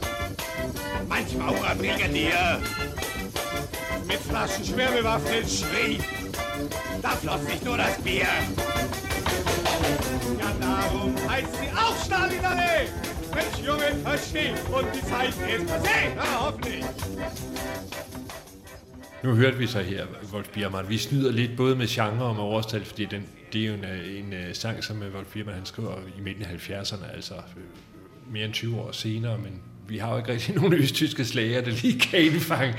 manch Maurerbrigadier mit Flaschen schwer bewaffnet schrie, da floss nicht nur das Bier. Ja, darum heißt sie auch Stalinallee. Mensch, Junge, versteh. Und die Zeit ist passé. Ja, hoffentlich. Nu hørte vi så her, Wolf Biermann. Vi snyder lidt både med genre og med årstal, fordi den, det er jo en, øh, en, øh, sang, som øh, Wolf Biermann han skriver i midten af 70'erne, altså mere end 20 år senere, men vi har jo ikke rigtig [LAUGHS] nogen østtyske slager, der lige kan indfange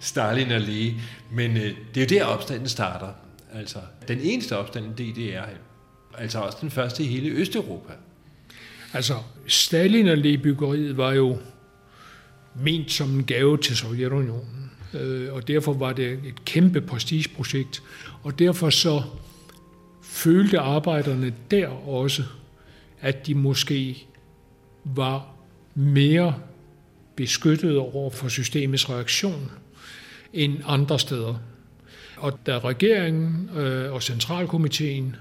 Stalin og Lee. Men øh, det er jo der, opstanden starter. Altså, den eneste opstand i DDR, altså også den første i hele Østeuropa. Altså, Stalin og byggeriet var jo ment som en gave til Sovjetunionen. Øh, og derfor var det et kæmpe prestigeprojekt. Og derfor så følte arbejderne der også, at de måske var mere beskyttet over for systemets reaktion end andre steder. Og da regeringen øh, og centralkomiteen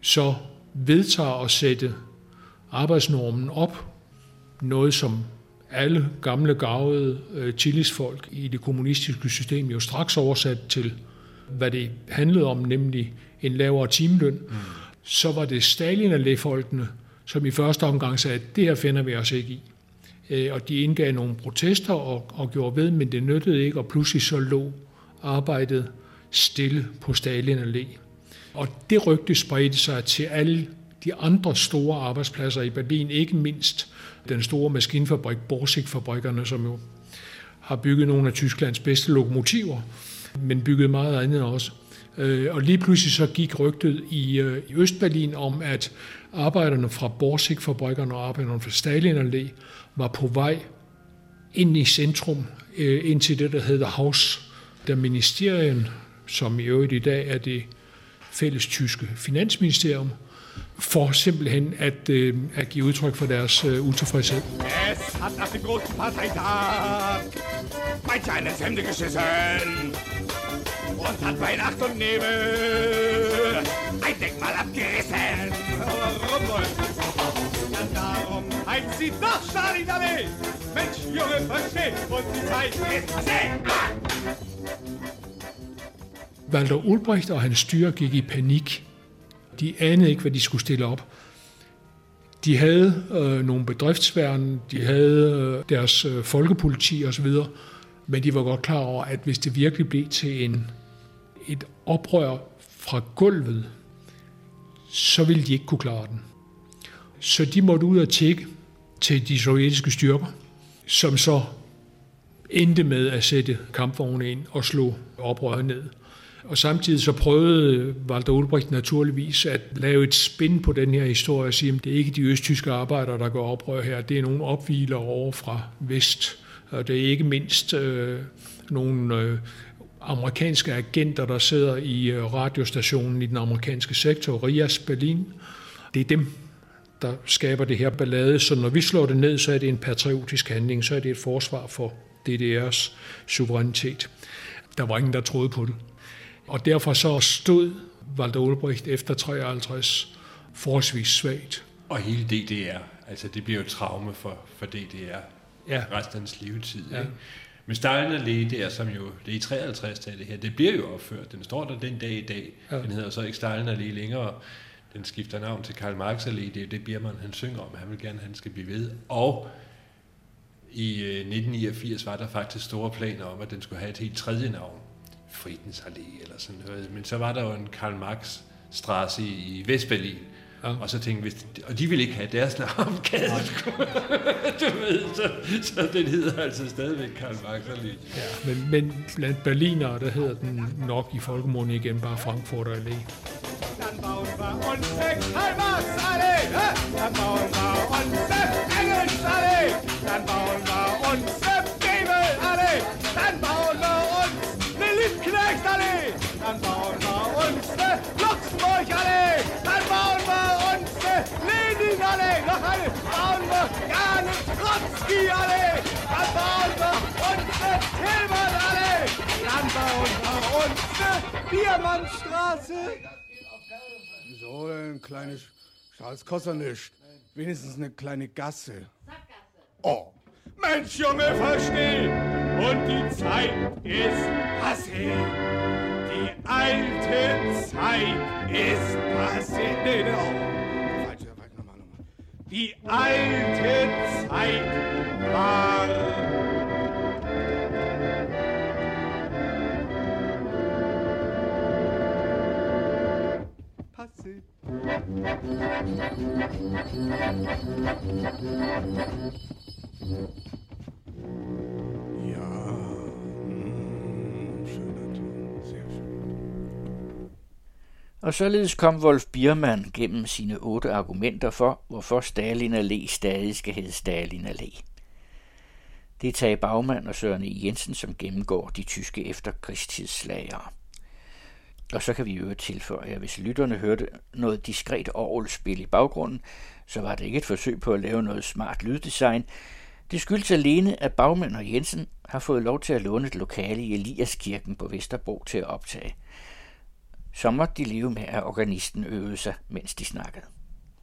så vedtager at sætte arbejdsnormen op, noget som alle gamle gavede øh, tillidsfolk i det kommunistiske system jo straks oversat til, hvad det handlede om, nemlig en lavere timeløn, mm. så var det Stalin og lægfolkene, som i første omgang sagde, at det her finder vi os ikke i. Øh, og de indgav nogle protester og, og gjorde ved, men det nyttede ikke, og pludselig så lå arbejdet stille på Stalin Allé. Og det rygte spredte sig til alle de andre store arbejdspladser i Berlin, ikke mindst den store maskinfabrik, Borsig-fabrikkerne, som jo har bygget nogle af Tysklands bedste lokomotiver, men bygget meget andet også. Øh, og lige pludselig så gik rygtet i, øh, i Østberlin om, at arbejderne fra Borsig-fabrikkerne og arbejderne fra Stalin Allé var på vej ind i centrum, øh, ind til det, der hedder Haus der Ministerien, som i øvrigt i dag er det fælles tyske finansministerium, for simpelthen at, øh, at give udtryk for deres øh, utilfredshed. Es hat nach dem großen Parteitag manch eines Hemde geschissen und hat bei Nacht und Nebel ein Denkmal abgerissen. Warum wohl? Ja, darum heißt sie doch Stalin Allee. Mensch, Junge, versteh, und die Zeit ist passé. Ah! Walter Ulbricht og hans styre gik i panik. De anede ikke, hvad de skulle stille op. De havde øh, nogle bedriftsværn, de havde øh, deres øh, folkepoliti osv., men de var godt klar over, at hvis det virkelig blev til en, et oprør fra gulvet, så ville de ikke kunne klare den. Så de måtte ud og tjekke til de sovjetiske styrker, som så endte med at sætte kampvogne ind og slå oprøret ned. Og samtidig så prøvede Walter Ulbricht naturligvis at lave et spin på den her historie og sige, at det er ikke de østtyske arbejdere, der går oprør her. Det er nogle opviler over fra vest. Og det er ikke mindst øh, nogle øh, amerikanske agenter, der sidder i øh, radiostationen i den amerikanske sektor, Rias Berlin. Det er dem, der skaber det her ballade. Så når vi slår det ned, så er det en patriotisk handling, så er det et forsvar for DDR's suverænitet. Der var ingen, der troede på det. Og derfor så stod Walter Ulbricht efter 53 forholdsvis svagt. Og hele DDR. Altså, det bliver jo traume for, for DDR Ja. resten af hans levetid. Ja. Ikke? Men Stalin Allé der, som jo, det er i 53 der det her, det bliver jo opført. Den står der den dag i dag. Ja. Den hedder så ikke Stalin Allé længere. Den skifter navn til Karl Marx Allé. Det er det Biermann, han synger om. Han vil gerne, at han skal blive ved. Og i øh, 1989 var der faktisk store planer om, at den skulle have et helt tredje navn. Friedens Allé eller sådan noget. Men så var der jo en Karl Marx Straße i, Vestberlin. Ja. Og så tænkte vi, og de ville ikke have deres navn, gade [LAUGHS] du ved, så, så den hedder altså stadigvæk Karl Marx Allé. Ja, men, men blandt berlinere, der hedder den nok i folkemunden igen bare Frankfurter Allé. Dann bauen wir uns eine Karl-Marx-Allee. Dann bauen wir uns eine Engels-Allee. Dann bauen wir uns eine Bebel-Allee. Dann bauen Luxemburg-Allee. Dann bauen wir uns eine Lenin-Allee. Noch eine bauen wir Janis Trotzki-Allee. Dann bauen wir uns Tillmann-Allee. Dann bauen wir uns Biermannstraße. So, ein kleines Strauß kostet nicht. Wenigstens eine kleine Gasse. Oh, Mensch, Junge, versteh! Und die Zeit ist passé. Die alte Zeit ist passé. Nee, nee, oh. Falsch, falsch, nochmal, nochmal. Die alte Zeit war... Passé. Ja, Og således kom Wolf Biermann gennem sine otte argumenter for, hvorfor Stalin Allé stadig skal hedde Stalin Allé. Det er Tage Bagmann og Søren E. Jensen, som gennemgår de tyske efterkrigstidsslagere. Og så kan vi jo tilføje, at hvis lytterne hørte noget diskret orgelspil i baggrunden, så var det ikke et forsøg på at lave noget smart lyddesign. Det skyldes alene, at Bagmann og Jensen har fået lov til at låne et lokale i Eliaskirken på Vesterbro til at optage. Så måtte de leve med, at organisten øvede sig, mens de snakkede.